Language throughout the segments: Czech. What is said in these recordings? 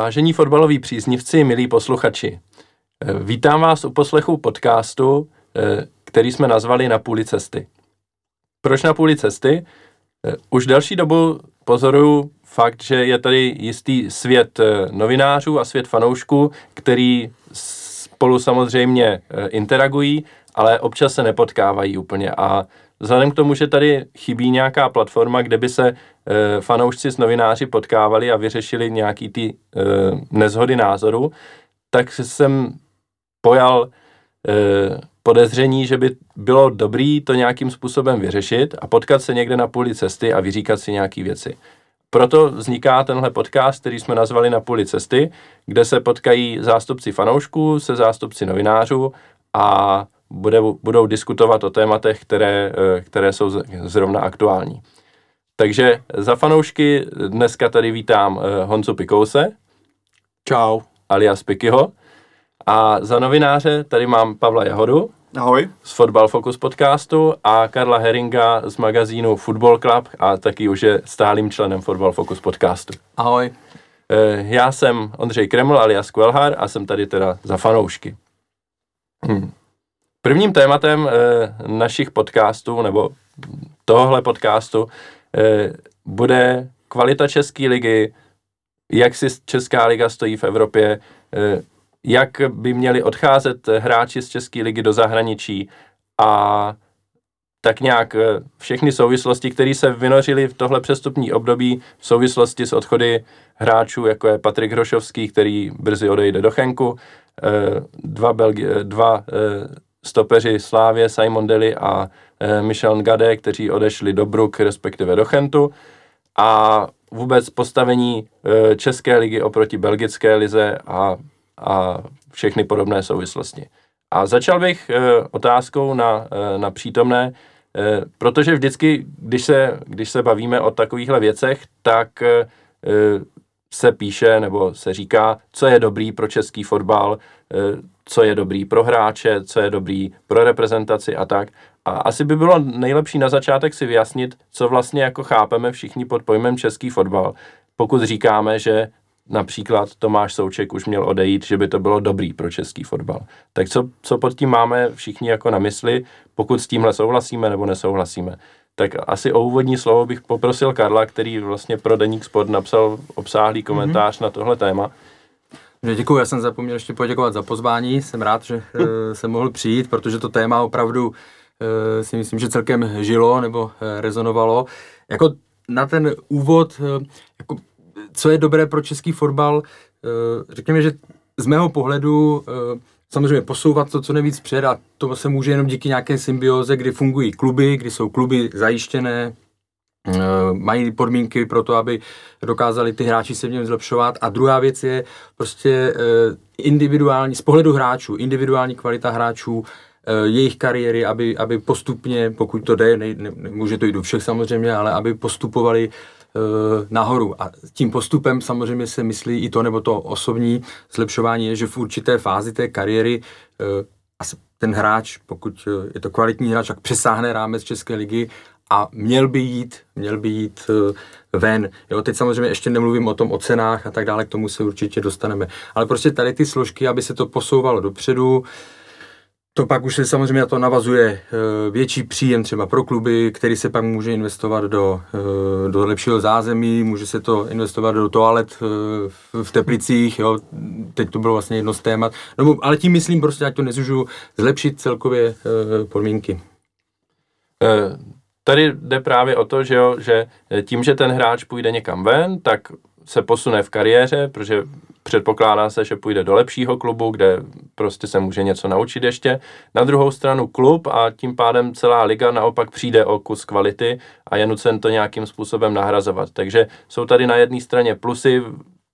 Vážení fotbaloví příznivci, milí posluchači, eh, vítám vás u poslechu podcastu, eh, který jsme nazvali Na půli cesty. Proč na půli cesty? Eh, už delší dobu pozoruju fakt, že je tady jistý svět novinářů a svět fanoušků, který spolu samozřejmě interagují, ale občas se nepotkávají úplně a Vzhledem k tomu, že tady chybí nějaká platforma, kde by se fanoušci s novináři potkávali a vyřešili nějaký ty e, nezhody názoru, tak jsem pojal e, podezření, že by bylo dobrý to nějakým způsobem vyřešit a potkat se někde na půli cesty a vyříkat si nějaké věci. Proto vzniká tenhle podcast, který jsme nazvali Na půli cesty, kde se potkají zástupci fanoušků se zástupci novinářů a budou diskutovat o tématech, které, eh, které jsou zrovna aktuální. Takže za fanoušky dneska tady vítám eh, Honzu Pikouse. Čau. Alias Pikyho. A za novináře tady mám Pavla Jahodu. Ahoj. Z Fotbal Focus podcastu a Karla Heringa z magazínu Football Club a taky už je stálým členem Fotbal Focus podcastu. Ahoj. Eh, já jsem Ondřej Kreml alias Kvelhar a jsem tady teda za fanoušky. Hmm. Prvním tématem e, našich podcastů, nebo tohle podcastu, bude kvalita České ligy, jak si Česká liga stojí v Evropě, e, jak by měli odcházet hráči z České ligy do zahraničí a tak nějak všechny souvislosti, které se vynořily v tohle přestupní období v souvislosti s odchody hráčů, jako je Patrik Hrošovský, který brzy odejde do Chenku, dva, Belgi- dva stopeři Slávě, Simon Deli a Michel Ngade, kteří odešli do Bruk, respektive do Chentu. A vůbec postavení e, České ligy oproti belgické lize a, a všechny podobné souvislosti. A začal bych e, otázkou na, na přítomné, protože vždycky, když se, když se bavíme o takovýchhle věcech, tak se píše nebo se říká, co je dobrý pro český fotbal, co je dobrý pro hráče, co je dobrý pro reprezentaci a tak. A asi by bylo nejlepší na začátek si vyjasnit, co vlastně jako chápeme všichni pod pojmem český fotbal. Pokud říkáme, že například Tomáš Souček už měl odejít, že by to bylo dobrý pro český fotbal. Tak co, co pod tím máme všichni jako na mysli, pokud s tímhle souhlasíme nebo nesouhlasíme. Tak asi o úvodní slovo bych poprosil Karla, který vlastně pro Deník Sport napsal obsáhlý komentář mm-hmm. na tohle téma. Děkuji, já jsem zapomněl ještě poděkovat za pozvání, jsem rád, že uh, jsem mohl přijít, protože to téma opravdu si myslím, že celkem žilo nebo uh, rezonovalo. Jako na ten úvod, uh, jako, co je dobré pro český fotbal, řekněme, že z mého pohledu samozřejmě posouvat to co nejvíc před a to se může jenom díky nějaké symbioze, kdy fungují kluby, kdy jsou kluby zajištěné, Eh, mají podmínky pro to, aby dokázali ty hráči se v něm zlepšovat. A druhá věc je prostě eh, individuální, z pohledu hráčů, individuální kvalita hráčů, eh, jejich kariéry, aby, aby postupně, pokud to jde, ne, ne, může to jít do všech samozřejmě, ale aby postupovali nahoru. A tím postupem samozřejmě se myslí i to, nebo to osobní zlepšování je, že v určité fázi té kariéry ten hráč, pokud je to kvalitní hráč, tak přesáhne rámec České ligy a měl by jít, měl by jít eh, ven. Jo, teď samozřejmě ještě nemluvím o tom o cenách a tak dále, k tomu se určitě dostaneme. Ale prostě tady ty složky, aby se to posouvalo dopředu, to pak už se samozřejmě na to navazuje eh, větší příjem třeba pro kluby, který se pak může investovat do, eh, do lepšího zázemí, může se to investovat do toalet v Teplicích, jo. teď to bylo vlastně jedno z témat. No, ale tím myslím prostě, ať to nezužu, zlepšit celkově podmínky. Tady jde právě o to, že, jo, že tím, že ten hráč půjde někam ven, tak se posune v kariéře, protože předpokládá se, že půjde do lepšího klubu, kde prostě se může něco naučit ještě. Na druhou stranu klub a tím pádem celá liga naopak přijde o kus kvality a je nucen to nějakým způsobem nahrazovat. Takže jsou tady na jedné straně plusy,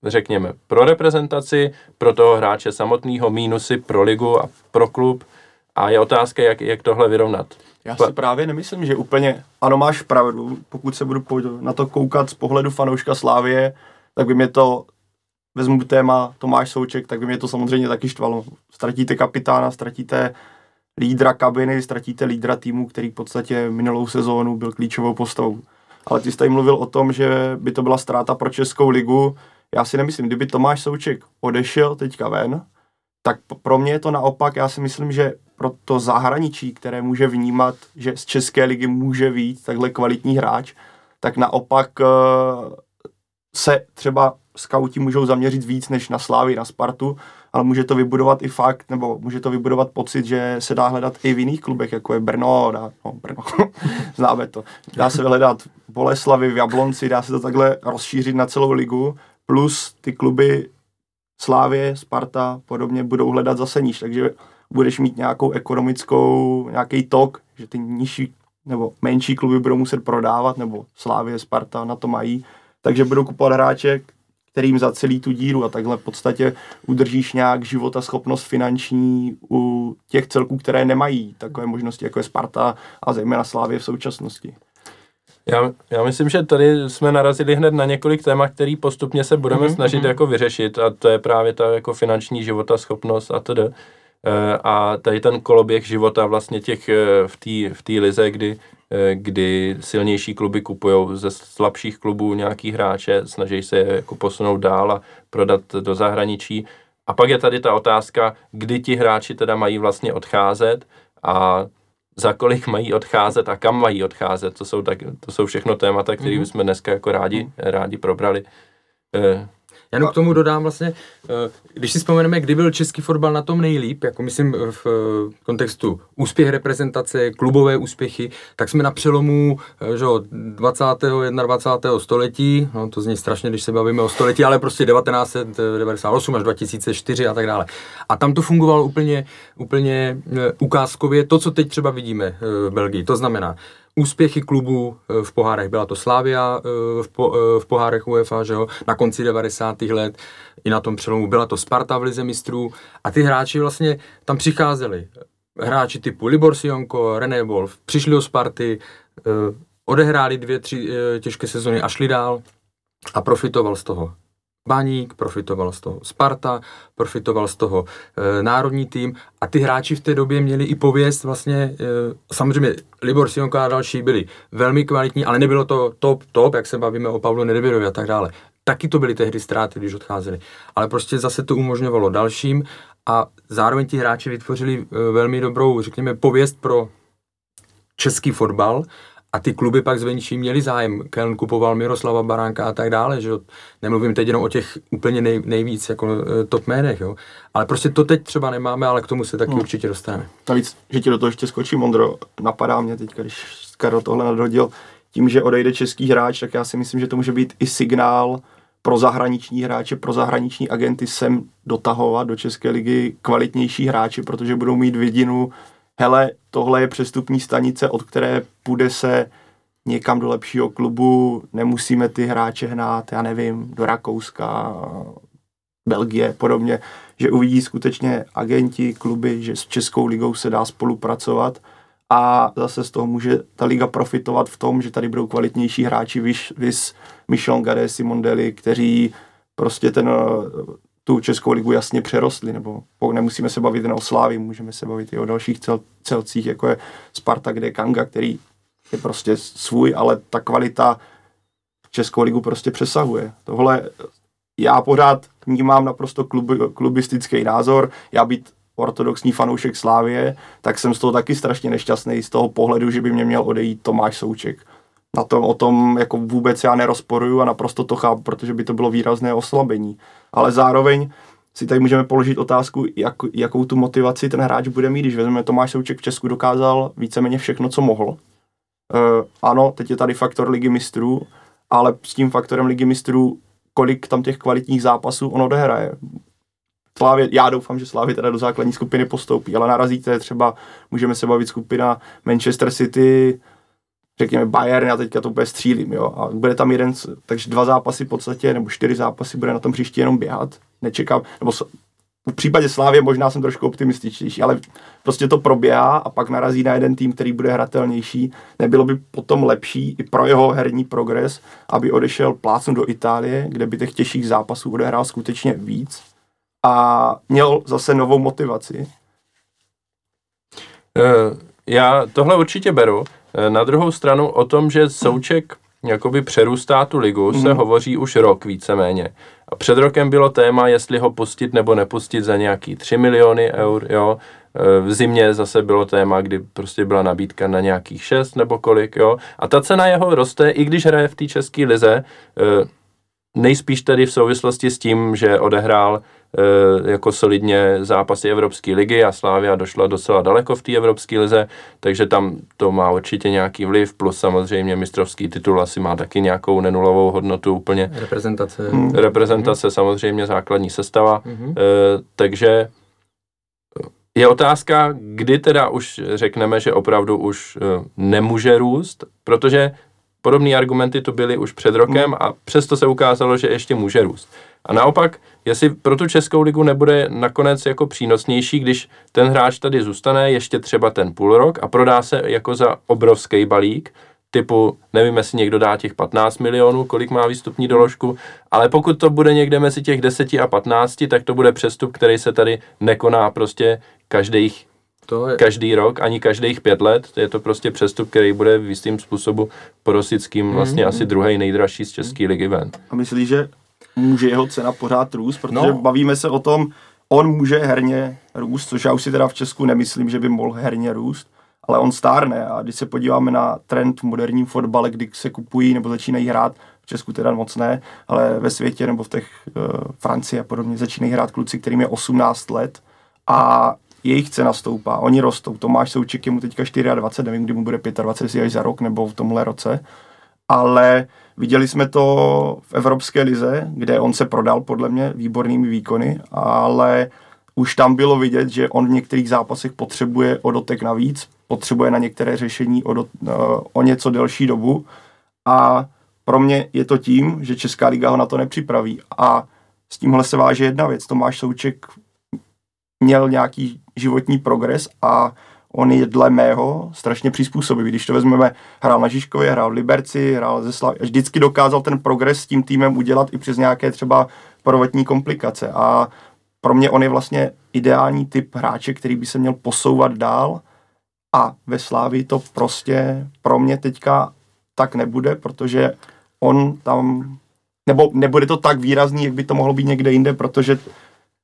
řekněme, pro reprezentaci, pro toho hráče samotného, mínusy pro ligu a pro klub a je otázka, jak, jak tohle vyrovnat. Já si právě nemyslím, že úplně, ano máš pravdu, pokud se budu na to koukat z pohledu fanouška Slávie, tak by mě to, vezmu téma Tomáš Souček, tak by mě to samozřejmě taky štvalo. Ztratíte kapitána, ztratíte lídra kabiny, ztratíte lídra týmu, který v podstatě minulou sezónu byl klíčovou postavou. Ale ty jsi tady mluvil o tom, že by to byla ztráta pro Českou ligu. já si nemyslím, kdyby Tomáš Souček odešel teďka ven, tak pro mě je to naopak, já si myslím, že pro to zahraničí, které může vnímat, že z České ligy může být takhle kvalitní hráč, tak naopak uh, se třeba skauti můžou zaměřit víc než na Slávy, na Spartu, ale může to vybudovat i fakt, nebo může to vybudovat pocit, že se dá hledat i v jiných klubech, jako je Brno, dá, no Brno, známe to. Dá se vyhledat Boleslavy v Jablonci, dá se to takhle rozšířit na celou ligu, plus ty kluby Slávě, Sparta, podobně budou hledat zase níž, takže budeš mít nějakou ekonomickou, nějaký tok, že ty nižší nebo menší kluby budou muset prodávat, nebo Slávě, Sparta na to mají, takže budou kupovat hráče, kterým zacelí tu díru a takhle v podstatě udržíš nějak života schopnost finanční u těch celků, které nemají takové možnosti, jako je Sparta a zejména Slávě v současnosti. Já, já myslím, že tady jsme narazili hned na několik témat, který postupně se budeme mm-hmm. snažit jako vyřešit a to je právě ta jako finanční života, schopnost a td. Eh, a tady ten koloběh života vlastně těch eh, v té v tý lize, kdy, kdy silnější kluby kupují ze slabších klubů nějaký hráče, snaží se je jako posunout dál a prodat do zahraničí. A pak je tady ta otázka, kdy ti hráči teda mají vlastně odcházet a za kolik mají odcházet a kam mají odcházet. To jsou, tak, to jsou všechno témata, které mm-hmm. jsme dneska jako rádi, mm. rádi probrali. Já k tomu dodám vlastně, eh, když si vzpomeneme, kdy byl český fotbal na tom nejlíp, jako myslím v kontextu úspěch reprezentace, klubové úspěchy, tak jsme na přelomu eh, že 20. 21. století, no to zní strašně, když se bavíme o století, ale prostě 1998 až 2004 a tak dále. A tam to fungovalo úplně, úplně eh, ukázkově, to, co teď třeba vidíme v Belgii. To znamená, úspěchy klubů eh, v pohárech. Byla to Slávia eh, v, po, eh, v pohárech UEFA, že jo, na konci 90. let, i na tom přelomu byla to Sparta v Lize mistrů a ty hráči vlastně tam přicházeli. Hráči typu Libor Sionko, René Wolf, přišli do Sparty, odehráli dvě, tři těžké sezony a šli dál a profitoval z toho. Baník profitoval z toho, Sparta profitoval z toho, e, národní tým a ty hráči v té době měli i pověst vlastně, e, samozřejmě Libor Sionka a další byli velmi kvalitní, ale nebylo to top, top, jak se bavíme o Pavlu Nedvědovi a tak dále. Taky to byly tehdy ztráty, když odcházeli. Ale prostě zase to umožňovalo dalším a zároveň ti hráči vytvořili e, velmi dobrou, řekněme, pověst pro český fotbal a ty kluby pak zvenčí měli zájem. Keln kupoval Miroslava Baránka a tak dále, že nemluvím teď jenom o těch úplně nej, nejvíc jako e, top jménech, jo. Ale prostě to teď třeba nemáme, ale k tomu se taky no. určitě dostaneme. Navíc, že ti do toho ještě skočí Mondro, napadá mě teď, když Karel tohle nadhodil, tím, že odejde český hráč, tak já si myslím, že to může být i signál pro zahraniční hráče, pro zahraniční agenty sem dotahovat do České ligy kvalitnější hráči, protože budou mít vidinu, hele, tohle je přestupní stanice, od které půjde se někam do lepšího klubu, nemusíme ty hráče hnát, já nevím, do Rakouska, Belgie, podobně, že uvidí skutečně agenti, kluby, že s Českou ligou se dá spolupracovat a zase z toho může ta liga profitovat v tom, že tady budou kvalitnější hráči, vys, vys Michel Gade, Simon Deli, kteří prostě ten tu Českou ligu jasně přerostli, nebo nemusíme se bavit jen o Slávi, můžeme se bavit i o dalších cel, celcích, jako je Sparta, kde je Kanga, který je prostě svůj, ale ta kvalita Českou ligu prostě přesahuje. Tohle já pořád vnímám naprosto klub, klubistický názor, já být ortodoxní fanoušek Slávie, tak jsem z toho taky strašně nešťastný z toho pohledu, že by mě měl odejít Tomáš Souček. Na tom, o tom jako vůbec já nerozporuju a naprosto to chápu, protože by to bylo výrazné oslabení ale zároveň si tady můžeme položit otázku, jak, jakou tu motivaci ten hráč bude mít, když vezmeme Tomáš Souček v Česku dokázal víceméně všechno, co mohl. Uh, ano, teď je tady faktor ligy mistrů, ale s tím faktorem ligy mistrů, kolik tam těch kvalitních zápasů on odehraje. Slávě, já doufám, že Slávě teda do základní skupiny postoupí, ale narazíte třeba, můžeme se bavit skupina Manchester City, řekněme Bayern, já teďka to bude střílím, jo, a bude tam jeden, takže dva zápasy v podstatě, nebo čtyři zápasy bude na tom příště jenom běhat, nečekám, nebo v případě Slávě možná jsem trošku optimističtější, ale prostě to proběhá a pak narazí na jeden tým, který bude hratelnější. Nebylo by potom lepší i pro jeho herní progres, aby odešel plácnu do Itálie, kde by těch těžších zápasů odehrál skutečně víc a měl zase novou motivaci. Uh, já tohle určitě beru. Na druhou stranu o tom, že Souček jakoby přerůstá tu ligu, mm. se hovoří už rok víceméně. A před rokem bylo téma, jestli ho pustit nebo nepustit za nějaký 3 miliony eur, jo. E, v zimě zase bylo téma, kdy prostě byla nabídka na nějakých 6 nebo kolik, jo. A ta cena jeho roste, i když hraje v té české lize, e, nejspíš tedy v souvislosti s tím, že odehrál jako solidně zápasy Evropské ligy a Slávia došla docela daleko v té Evropské lize, takže tam to má určitě nějaký vliv, plus samozřejmě mistrovský titul asi má taky nějakou nenulovou hodnotu úplně. Reprezentace. Hmm. Reprezentace, hmm. samozřejmě základní sestava, hmm. e, takže je otázka, kdy teda už řekneme, že opravdu už e, nemůže růst, protože Podobné argumenty tu byly už před rokem a přesto se ukázalo, že ještě může růst. A naopak, jestli pro tu Českou ligu nebude nakonec jako přínosnější, když ten hráč tady zůstane ještě třeba ten půl rok a prodá se jako za obrovský balík, typu, nevím, jestli někdo dá těch 15 milionů, kolik má výstupní doložku, ale pokud to bude někde mezi těch 10 a 15, tak to bude přestup, který se tady nekoná prostě každých to je... každý rok, ani každých pět let. Je to prostě přestup, který bude v jistým způsobu porosickým vlastně mm-hmm. asi druhý nejdražší z České ligy ven. A myslíš, že může jeho cena pořád růst? Protože no. bavíme se o tom, on může herně růst, což já už si teda v Česku nemyslím, že by mohl herně růst, ale on stárne a když se podíváme na trend v moderním fotbale, kdy se kupují nebo začínají hrát, v Česku teda moc ne, ale ve světě nebo v těch uh, Francii a podobně začínají hrát kluci, kterým je 18 let a jejich cena stoupá, oni rostou. Tomáš Souček je mu teďka 24, nevím, kdy mu bude 25, až za rok nebo v tomhle roce, ale viděli jsme to v Evropské lize, kde on se prodal podle mě výbornými výkony, ale už tam bylo vidět, že on v některých zápasech potřebuje o dotek navíc, potřebuje na některé řešení o, do, uh, o něco delší dobu a pro mě je to tím, že Česká liga ho na to nepřipraví a s tímhle se váže jedna věc. Tomáš Souček měl nějaký životní progres a on je dle mého strašně přizpůsobivý. Když to vezmeme, hrál na Žižkově, hrál v Liberci, hrál ze Slavy, vždycky dokázal ten progres s tím týmem udělat i přes nějaké třeba prvotní komplikace a pro mě on je vlastně ideální typ hráče, který by se měl posouvat dál a ve Slávii to prostě pro mě teďka tak nebude, protože on tam, nebo nebude to tak výrazný, jak by to mohlo být někde jinde, protože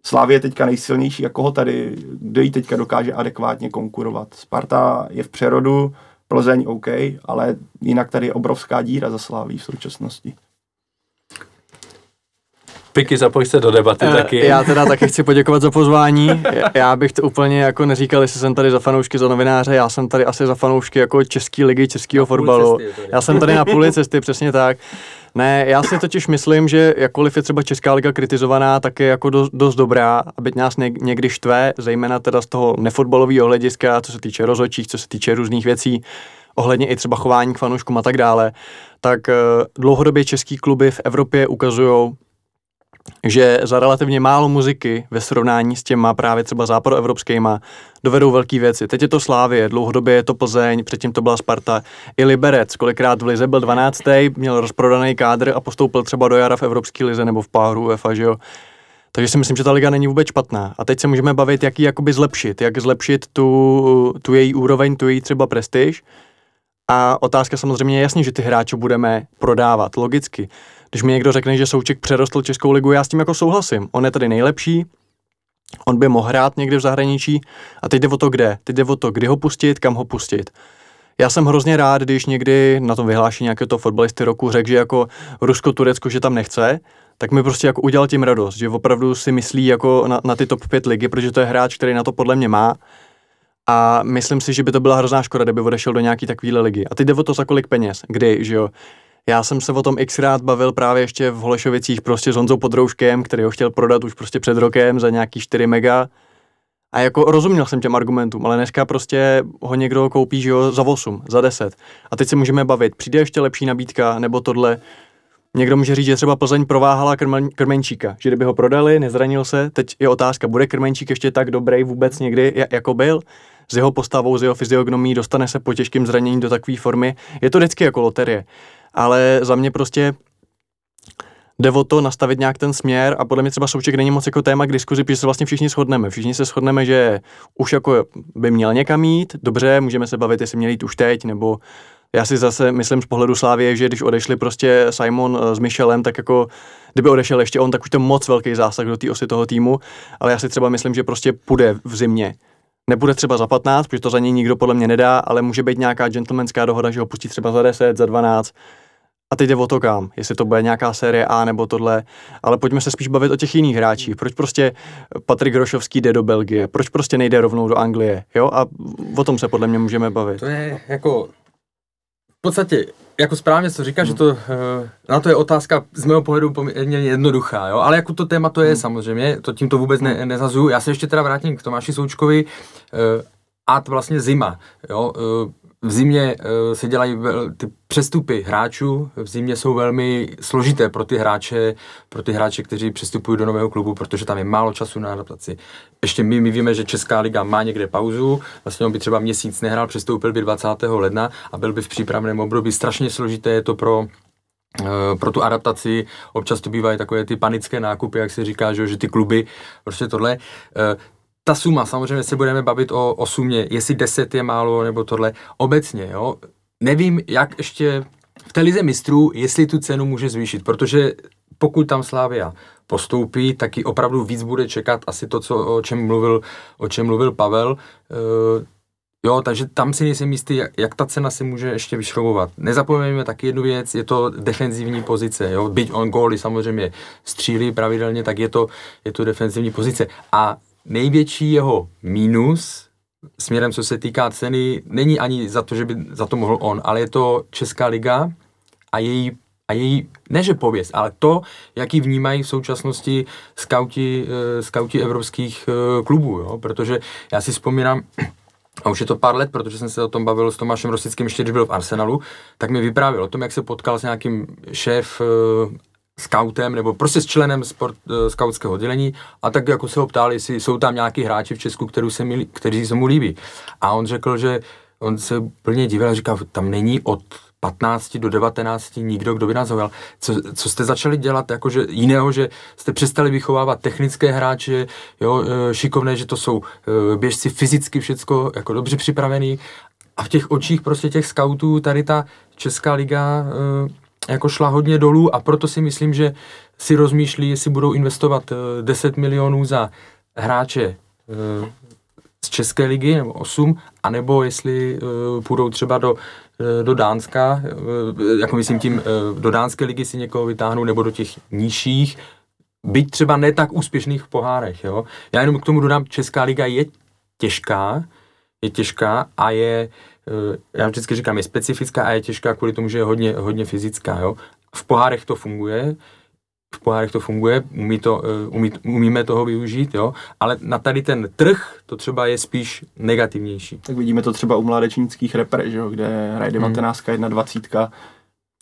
Slávě je teďka nejsilnější, jako ho tady, kdo jí teďka dokáže adekvátně konkurovat. Sparta je v přerodu, Plzeň OK, ale jinak tady je obrovská díra za Sláví v současnosti. Piky, zapoj se do debaty uh, taky. Já teda taky chci poděkovat za pozvání. Já bych to úplně jako neříkal, jestli jsem tady za fanoušky, za novináře, já jsem tady asi za fanoušky jako České ligy, českého fotbalu. Já jsem tady na půli cesty, přesně tak. Ne, já si totiž myslím, že jakkoliv je třeba Česká liga kritizovaná, tak je jako dost, dost dobrá a byť nás někdy štve, zejména teda z toho nefotbalového hlediska, co se týče rozhodčích, co se týče různých věcí, ohledně i třeba chování k fanouškům a tak dále, tak uh, dlouhodobě český kluby v Evropě ukazují, že za relativně málo muziky ve srovnání s těma právě třeba západoevropskýma dovedou velké věci. Teď je to Slávě, dlouhodobě je to Plzeň, předtím to byla Sparta. I Liberec, kolikrát v Lize byl 12. měl rozprodaný kádr a postoupil třeba do jara v Evropské lize nebo v páru UEFA, že jo. Takže si myslím, že ta liga není vůbec špatná. A teď se můžeme bavit, jak ji jakoby zlepšit, jak zlepšit tu, tu její úroveň, tu její třeba prestiž. A otázka samozřejmě je jasně, že ty hráče budeme prodávat, logicky. Když mi někdo řekne, že Souček přerostl Českou ligu, já s tím jako souhlasím. On je tady nejlepší, on by mohl hrát někde v zahraničí a teď jde o to kde. Teď jde o to, kdy ho pustit, kam ho pustit. Já jsem hrozně rád, když někdy na tom vyhlášení nějakého toho fotbalisty roku řekl, že jako Rusko-Turecko, že tam nechce, tak mi prostě jako udělal tím radost, že opravdu si myslí jako na, na ty top 5 ligy, protože to je hráč, který na to podle mě má. A myslím si, že by to byla hrozná škoda, kdyby odešel do nějaký takovýhle ligy. A teď jde o to za kolik peněz, kdy, že jo. Já jsem se o tom xkrát bavil právě ještě v Holešovicích prostě s Honzou Podrouškem, který ho chtěl prodat už prostě před rokem za nějaký 4 mega. A jako rozuměl jsem těm argumentům, ale dneska prostě ho někdo koupí, že jo, za 8, za 10. A teď se můžeme bavit, přijde ještě lepší nabídka, nebo tohle. Někdo může říct, že třeba Plzeň prováhala krmen, Krmenčíka, že kdyby ho prodali, nezranil se, teď je otázka, bude Krmenčík ještě tak dobrý vůbec někdy, jako byl? S jeho postavou, s jeho fyziognomí, dostane se po těžkém zranění do takové formy. Je to vždycky jako loterie ale za mě prostě jde o to nastavit nějak ten směr a podle mě třeba Souček není moc jako téma k diskuzi, protože se vlastně všichni shodneme. Všichni se shodneme, že už jako by měl někam jít, dobře, můžeme se bavit, jestli měl jít už teď, nebo Já si zase myslím z pohledu Slávie, že když odešli prostě Simon s Michelem, tak jako kdyby odešel ještě on, tak už to moc velký zásah do té osy toho týmu, ale já si třeba myslím, že prostě půjde v zimě. Nebude třeba za 15, protože to za něj nikdo podle mě nedá, ale může být nějaká gentlemanská dohoda, že ho pustí třeba za 10, za 12 a teď jde o to kam, jestli to bude nějaká série A nebo tohle, ale pojďme se spíš bavit o těch jiných hráčích. Proč prostě Patrik Grošovský jde do Belgie, proč prostě nejde rovnou do Anglie, jo? A o tom se podle mě můžeme bavit. To je jako v podstatě, jako správně co říká, hmm. že to, eh, na to je otázka z mého pohledu poměrně jednoduchá, jo? ale jako to téma to je hmm. samozřejmě, to tím to vůbec ne, nezazuju. Já se ještě teda vrátím k Tomáši Součkovi, uh, a vlastně zima, jo? V zimě uh, se dělají ty přestupy hráčů, v zimě jsou velmi složité pro ty hráče, pro ty hráče, kteří přestupují do nového klubu, protože tam je málo času na adaptaci. Ještě my, my víme, že Česká liga má někde pauzu, vlastně on by třeba měsíc nehrál, přestoupil by 20. ledna a byl by v přípravném období. Strašně složité je to pro eh, pro tu adaptaci občas to bývají takové ty panické nákupy, jak se říká, že, že ty kluby, prostě tohle. Ta suma, samozřejmě se budeme bavit o, o sumě, jestli 10 je málo nebo tohle, obecně, jo, nevím, jak ještě v té lize mistrů, jestli tu cenu může zvýšit, protože pokud tam Slávia postoupí, tak ji opravdu víc bude čekat asi to, co, o čem mluvil, o čem mluvil Pavel. E, jo, takže tam si nejsem jistý, jak, jak ta cena se může ještě vyšroubovat. Nezapomeňme taky jednu věc, je to defenzivní pozice, jo, byť on góly samozřejmě střílí pravidelně, tak je to, je to defenzivní pozice. A největší jeho mínus směrem, co se týká ceny, není ani za to, že by za to mohl on, ale je to Česká liga a její a její, ne že pověst, ale to, jaký vnímají v současnosti skauti, uh, skauti evropských uh, klubů, jo? protože já si vzpomínám, a už je to pár let, protože jsem se o tom bavil s Tomášem Rosickým ještě, když byl v Arsenalu, tak mi vyprávěl o tom, jak se potkal s nějakým šéf scoutem nebo prostě s členem sport, uh, scoutského oddělení a tak jako se ho ptali, jestli jsou tam nějaký hráči v Česku, který se mi, kteří se mu líbí. A on řekl, že on se plně divil a říkal, tam není od 15 do 19 nikdo, kdo by nás zaujal. Co, co jste začali dělat jakože jiného, že jste přestali vychovávat technické hráče, jo, eh, šikovné, že to jsou eh, běžci fyzicky všecko jako dobře připravený a v těch očích prostě těch scoutů tady ta Česká liga jako šla hodně dolů a proto si myslím, že si rozmýšlí, jestli budou investovat 10 eh, milionů za hráče eh, z České ligy, nebo 8, anebo jestli eh, půjdou třeba do, do Dánska, jako myslím tím, do Dánské ligy si někoho vytáhnou, nebo do těch nižších, byť třeba ne tak úspěšných v pohárech. Jo? Já jenom k tomu dodám, Česká liga je těžká, je těžká a je, Eh, já vždycky říkám, je specifická a je těžká kvůli tomu, že je hodně, hodně fyzická. Jo? V pohárech to funguje, v pohárech to funguje, umí to, eh, umí, umíme toho využít, jo? ale na tady ten trh to třeba je spíš negativnější. Tak vidíme to třeba u mladečnických repre, že jo? kde hraje 19, hmm. 21,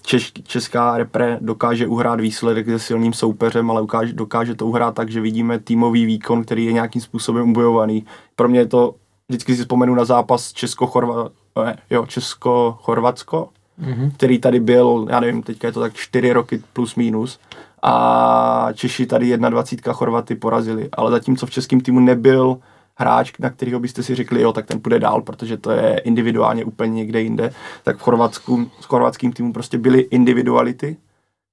Češ, česká repre dokáže uhrát výsledek se silným soupeřem, ale ukáže, dokáže to uhrát tak, že vidíme týmový výkon, který je nějakým způsobem ubojovaný. Pro mě je to, vždycky si vzpomenu na zápas Česko-Chorva, ne, jo, Česko-Chorvatsko, mm-hmm. který tady byl, já nevím, teďka je to tak čtyři roky plus minus a Češi tady 21 Chorvaty porazili, ale zatímco v českém týmu nebyl hráč, na kterého byste si řekli, jo, tak ten půjde dál, protože to je individuálně úplně někde jinde, tak v Chorvatsku, s chorvatským týmu prostě byly individuality,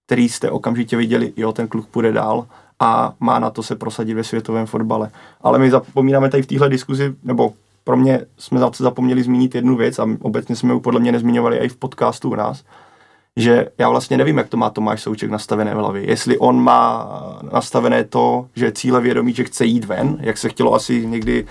který jste okamžitě viděli, jo, ten kluk půjde dál a má na to se prosadit ve světovém fotbale. Ale my zapomínáme tady v téhle diskuzi, nebo pro mě jsme zase zapomněli zmínit jednu věc a obecně jsme ji podle mě nezmiňovali i v podcastu u nás, že já vlastně nevím, jak to má Tomáš Souček nastavené v hlavě. Jestli on má nastavené to, že cíle vědomí, že chce jít ven, jak se chtělo asi někdy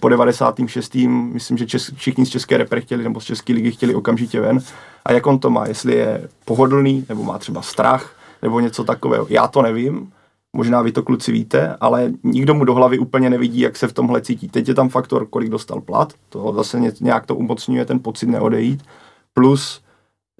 po 96. myslím, že čes, všichni z České repre chtěli, nebo z České ligy chtěli okamžitě ven. A jak on to má, jestli je pohodlný, nebo má třeba strach, nebo něco takového. Já to nevím, Možná vy to kluci víte, ale nikdo mu do hlavy úplně nevidí, jak se v tomhle cítí. Teď je tam faktor, kolik dostal plat, to zase nějak to umocňuje ten pocit neodejít, plus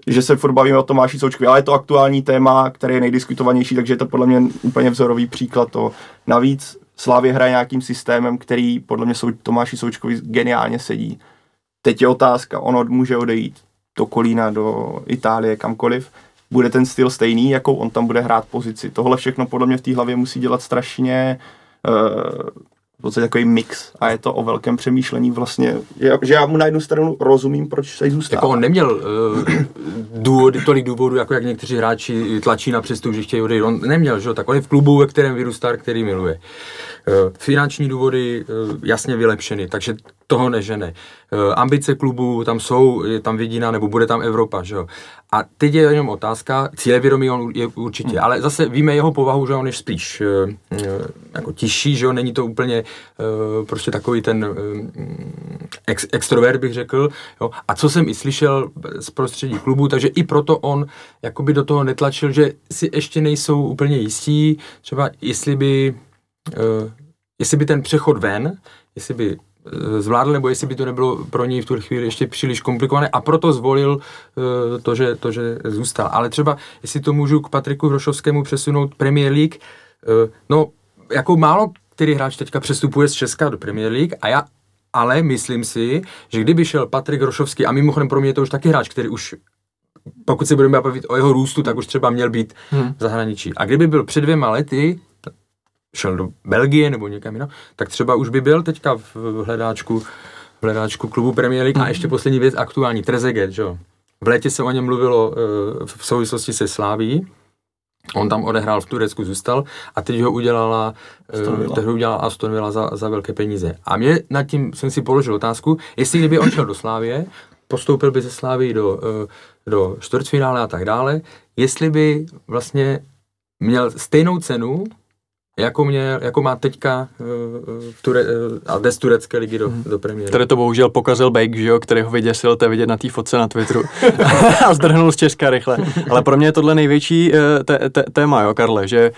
že se furt bavíme o Tomáši Součkovi, ale je to aktuální téma, které je nejdiskutovanější, takže je to podle mě úplně vzorový příklad to. Navíc Slávě hraje nějakým systémem, který podle mě Sou, Tomáši Součkovi geniálně sedí. Teď je otázka, on může odejít do Kolína, do Itálie, kamkoliv, bude ten styl stejný, jakou on tam bude hrát pozici. Tohle všechno podle mě v té hlavě musí dělat strašně uh, v podstatě takový mix a je to o velkém přemýšlení vlastně, že, já mu na jednu stranu rozumím, proč se zůstává. Jako on neměl uh, důvody, tolik důvodů, jako jak někteří hráči tlačí na přestup, že chtějí odejít. On neměl, že tak on je v klubu, ve kterém vyrůstal, který miluje. Uh, finanční důvody uh, jasně vylepšeny, takže toho nežene. Uh, ambice klubu tam jsou, je tam vidina, nebo bude tam Evropa, že jo. A teď je jenom otázka, cílevědomí on je určitě, hmm. ale zase víme jeho povahu, že on je spíš jako tižší, že jo, není to úplně prostě takový ten ex, extrovert, bych řekl, jo. A co jsem i slyšel z prostředí klubu, takže i proto on jakoby do toho netlačil, že si ještě nejsou úplně jistí, třeba jestli by, jestli by ten přechod ven, jestli by zvládl, nebo jestli by to nebylo pro něj v tu chvíli ještě příliš komplikované a proto zvolil uh, to, že, to, že zůstal. Ale třeba, jestli to můžu k Patriku Hrošovskému přesunout Premier League, no, jako málo který hráč teďka přestupuje z Česka do Premier League a já ale myslím si, že kdyby šel Patrik Hrošovský, a mimochodem pro mě je to už taky hráč, který už pokud se budeme bavit o jeho růstu, tak už třeba měl být hmm. v zahraničí. A kdyby byl před dvěma lety, šel do Belgie nebo někam jinam, tak třeba už by byl teďka v hledáčku, v hledáčku klubu Premier League. A ještě poslední věc, aktuální, Trezeguet, že jo. V létě se o něm mluvilo uh, v souvislosti se Sláví. On tam odehrál v Turecku, zůstal a teď ho udělala uh, teď ho udělala Aston Villa za, za velké peníze. A mě nad tím jsem si položil otázku, jestli kdyby on šel do Slávie, postoupil by ze Slávy do, uh, do čtvrtfinále a tak dále, jestli by vlastně měl stejnou cenu jako, mě, jako má teďka uh, v Ture, uh, a jde z turecké ligy do, hmm. do premiéry. Tady to bohužel pokazil Bake, že jo, který ho vyděsil, to je vidět na té fotce na Twitteru a zdrhnul z Česka rychle. Ale pro mě je tohle největší uh, té, té, téma, jo, Karle, že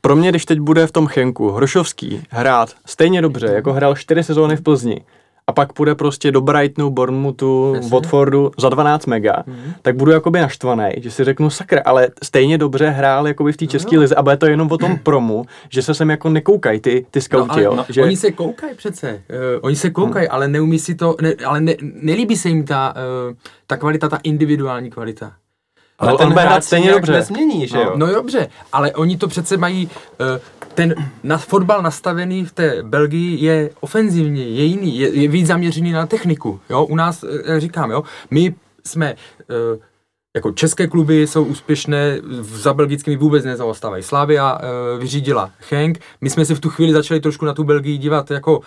pro mě, když teď bude v tom Chenku Hrošovský hrát stejně dobře, jako hrál čtyři sezóny v Plzni, a pak půjde prostě do Brightonu, Bournemouthu, Jasně. Watfordu za 12 mega, mm-hmm. tak budu jakoby naštvaný, že si řeknu sakra, ale stejně dobře hrál jakoby v té české no, lize a bude to jenom o tom promu, že se sem jako nekoukají ty, ty skauti, no, ale, jo. No, že... Oni se koukají přece, uh, oni se koukají, hmm. ale neumí si to, ne, ale ne, nelíbí se jim ta, uh, ta kvalita, ta individuální kvalita. Ale, ale ten on bude hrát stejně dobře. Nezmění, že no, jo? No dobře, ale oni to přece mají, uh, ten na fotbal nastavený v té Belgii je ofenzivní, je jiný, je, je víc zaměřený na techniku, jo, u nás, uh, říkám, jo, my jsme, uh, jako české kluby jsou úspěšné, za belgickými vůbec nezaostávají. Slavia uh, vyřídila Henk, my jsme si v tu chvíli začali trošku na tu Belgii dívat jako uh,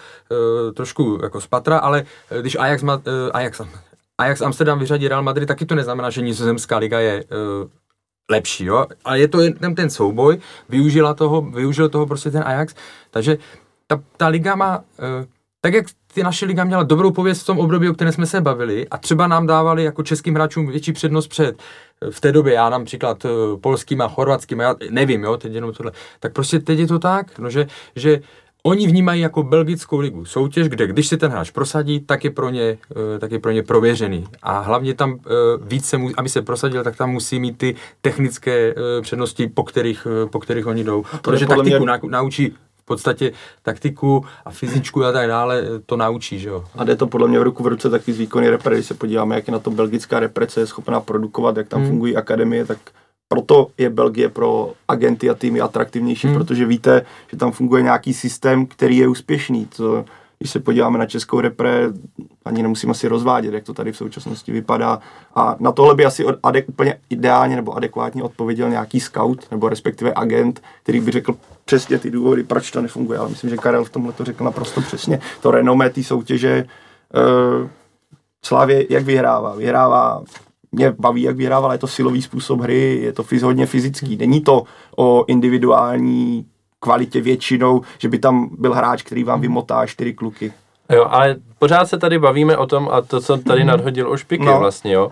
trošku jako z patra, ale když Ajax, uh, Ajax, Ajax Amsterdam vyřadí Real Madrid, taky to neznamená, že nizozemská liga je uh, lepší, jo. Ale je to jen ten souboj, využila toho, využil toho prostě ten Ajax, takže ta, ta liga má, uh, tak jak ty naše liga měla dobrou pověst v tom období, o kterém jsme se bavili a třeba nám dávali jako českým hráčům větší přednost před v té době, já například uh, polským a chorvatským, já nevím, jo, teď jenom tohle, tak prostě teď je to tak, no, že, že Oni vnímají jako belgickou ligu soutěž, kde když se ten hráč prosadí, tak je pro ně, eh, tak je pro ně prověřený. A hlavně tam eh, více, aby se prosadil, tak tam musí mít ty technické eh, přednosti, po kterých, po kterých oni jdou. Protože taktiku mě... naučí v podstatě taktiku a fyzičku a tak dále, to naučí, že jo. A jde to podle mě v ruku v ruce taky z výkony repre, když se podíváme, jak je na to belgická reprece je schopná produkovat, jak tam hmm. fungují akademie, tak proto je Belgie pro agenty a týmy atraktivnější, hmm. protože víte, že tam funguje nějaký systém, který je úspěšný. To, když se podíváme na českou repre, ani nemusím asi rozvádět, jak to tady v současnosti vypadá. A na tohle by asi adek, úplně ideálně nebo adekvátně odpověděl nějaký scout nebo respektive agent, který by řekl přesně ty důvody, proč to nefunguje. Ale myslím, že Karel v tomhle to řekl naprosto přesně. To renomé té soutěže uh, Slávě jak vyhrává? Vyhrává mě baví, jak vyhrával, je to silový způsob hry, je to hodně fyzický. Není to o individuální kvalitě většinou, že by tam byl hráč, který vám vymotá čtyři kluky. Jo, ale pořád se tady bavíme o tom, a to, co tady nadhodil už Piky no. vlastně, jo,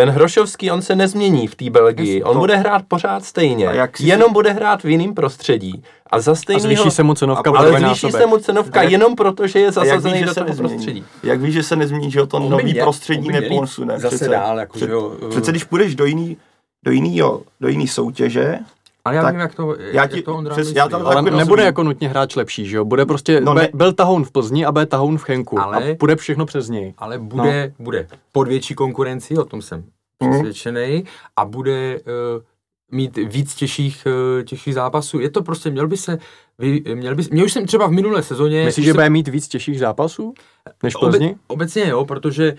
ten Hrošovský, on se nezmění v té Belgii. On to... bude hrát pořád stejně. Jak jenom si... bude hrát v jiném prostředí. A za stejného... A zvýší se mu cenovka. Ale zvýší se mu cenovka jak... jenom proto, že je zasazený ví, do toho nezmění? prostředí. Jak víš, že se nezmění, že o to on nový mě, prostředí neposune. Zase přece, dál, jako, před, jo, přece když půjdeš do jiný, do jinýho, do jiný soutěže, ale já tak vím, jak to, já ti, jak to Ondra přes, já tam Ale nebude rozumím. jako nutně hráč lepší, že jo? Bude prostě, no, be, byl tahoun v Plzni a bude tahoun v Chenku ale, a bude všechno přes něj. Ale bude, no. bude pod větší konkurenci, o tom jsem přesvědčený a bude uh, mít víc těžších, eh, těžších zápasů. Je to prostě, měl by se, vy, měl by, mě už jsem třeba v minulé sezóně... Myslíš, že bude mít víc těžších zápasů než Plzni? Obe, obecně jo, protože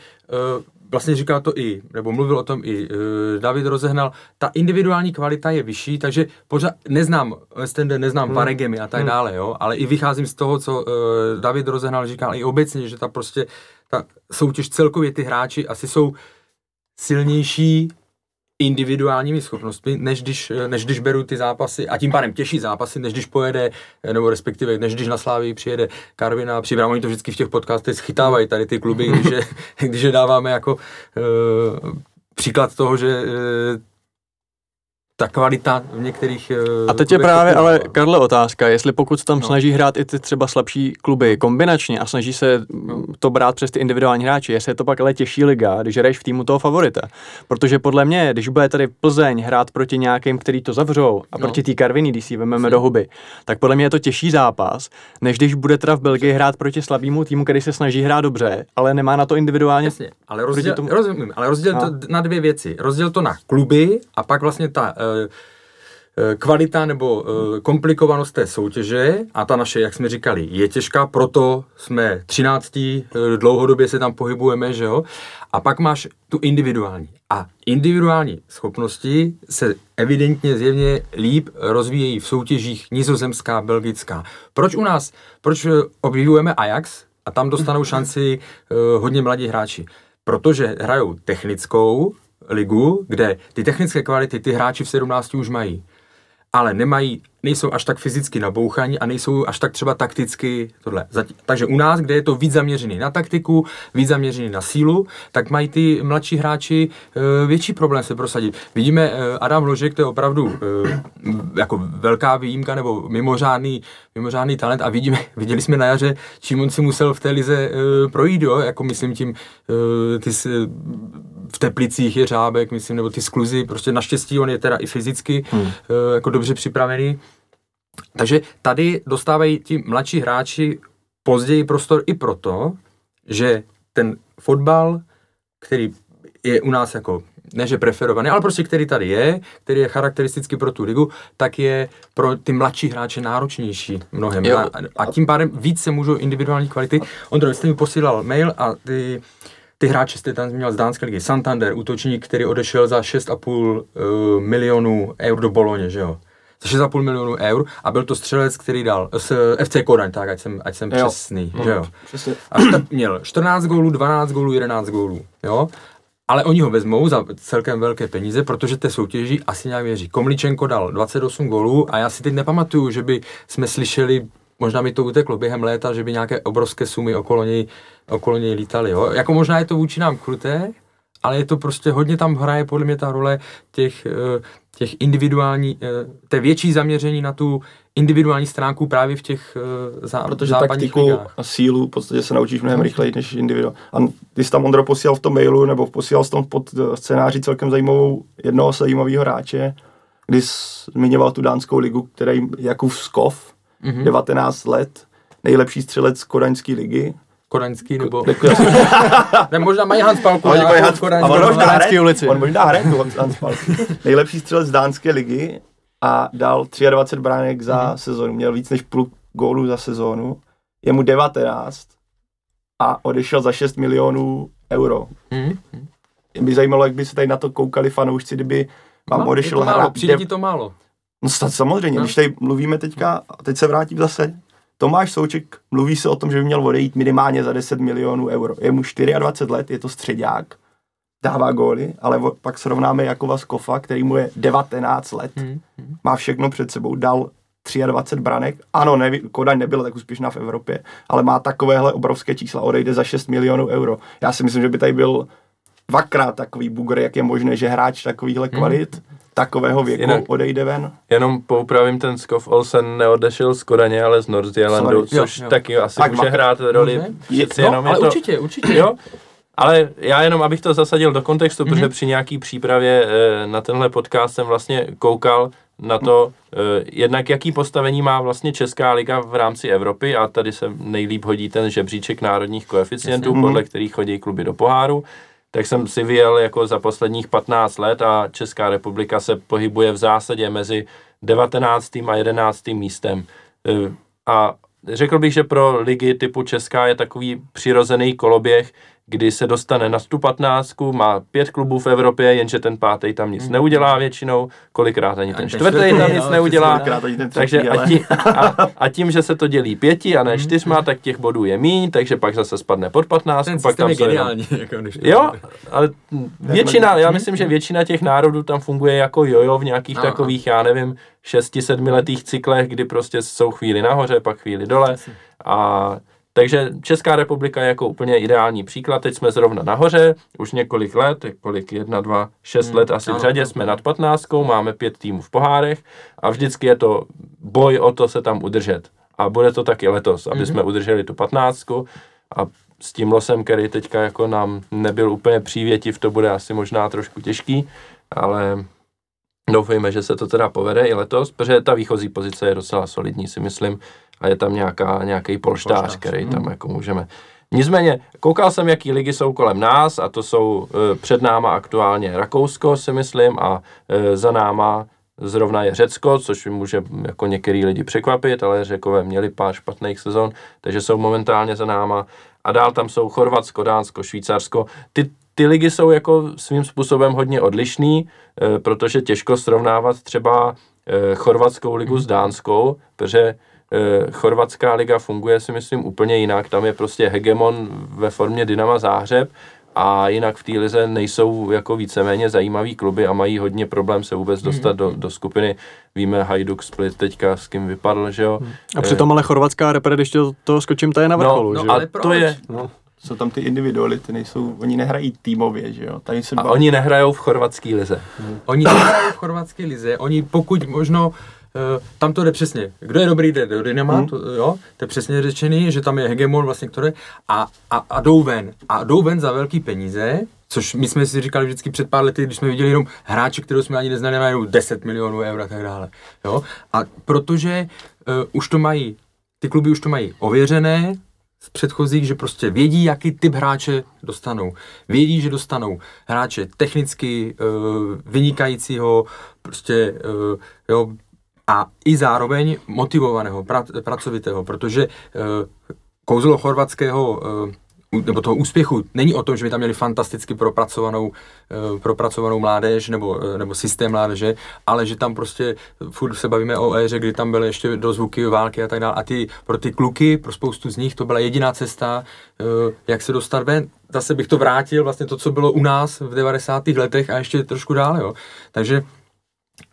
uh, vlastně říkal to i, nebo mluvil o tom i uh, David Rozehnal, ta individuální kvalita je vyšší, takže pořád neznám Stende, neznám hmm. Varegemy a tak hmm. dále, jo, ale i vycházím z toho, co uh, David Rozehnal říkal i obecně, že ta prostě, ta soutěž celkově ty hráči asi jsou silnější individuálními schopnostmi, než když, než když beru ty zápasy a tím pádem těžší zápasy, než když pojede, nebo respektive než když na Slávii přijede Karvina a připravím, oni to vždycky v těch podcastech schytávají tady ty kluby, když je, když je dáváme jako uh, příklad toho, že uh, ta kvalita v některých... Uh, a teď je právě ale, Karle, otázka, jestli pokud tam no. snaží hrát i ty třeba slabší kluby kombinačně a snaží se no. to brát přes ty individuální hráči, jestli je to pak ale těžší liga, když hraješ v týmu toho favorita. Protože podle mě, když bude tady Plzeň hrát proti nějakým, který to zavřou a no. proti té Karviny, když si vezmeme do huby, tak podle mě je to těžší zápas, než když bude teda v Belgii hrát proti slabému týmu, který se snaží hrát dobře, ale nemá na to individuálně. Jasně, ale rozděl, tomu... rozumím, ale rozděl no. to na dvě věci. Rozděl to na kluby a pak vlastně ta uh, Eh, eh, kvalita nebo eh, komplikovanost té soutěže a ta naše, jak jsme říkali, je těžká, proto jsme 13. dlouhodobě se tam pohybujeme, že jo? A pak máš tu individuální. A individuální schopnosti se evidentně zjevně líp rozvíjejí v soutěžích nizozemská, belgická. Proč u nás, proč obdivujeme Ajax a tam dostanou šanci hodně mladí hráči? Protože hrajou technickou, ligu, kde ty technické kvality ty hráči v 17 už mají, ale nemají nejsou až tak fyzicky nabouchaní a nejsou až tak třeba takticky tohle. Takže u nás, kde je to víc zaměřený na taktiku, víc zaměřený na sílu, tak mají ty mladší hráči e, větší problém se prosadit. Vidíme, e, Adam Ložek, to je opravdu e, jako velká výjimka nebo mimořádný, mimořádný talent a vidíme, viděli jsme na jaře, čím on si musel v té lize projít, jo? jako myslím tím ty, v Teplicích je řábek, myslím, nebo ty skluzy, prostě naštěstí on je teda i fyzicky hmm. jako dobře připravený, takže tady dostávají ti mladší hráči později prostor i proto, že ten fotbal, který je u nás jako ne že preferovaný, ale prostě který tady je, který je charakteristický pro tu ligu, tak je pro ty mladší hráče náročnější mnohem. A, a tím pádem víc se můžou individuální kvality. Ondro, jste mi posílal mail a ty, ty hráče jste tam zmínil z dánské ligy. Santander, útočník, který odešel za 6,5 uh, eh, milionů eur do Boloně, že jo? Za 6,5 milionů eur a byl to střelec, který dal z FC Kodaň, tak ať jsem, ať jsem jo. přesný, mm, že jo. Přesně. A měl 14 gólů, 12 gólů, 11 gólů, jo. Ale oni ho vezmou za celkem velké peníze, protože té soutěži asi nějak věří. Komličenko dal 28 gólů a já si teď nepamatuju, že by jsme slyšeli možná mi to uteklo během léta, že by nějaké obrovské sumy okolo něj, okolo něj lítaly. Jo? Jako možná je to vůči nám kruté, ale je to prostě hodně tam hraje podle mě ta role těch, eh, těch individuální, eh, té větší zaměření na tu individuální stránku právě v těch uh, zá, Protože taktiku ligách. a sílu v podstatě se naučíš mnohem rychleji než individuál. A ty jsi tam Ondro posílal v tom mailu, nebo posílal jsi tam pod scénáři celkem zajímavou, jednoho zajímavého hráče, kdy zmiňoval tu dánskou ligu, který Jakub Skov, mm-hmm. 19 let, nejlepší střelec kodaňské ligy, Kodaňský nebo... ne, možná mají Hans Palku. Oni mají Hans. On možná hraje, ulici. On možná hraje tu Hans Palku. Nejlepší střelec z dánské ligy a dal 23 bránek za mm-hmm. sezónu. Měl víc než půl gólů za sezónu. Je mu 19 a odešel za 6 milionů euro. Mm-hmm. Mě by zajímalo, jak by se tady na to koukali fanoušci, kdyby vám no, odešel to málo, přijde ti to málo. No samozřejmě, no. když tady mluvíme teďka, a teď se vrátím zase Tomáš Souček, mluví se o tom, že by měl odejít minimálně za 10 milionů euro. Je mu 24 let, je to středák, dává góly, ale pak srovnáme Jakova Skofa, který mu je 19 let, hmm. má všechno před sebou, dal 23 branek. Ano, ne, Kodaň nebyla tak úspěšná v Evropě, ale má takovéhle obrovské čísla, odejde za 6 milionů euro. Já si myslím, že by tady byl dvakrát takový bugr, jak je možné, že hráč takovýhle hmm. kvalit hmm takového věku Jinak, odejde ven. Jenom poupravím, ten Skov Olsen neodešel z Kodaně, ale z Nordsjællandu, což jo, jo. taky asi tak může hrát roli. Je, no, jenom ale je to, určitě, určitě. Jo? Ale já jenom, abych to zasadil do kontextu, mm-hmm. protože při nějaký přípravě e, na tenhle podcast jsem vlastně koukal na to, e, jednak jaký postavení má vlastně Česká liga v rámci Evropy a tady se nejlíp hodí ten žebříček národních koeficientů, Jasně. podle kterých chodí kluby do poháru tak jsem si vyjel jako za posledních 15 let a Česká republika se pohybuje v zásadě mezi 19. a 11. místem. E, a řekl bych, že pro ligy typu Česká je takový přirozený koloběh, kdy se dostane na tu patnáctku, má pět klubů v Evropě, jenže ten pátý tam nic neudělá většinou, kolikrát ani ten čtvrtý tam nic neudělá. Takže a, tí, a, a tím, že se to dělí pěti a ne čtyřma, tak těch bodů je míň, takže pak zase spadne pod patnáctku. Ten pak tam je geniální. Jako, když Jo, ale většina, já myslím, že většina těch národů tam funguje jako jojo v nějakých Ano, takových, já nevím, šesti, sedmiletých cyklech, kdy prostě jsou chvíli nahoře, pak chvíli dole. A takže Česká republika je jako úplně ideální příklad. Teď jsme zrovna nahoře, už několik let, kolik, jedna, dva, šest Hmm, let asi v ano, řadě, ano. jsme nad patnáctkou, máme pět týmů v pohárech a vždycky je to boj o to se tam udržet. A bude to taky letos, aby jsme udrželi tu patnáctku a s tím losem, který teďka jako nám nebyl úplně přívětiv, to bude asi možná trošku těžký, ale doufejme, že se to teda povede i letos, protože ta výchozí pozice je docela solidní, si myslím, a je tam nějaká, nějaký polštář, Polštář, který tam jako můžeme. Nicméně, koukal jsem, jaký ligy jsou kolem nás a to jsou e, před náma aktuálně Rakousko, si myslím, a e, za náma zrovna je Řecko, což může jako některý lidi překvapit, ale Řekové měli pár špatných sezon, takže jsou momentálně za náma. A dál tam jsou Chorvatsko, Dánsko, Švýcarsko. Ty, ty ligy jsou jako svým způsobem hodně odlišný, eh, protože těžko srovnávat třeba eh, chorvatskou ligu s dánskou, protože chorvatská liga funguje si myslím úplně jinak, tam je prostě hegemon ve formě Dynama Záhřeb a jinak v té lize nejsou jako víceméně zajímavý kluby a mají hodně problém se vůbec dostat do, do skupiny. Víme Hajduk Split teďka s kým vypadl, že jo. A přitom ale chorvatská repre, když to, to skočím, ta je na vrcholu, no, že? no, ale Ale to proč? je, Jsou tam ty individuality, nejsou, oni nehrají týmově, že jo. Tady se a oni nehrajou v chorvatské lize. Oni nehrají v chorvatské lize, oni pokud možno, uh, tam to jde přesně, kdo je dobrý, jde do Dynama, Hmm. to, jo, to je přesně řečený, že tam je hegemon vlastně, který, a, a, a jdou ven, a jdou ven za velký peníze, což my jsme si říkali vždycky před pár lety, když jsme viděli jenom hráče, kterého jsme ani neznali, najednou 10 milionů eur a tak dále, jo, a protože uh, už to mají, ty kluby už to mají ověřené, z předchozích, že prostě vědí, jaký typ hráče dostanou. Vědí, že dostanou hráče technicky uh, vynikajícího, prostě uh, jo, a i zároveň motivovaného, pra, pracovitého, protože uh, kouzlo chorvatského uh, nebo toho úspěchu není o tom, že by tam měli fantasticky propracovanou, eh, propracovanou mládež nebo, eh, nebo systém mládeže, ale že tam prostě furt se bavíme o éře, kdy tam byly ještě dozvuky války a tak dále. A ty, pro ty kluky, pro spoustu z nich, to byla jediná cesta, eh, jak se dostat ven. Zase bych to vrátil, vlastně to, co bylo u nás v 90. letech a ještě trošku dále. Jo. Takže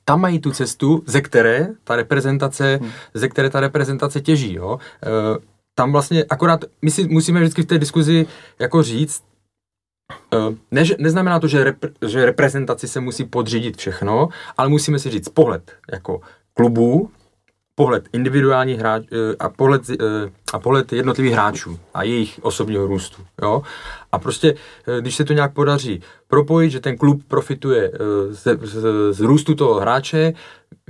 tam mají tu cestu, ze které ta reprezentace, hmm. ze které ta reprezentace těží. Jo. E, tam vlastně akorát my si musíme vždycky v té diskuzi jako říct, e, ne, neznamená to, že, rep, že reprezentaci se musí podřídit všechno, ale musíme si říct pohled jako klubů, pohled individuální hráč eh, a pohled, eh, a pohled jednotlivých hráčů a jejich osobního růstu. Jo? A prostě, eh, když se to nějak podaří propojit, že ten klub profituje z, z, z růstu toho hráče,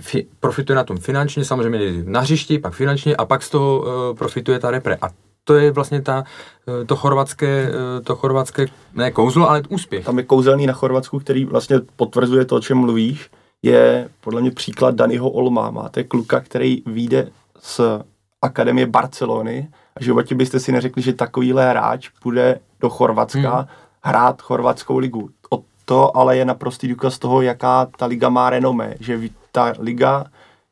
fi, profituje na tom finančně, samozřejmě na hřišti, pak finančně a pak z toho profituje ta repre. A to je vlastně ta, to chorvatské, to chorvatské, ne kouzlo, ale úspěch. Tam je kouzelný na Chorvatsku, který vlastně potvrzuje to, o čem mluvíš, je podle mě příklad Daniho Olma. Máte kluka, který vyjde z Akademie Barcelony a životě byste si neřekli, že takovýhle hráč půjde do Chorvatska Hmm. hrát chorvatskou ligu. O to ale je naprostý důkaz toho, jaká ta liga má renomé, že ta liga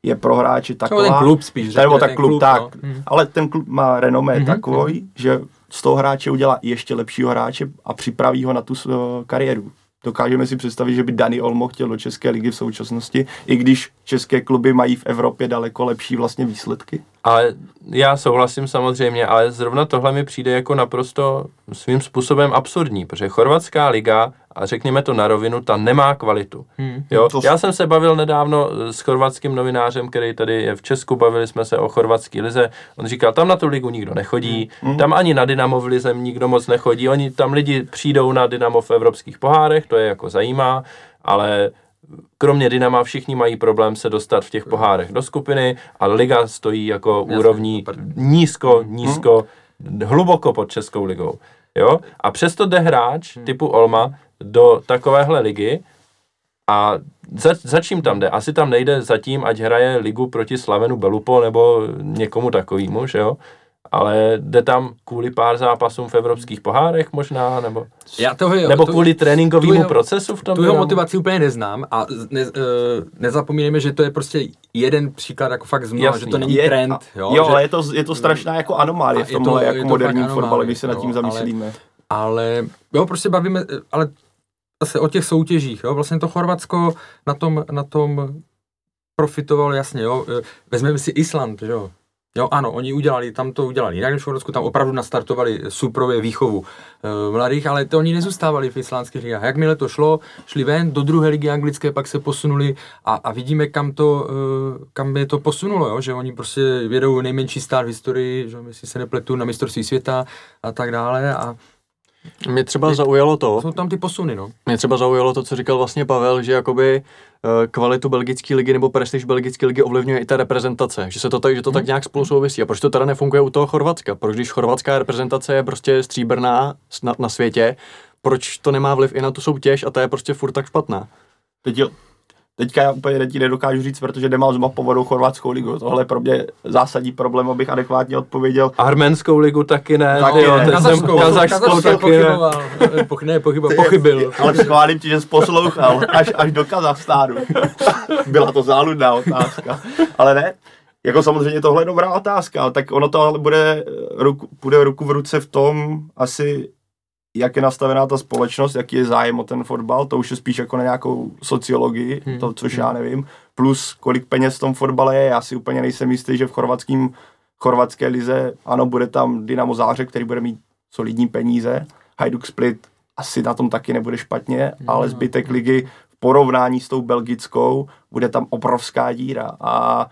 je pro hráče taková... ten klub spíš, Nebo řekněme, tak ten klub, klub, tak. no. Mhm. Ale ten klub má renomé Mhm, takový, že z toho hráče udělá ještě lepšího hráče a připraví ho na tu svou kariéru. Dokážeme si představit, že by Dani Olmo chtěl do České ligy v současnosti, i když české kluby mají v Evropě daleko lepší vlastně výsledky. Ale já souhlasím samozřejmě, ale zrovna tohle mi přijde jako naprosto svým způsobem absurdní, protože chorvatská liga, a řekněme to na rovinu, ta nemá kvalitu. Hmm. Jo? To- Já jsem se bavil nedávno s chorvatským novinářem, který tady je v Česku, bavili jsme se o chorvatské lize. On říkal, tam na tu ligu nikdo nechodí, tam ani na Dynamo v lize nikdo moc nechodí. Oni tam lidi přijdou na Dynamo v evropských pohárech, to je jako zajímá, ale kromě Dynama všichni mají problém se dostat v těch pohárech do skupiny a liga stojí jako Jasně, úrovní nízko, nízko, hluboko pod Českou ligou. jo, a přesto jde hráč Hmm. typu Olma do takovéhle ligy a za, za čím tam jde? Asi tam nejde zatím, ať hraje ligu proti Slavenu Belupo nebo někomu takovýmu, že jo? Ale jde tam kvůli pár zápasům v evropských pohárech možná, nebo, Já toho, jo, nebo to- kvůli tréninkovému tu jeho- procesu v tom Tu jeho motivaci úplně neznám a ne, uh, nezapomínejme, že to je prostě jeden příklad jako fakt z mnoha, Jasný, že to není Je- trend. a- Jo, jo že, ale je to, je to strašná jako anomálie v je to- tomhle je jako to moderním fotbale, když se nad tím jo, ale- zamyslíme. ale jo, prostě bavíme, ale zase o těch soutěžích, jo, vlastně to Chorvatsko na tom, na tom profitovalo, jasně, jo, eh, vezmeme si Island, jo, Jo, ano, oni udělali, tam to udělali jinak než v Chorvatsku, tam opravdu nastartovali suprově výchovu e, mladých, ale to oni nezůstávali v islánských ligách. Jakmile to šlo, šli ven do druhé ligy anglické, pak se posunuli a, a vidíme, kam to, e, kam je to posunulo, jo? že oni prostě vědou nejmenší stát v historii, že jestli se nepletu na mistrovství světa a tak dále a Mě třeba zaujalo to, jsou tam ty posuny, no. mě třeba zaujalo to, co říkal vlastně Pavel, že jakoby eh, kvalitu belgické ligy nebo prestiž belgické ligy ovlivňuje i ta reprezentace, že se to tak, že to tak nějak spolu souvisí. A proč to teda nefunguje u toho Chorvatska? Proč když chorvatská reprezentace je prostě stříbrná na, na světě, proč to nemá vliv i na tu soutěž a ta je prostě furt tak špatná? Teď, jo- teďka já úplně ti nedokážu říct, protože nemám zmapovanou chorvatskou ligu. Tohle je pro mě zásadní problém, abych adekvátně odpověděl. Arménskou ligu taky ne, Taky jo, ne. Kazašskou, Kazašskou Kazašskou taky ne. pochyboval, poch, ne, pochyboval, pochybil. Ale schválím ti, že jsi poslouchal až, až do Kazachstánu. Byla to záludná otázka. Ale ne, jako samozřejmě tohle je dobrá otázka, tak ono to ale bude, ruku, bude ruku v ruce v tom asi, jak je nastavená ta společnost, jaký je zájem o ten fotbal, to už je spíš jako na nějakou sociologii, Hmm. to, což já nevím, plus kolik peněz v tom fotbale je, já si úplně nejsem jistý, že v chorvatským, chorvatské lize, ano, bude tam Dynamo Zářeb, který bude mít solidní peníze, Hajduk Split asi na tom taky nebude špatně, ale zbytek ligy v porovnání s tou belgickou bude tam obrovská díra. A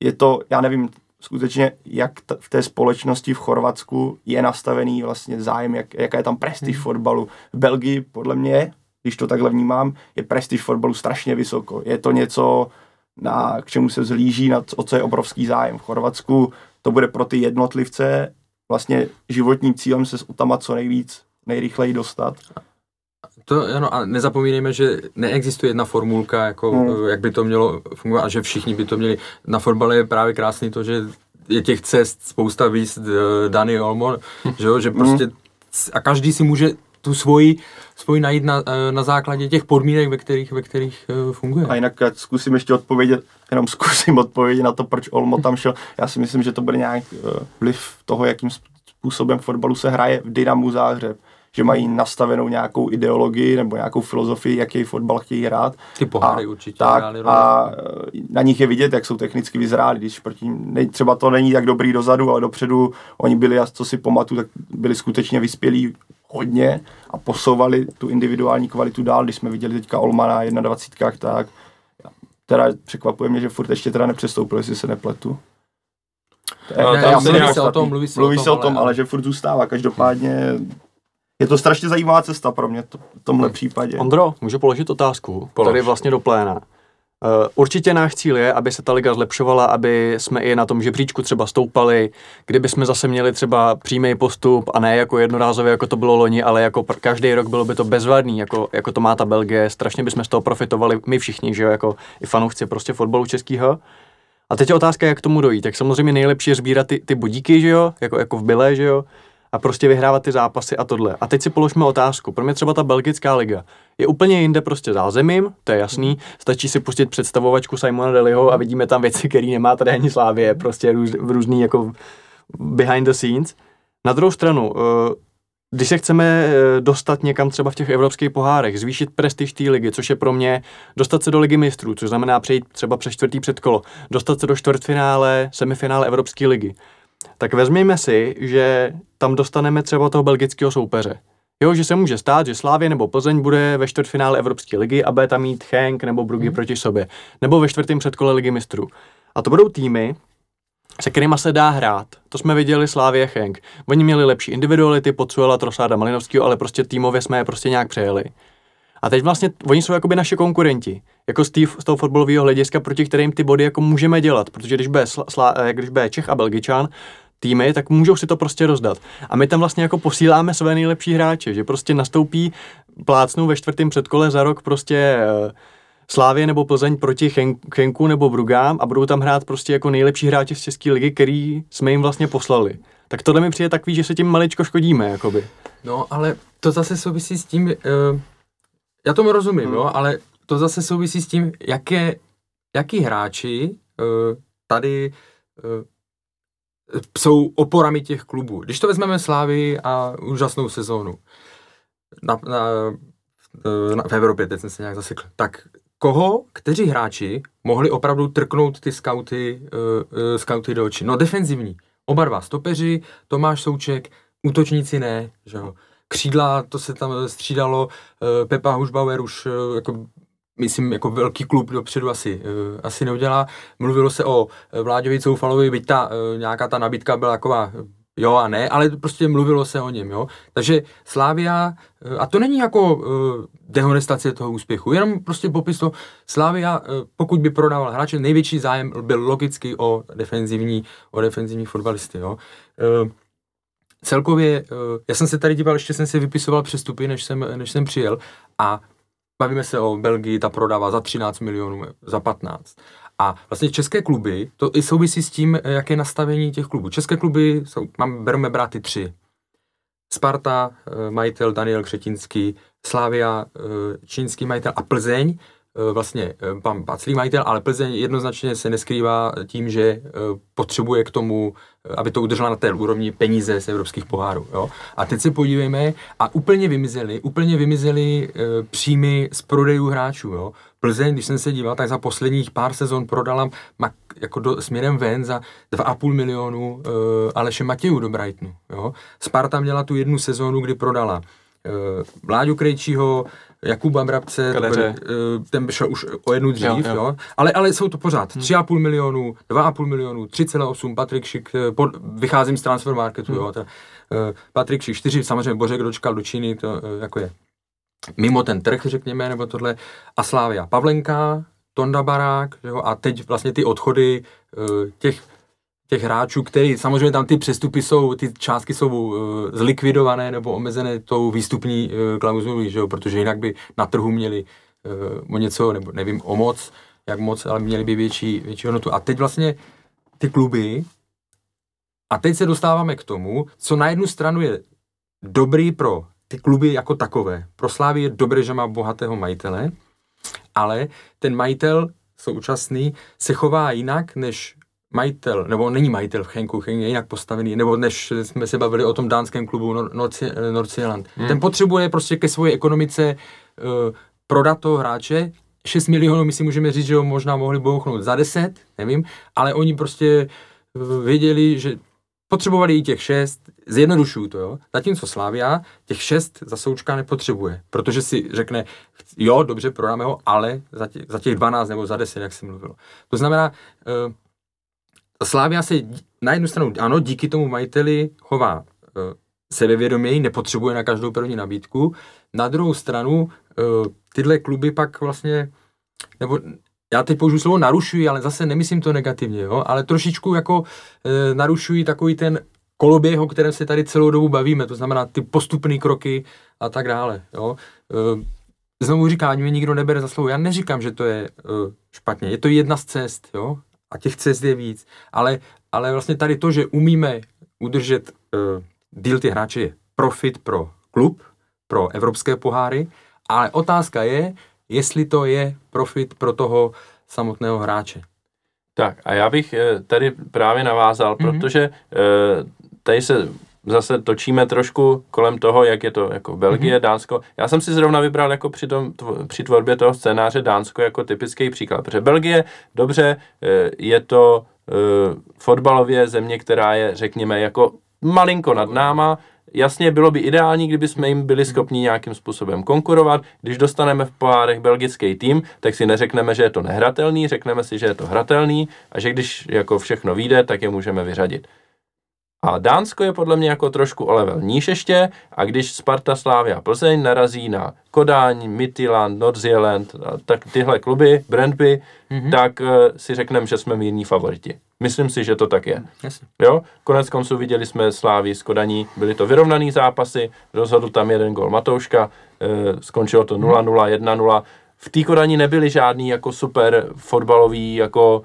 je to, já nevím, skutečně, jak t- v té společnosti v Chorvatsku je nastavený vlastně zájem, jak, jaká je tam prestiž fotbalu. V Belgii, podle mě, když to takhle vnímám, je prestiž fotbalu strašně vysoko. Je to něco, na, k čemu se zlíží, na co, o co je obrovský zájem. V Chorvatsku to bude pro ty jednotlivce vlastně životním cílem se tam co nejvíc, nejrychleji dostat. To, ano, a nezapomínejme, že neexistuje jedna formulka, jako, Hmm. jak by to mělo fungovat a že všichni by to měli. Na fotbale je právě krásný to, že je těch cest spousta víc eh, Dani Olmo, že, jo, že prostě c- a každý si může tu svoji, svoji najít na, eh, na základě těch podmínek, ve kterých, ve kterých eh, funguje. A jinak ať zkusím ještě odpovědět, jenom zkusím odpovědět na to, proč Olmo tam šel. Já si myslím, že to bude nějak eh, vliv toho, jakým způsobem fotbalu se hraje v Dynamu Záhřeb. Že mají nastavenou nějakou ideologii nebo nějakou filozofii, jaký fotbal chtějí hrát. Ty poháry A- určitě Tak a na nich je vidět, jak jsou technicky vyzráli, když proti ním, ne, třeba to není tak dobrý dozadu, ale dopředu oni byli, a co si pamatuju, tak byli skutečně vyspělí hodně a posouvali tu individuální kvalitu dál, když jsme viděli teďka Olmana 21, tak teda překvapuje mě, že furt ještě teda nepřestoupil, jestli se nepletu. Asi se mluví se o tom, mluví se mluví o se o tom, tom, ale- ale že furt zůstává. Každopádně je to strašně zajímavá cesta pro mě to, v tomhle případě. Ondro, můžu položit otázku? Polož. Tady vlastně do pléna. Uh, určitě náš cíl je, aby se ta liga zlepšovala, aby jsme i na tom žebříčku třeba stoupali, kdyby jsme zase měli třeba přímý postup a ne jako jednorázově, jako to bylo loni, ale jako každý rok bylo by to bezvadný, jako, jako to má ta Belgie, strašně bychom z toho profitovali my všichni, že jo, jako i fanoušci prostě fotbalu českého. A teď je otázka, jak k tomu dojít. Tak samozřejmě nejlepší je sbírat ty, ty bodíky, že jo, jako, jako v byle, že jo, a prostě vyhrávat ty zápasy a tohle. A teď si položme otázku. Pro mě třeba ta belgická liga je úplně jinde prostě zázemím, to je jasný. Stačí si pustit představovačku Simona Deliho a vidíme tam věci, které nemá tady ani Slávě, prostě růz, různý jako behind the scenes. Na druhou stranu, eh, když se chceme eh, dostat někam třeba v těch evropských pohárech, zvýšit prestiž té ligy, což je pro mě dostat se do ligy mistrů, což znamená přejít třeba přes čtvrtý předkolo, dostat se do čtvrtfinále, semifinále Evropské ligy, tak vezměme si, že tam dostaneme třeba toho belgického soupeře. Jo, že se může stát, že Slávě nebo Plzeň bude ve čtvrtfinále Evropské ligy a bude tam mít Henk nebo Brugy hmm. proti sobě. Nebo ve čtvrtém předkole ligy mistrů. A to budou týmy, se kterými se dá hrát. To jsme viděli Slávě Henk. Oni měli lepší individuality, Pocuela, Trosáda, Malinovského, ale prostě týmově jsme je prostě nějak přejeli. A teď vlastně oni jsou jakoby naše konkurenti, jako z, tý, z toho fotbalového hlediska, proti kterým ty body jako můžeme dělat, protože když bude, sla, sla, eh, když bude Čech a Belgičan, týmy, tak můžou si to prostě rozdat. A my tam vlastně jako posíláme své nejlepší hráče, že prostě nastoupí, plácnou ve čtvrtém předkole za rok prostě uh, Slávě nebo Plzeň proti Chenku nebo Brugám a budou tam hrát prostě jako nejlepší hráči z České ligy, který jsme jim vlastně poslali. Tak tohle mi přijde takový, že se tím maličko škodíme, jakoby. No, ale to zase souvisí s tím, uh, já tomu rozumím, hmm. jo, ale to zase souvisí s tím, jaké, jaký hráči uh, tady uh, jsou oporami těch klubů. Když to vezmeme Slávy a úžasnou sezónu na, na, na, v Evropě, teď jsem se nějak zasekl, tak koho, kteří hráči mohli opravdu trknout ty skauty, uh, uh, skauty do očí? No defenzivní. Oba dva stopeři, Tomáš Souček, útočníci ne, že jo. Křídla, to se tam střídalo, Pepa Hušbauer už jako myslím, jako velký klub dopředu asi, uh, asi neudělá. Mluvilo se o Vláďovi Coufalovi, byť ta, uh, nějaká ta nabídka byla taková jo a ne, ale prostě mluvilo se o něm, jo. Takže Slávia, eh, a to není jako dehonestace toho úspěchu, jenom prostě popis toho, Slávia, pokud by prodával hráče, největší zájem byl logicky o defenzivní, o defenzivní fotbalisty, jo. Celkově, já jsem se tady díval, ještě jsem si vypisoval přestupy, než jsem, než jsem přijel a bavíme se o Belgii, ta prodává za 13 milionů, za 15. A vlastně české kluby, to i souvisí s tím, jaké je nastavení těch klubů. České kluby, jsou, mám, bereme bráty tři. Sparta, eh, majitel Daniel Křetinský, Slávia, eh, čínský majitel a Plzeň, vlastně eh, pan Paclý majitel, ale Plzeň jednoznačně se neskrývá tím, že eh, potřebuje k tomu, aby to udržela na té úrovni peníze z evropských pohárů. Jo? A teď se podívejme a úplně vymizely, úplně vymizely příjmy z prodejů hráčů. Jo? Plzeň, když jsem se díval, tak za posledních pár sezon prodala jako do, směrem ven za 2,5 milionu e, Aleše Matějů do Brightonu. Jo? Sparta měla tu jednu sezónu, kdy prodala e, Vláďu Krejčího, Jakuba Brabce, Kadeře. Eh, ten šel už o jednu dřív, jo, jo. Jo? Ale, ale jsou to pořád. Hmm. 3,5 milionů, 2,5 milionů, 3,8, Patrik Šik, eh, pod, vycházím z transfer marketu, hmm. jo, teda, uh, Patrik Šik 4, samozřejmě Bořek dočkal do Číny, to jako je mimo ten trh, řekněme, nebo tohle, a Slávia Pavlenka, Tonda Barák, jo, a teď vlastně ty odchody těch těch hráčů, který samozřejmě tam ty přestupy jsou, ty částky jsou uh, zlikvidované nebo omezené tou výstupní uh, klauzulí, že jo, protože jinak by na trhu měli uh, o něco, nebo nevím, o moc, jak moc, ale měli by větší, větší hodnotu. A teď vlastně ty kluby, a teď se dostáváme k tomu, co na jednu stranu je dobrý pro ty kluby jako takové. Pro Slávy je dobré, že má bohatého majitele, ale ten majitel současný se chová jinak, než majitel, nebo není majitel v Henku, Henk je jinak postavený, nebo než jsme se bavili o tom dánském klubu Nordsjælland. Hmm. Ten potřebuje prostě ke své ekonomice uh, prodat toho hráče, 6 milionů, my si můžeme říct, že ho možná mohli bouchnout za 10, nevím, ale oni prostě věděli, že potřebovali i těch 6, zjednodušuju to, jo. Zatímco Slávia těch 6 za Součka nepotřebuje, protože si řekne, jo, dobře, prodáme ho, ale za těch, za těch 12 nebo za 10, jak jsem mluvil. To znamená, uh, Slávia se na jednu stranu, ano, díky tomu majiteli chová uh, sebevědoměji, nepotřebuje na každou první nabídku. Na druhou stranu uh, tyhle kluby pak vlastně, nebo já teď použiju slovo narušují, ale zase nemyslím to negativně, jo, ale trošičku jako e, narušují takový ten koloběh, o kterém se tady celou dobu bavíme, to znamená ty postupné kroky a tak dále, jo. E, znovu říkám, mě nikdo nebere za slovo, já neříkám, že to je e, špatně, je to jedna z cest, jo, a těch cest je víc. Ale, ale vlastně tady to, že umíme udržet uh, deal ty hráče je profit pro klub, pro evropské poháry, ale otázka je, jestli to je profit pro toho samotného hráče. Tak a já bych eh, tady právě navázal, mm-hmm. protože eh, tady se zase točíme trošku kolem toho, jak je to jako Belgie, mm-hmm. Dánsko. Já jsem si zrovna vybral jako při, tom, tvo, při tvorbě toho scénáře Dánsko jako typický příklad, protože Belgie, dobře, eh, je to uh, fotbalově země, která je, řekněme, jako malinko nad náma, Jasně, bylo by ideální, kdyby jsme jim byli schopni nějakým způsobem konkurovat. Když dostaneme v pohárech belgický tým, tak si neřekneme, že je to nehratelný, řekneme si, že je to hratelný a že když jako všechno vyjde, tak je můžeme vyřadit. A Dánsko je podle mě jako trošku o level níž ještě a když Sparta, Slávia, Plzeň narazí na Kodáň, Midtjylland, Nordsjælland, tak tyhle kluby, Brandby, mm-hmm. tak uh, si řekneme, že jsme mírní favoriti. Myslím si, že to tak je. Jasně. Jo? Konec konců viděli jsme Slávy s Kodaní, byly to vyrovnaný zápasy, rozhodl tam jeden gol Matouška, uh, skončilo to 0-0, 1-0. V té Kodani nebyli žádný jako super fotbalový jako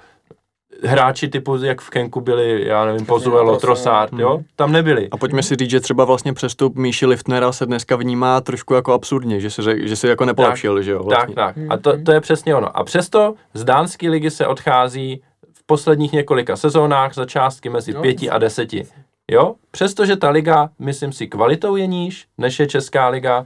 hráči typu, jak v Kenku byli, já nevím, Pozuelo, Trossard, jo, Hmm. tam nebyli. A pojďme si říct, že třeba vlastně přestup Míši Liftnera se dneska vnímá trošku jako absurdně, že řek, že si jako nepolepšil, že jo? Vlastně. Tak, tak. A to, to je přesně ono. A přesto z dánské ligy se odchází v posledních několika sezónách za částky mezi Jo. pěti a deseti. Jo? Přestože ta liga, myslím si, kvalitou je níž, než je Česká liga,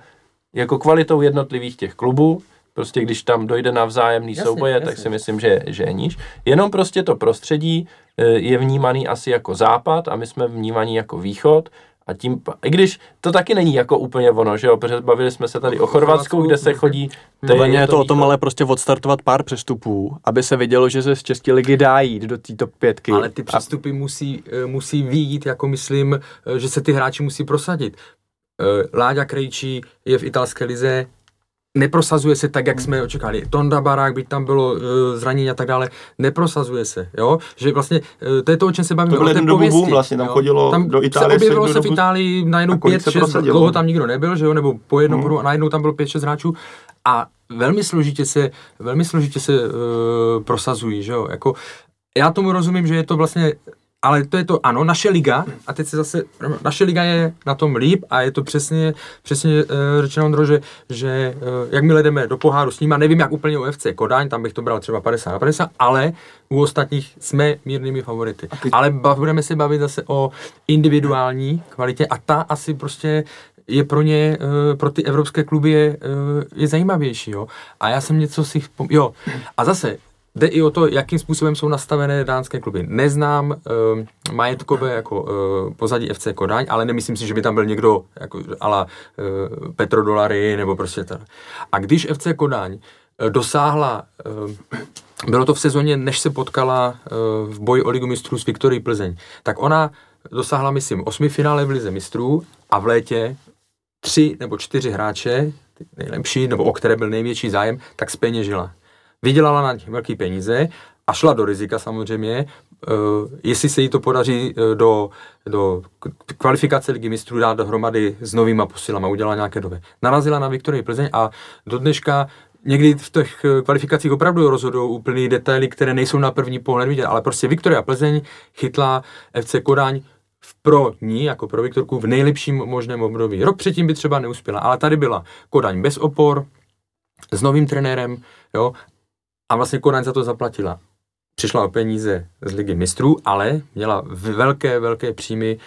jako kvalitou jednotlivých těch klubů, prostě když tam dojde na vzájemný Jasně, souboje, jasně. tak si myslím, že, že je níž. Jenom prostě to prostředí eh, je vnímaný asi jako západ a my jsme vnímaní jako východ a tím, i když to taky není jako úplně ono, že jo, protože bavili jsme se tady o Chorvatsku, kde se chodí. Podle mě je to o tom ale prostě odstartovat pár přestupů, aby se vidělo, že se z České ligy dá jít do této pětky. Ale ty A- přestupy musí, eh, musí výjít, jako myslím, eh, že se ty hráči musí prosadit. Láďa Krejčí je v italské lize, neprosazuje se tak, jak jsme očekávali. Tonda Barák, byť tam bylo eh, zranění a tak dále, neprosazuje se, jo? Že vlastně, eh, to je to, o čem se bavíme, To byl o té dobu pověsti, boom vlastně, tam jo. chodilo tam do Itálie se objevilo se v Itálii najednou pět, šest, dlouho tam nikdo nebyl, že jo, nebo po jednom Hmm. bodu a najednou tam bylo pět, šest hráčů a velmi složitě se, velmi složitě se uh, prosazují, že jo, jako já tomu rozumím, že je to vlastně, ale to je to, ano, naše liga, a teď se zase, naše liga je na tom líp a je to přesně, přesně uh, řečeno, Ondro, že, že uh, jakmile jdeme do poháru s nimi, nevím jak úplně u FC Kodaň, tam bych to bral třeba 50 na 50, ale u ostatních jsme mírnými favority. Ale bav, budeme se bavit zase o individuální kvalitě a ta asi prostě je pro ně, eh, pro ty evropské kluby je, eh, je zajímavější, jo. A já jsem něco si, vzpom- jo. A zase, jde i o to, jakým způsobem jsou nastavené dánské kluby. Neznám uh, majetkové jako uh, pozadí FC Kodaň, ale nemyslím si, že by tam byl někdo jako ala uh, petrodolary nebo prostě to. A když FC Kodaň uh, dosáhla, uh, bylo to v sezóně, než se potkala uh, v boji o ligu mistrů s Viktorií Plzeň, tak ona dosáhla, myslím, osmi finále v lize mistrů a v létě tři nebo čtyři hráče, nejlepší, nebo o které byl největší zájem, tak zpeněžila. Vydělala na nich velký peníze a šla do rizika samozřejmě, uh, jestli se jí to podaří uh, do, do kvalifikace ligy mistrů dát dohromady s novýma posilama, udělala nějaké doby. Narazila na Viktorii Plzeň a do dneška někdy v těch eh, kvalifikacích opravdu rozhodují úplný detaily, které nejsou na první pohled vidět, ale prostě Viktoria Plzeň chytla FC Kodaň v pro ní, jako pro Viktorku, v nejlepším možném období. Rok předtím by třeba neuspěla, ale tady byla Kodaň bez opor, s novým trenérem, jo, a vlastně Kodaň za to zaplatila. Přišla o peníze z ligy mistrů, ale měla velké, velké příjmy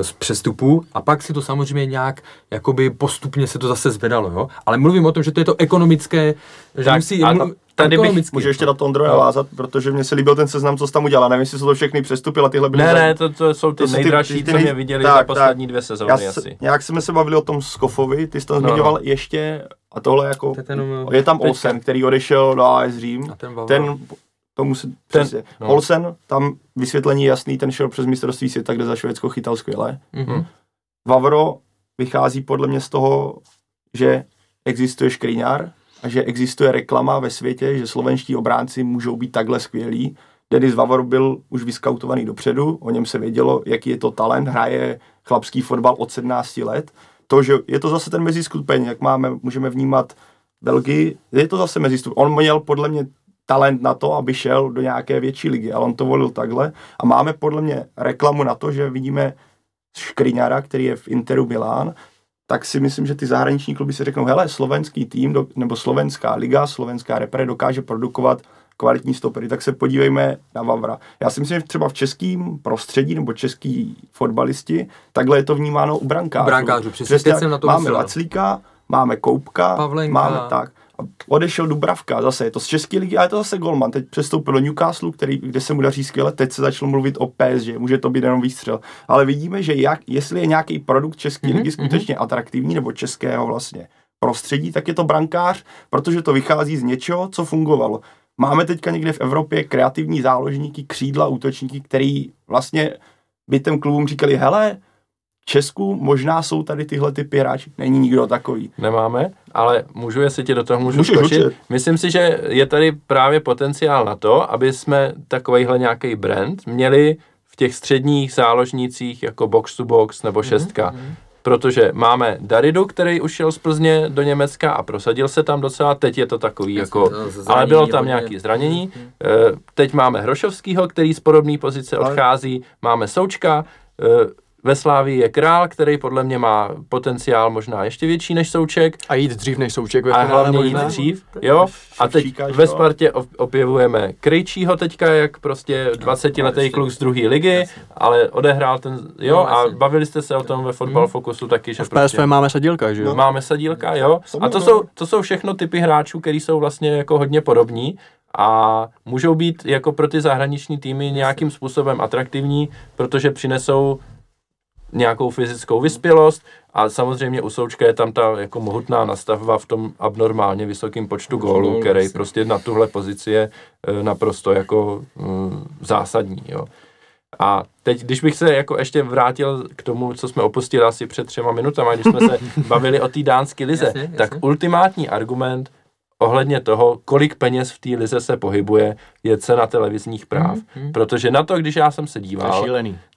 e, z přestupů a pak si to samozřejmě nějak, jakoby postupně se to zase zvedalo, jo. Ale mluvím o tom, že to je to ekonomické, že Tak, musí, a mlu- tady bych-. Můžu ještě na to Ondro navázat, protože mně se líbil ten seznam, co jsi tam udělal. Nevím, jestli jsou to všechny přestupy, ale tyhle byly Ne, za- ne, to, to jsou ty To jsou ty- nejdražší, ty- ty co mě viděli tak, za tak. poslední dvě sezóny Já se, asi. nějak jsme se bavili o tom Skofovi, ty jsi tam No, zmiňoval no. ještě, a tohle jako, To je ten, je tam teďka. Olsen, který odešel do AS Řím. A ten. Ten, tomu se, přesně. no. Olsen, tam vysvětlení je jasný, ten šel přes mistrovství světa, kde za Švédsko chytal skvěle. Mhm. Vavro vychází podle mě z toho, že existuje škriňár a že existuje reklama ve světě, že slovenští obránci můžou být takhle skvělí. Denis Vavro byl už vyskautovaný dopředu, o něm se vědělo, jaký je to talent, hraje chlapský fotbal od 17 let. To, že je to zase ten meziskupeň, jak máme, můžeme vnímat Belgii, je to zase mezistup. On měl podle mě talent na to, aby šel do nějaké větší ligy, ale on to volil takhle. A máme podle mě reklamu na to, že vidíme Škriňara, který je v Interu Milán, tak si myslím, že ty zahraniční kluby si řeknou, hele, slovenský tým do, nebo slovenská liga, slovenská repre dokáže produkovat kvalitní stopery, tak se podívejme na Vavra. Já si myslím, že třeba v českém prostředí nebo český fotbalisti, takhle je to vnímáno u brankářů. Brankářů, přesně, teď jsem na to máme myslel. Laclíka, máme Koupka, Pavlenka. máme tak. A odešel Dubravka, zase je to z České ligy, ale je to zase Golman. Teď přestoupil do Newcastle, který, kde se mu daří skvěle, teď se začalo mluvit o PSG, může to být jenom výstřel. Ale vidíme, že jak, jestli je nějaký produkt České Mhm, ligy skutečně atraktivní, nebo českého vlastně prostředí, tak je to brankář, protože to vychází z něčeho, co fungovalo. Máme teďka někde v Evropě kreativní záložníky, křídla, útočníky, který vlastně by těm klubům říkali, hele, v Česku možná jsou tady tyhle typy hráči. Není nikdo takový. Nemáme, ale můžu, jestli ti do toho můžu Můžeš skočit. určitě. Myslím si, že je tady právě potenciál na to, aby jsme takovýhle nějaký brand měli v těch středních záložnících jako box to box nebo šestka. Protože máme Daridu, který už šel z Plzně do Německa a prosadil se tam docela, teď je to takový Jasně, jako, to zranění ale bylo tam nějaký zranění. Eh, Teď máme Hrošovskýho, který z podobné pozice odchází, máme Součka, eh, ve Slávii je Král, který podle mě má potenciál možná ještě větší než Souček, A jít dřív než souček ve a finále hlavně jít dřív, jo. A teď ve. Spartě op- opěvujeme Krejčího teďka, jak prostě 20-letý kluk z druhé ligy, ale odehrál ten, jo, No, a bavili jste se o tom ve Fotbal Focusu taky, že V PSV máme sadílka, že jo? máme sadílka, jo. A to jsou, to jsou všechno typy hráčů, který jsou vlastně jako hodně podobní a můžou být jako pro ty zahraniční týmy nějakým způsobem atraktivní, protože přinesou nějakou fyzickou vyspělost a samozřejmě u Součka je tam ta jako mohutná nastavba v tom abnormálně vysokém počtu gólů, který prostě na tuhle pozici je eh, naprosto jako mm, zásadní, jo. A teď, když bych se jako ještě vrátil k tomu, co jsme opustili asi před třema minutami, když jsme se bavili o té dánské lize, Jasně, jasně. tak ultimátní argument ohledně toho, kolik peněz v té lize se pohybuje, je cena televizních práv. Mhm. Protože na to, když já jsem se díval.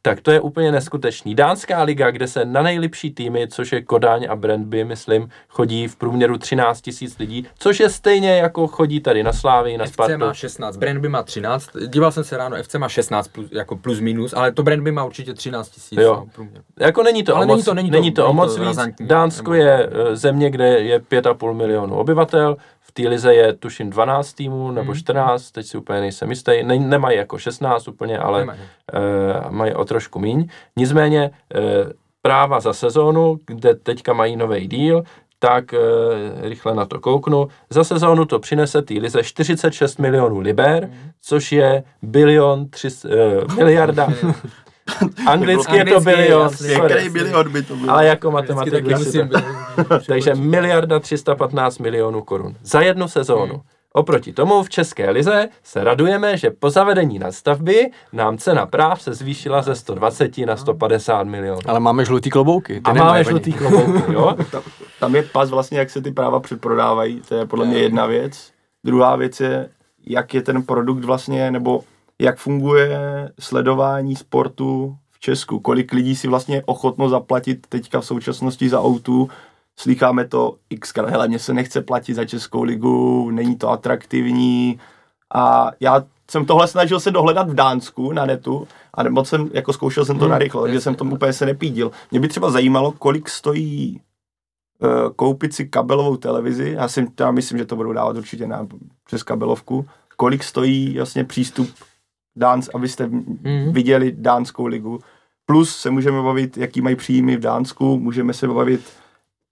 Tak to je úplně neskutečný. Dánská liga, kde se na nejlepší týmy, což je Kodaň a Brandby, myslím, chodí v průměru 13 tisíc lidí, což je stejně jako chodí tady na Slávii, na FC Spartu. má 16, Brandby má 13, díval jsem se ráno, FC má 16 plus, jako plus minus, ale to Brandby má určitě 13 tisíc. Jo. no. Jako není to Ale o není moc, to- není to- není to o není to moc víc. razantní. Dánsko Nebo- je eh, země, kde je 5,5 milionu obyvatel, v té lize je tuším 12 týmů nebo 14, teď si úplně nejsem jistý, ne, nemají jako 16 úplně, ale Nemají. e, mají o trošku míň. Nicméně e, práva za sezónu, kde teďka mají nový díl, tak e, rychle na to kouknu. Za sezónu to přinese té lize 46 milionů liber, což je bilion, tři, e, miliarda. Anglicky je to bilion. Který bilion by to byl? ale jako matematik takže miliarda 315 milionů korun za jednu sezónu. Hmm. Oproti tomu v České lize se radujeme, že po zavedení nadstavby nám cena práv se zvýšila ze 120 na 150 milionů. Ale máme žlutý klobouky. Ty A nemají máme žlutý klobouky, jo? tam, tam je pas vlastně, jak se ty práva předprodávají, to je podle mě jedna věc. Druhá věc je, jak je ten produkt vlastně, nebo jak funguje sledování sportu v Česku. Kolik lidí si vlastně ochotno zaplatit teďka v současnosti za autu. Slycháme to x hele, mně se nechce platit za Českou ligu, není to atraktivní. A já jsem tohle snažil se dohledat v Dánsku na netu a moc jsem, jako zkoušel jsem to Hmm, narychlo, takže jsem tomu úplně se nepídil. Mě by třeba zajímalo, kolik stojí uh, koupit si kabelovou televizi, já si já myslím, že to budou dávat určitě na, přes kabelovku, kolik stojí vlastně přístup Dáns, abyste Mhm. viděli dánskou ligu. Plus se můžeme bavit, jaký mají příjmy v Dánsku, můžeme se bavit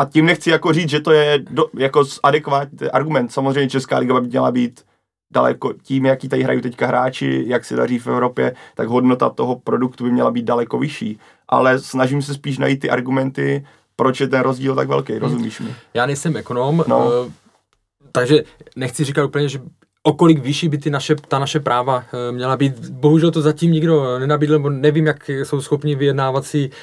a tím nechci jako říct, že to je do, jako adekvátní argument. Samozřejmě Česká liga by měla být daleko, tím, jaký tady hrají teďka hráči, jak se daří v Evropě, tak hodnota toho produktu by měla být daleko vyšší. Ale snažím se spíš najít ty argumenty, proč je ten rozdíl tak velký, rozumíš mi? Já nejsem ekonom, No. no. takže nechci říkat úplně, že o kolik vyšší by ty naše, ta naše práva eh, měla být. Bohužel to zatím nikdo nenabídl, nebo nevím, jak jsou schopni vyjednávací eh,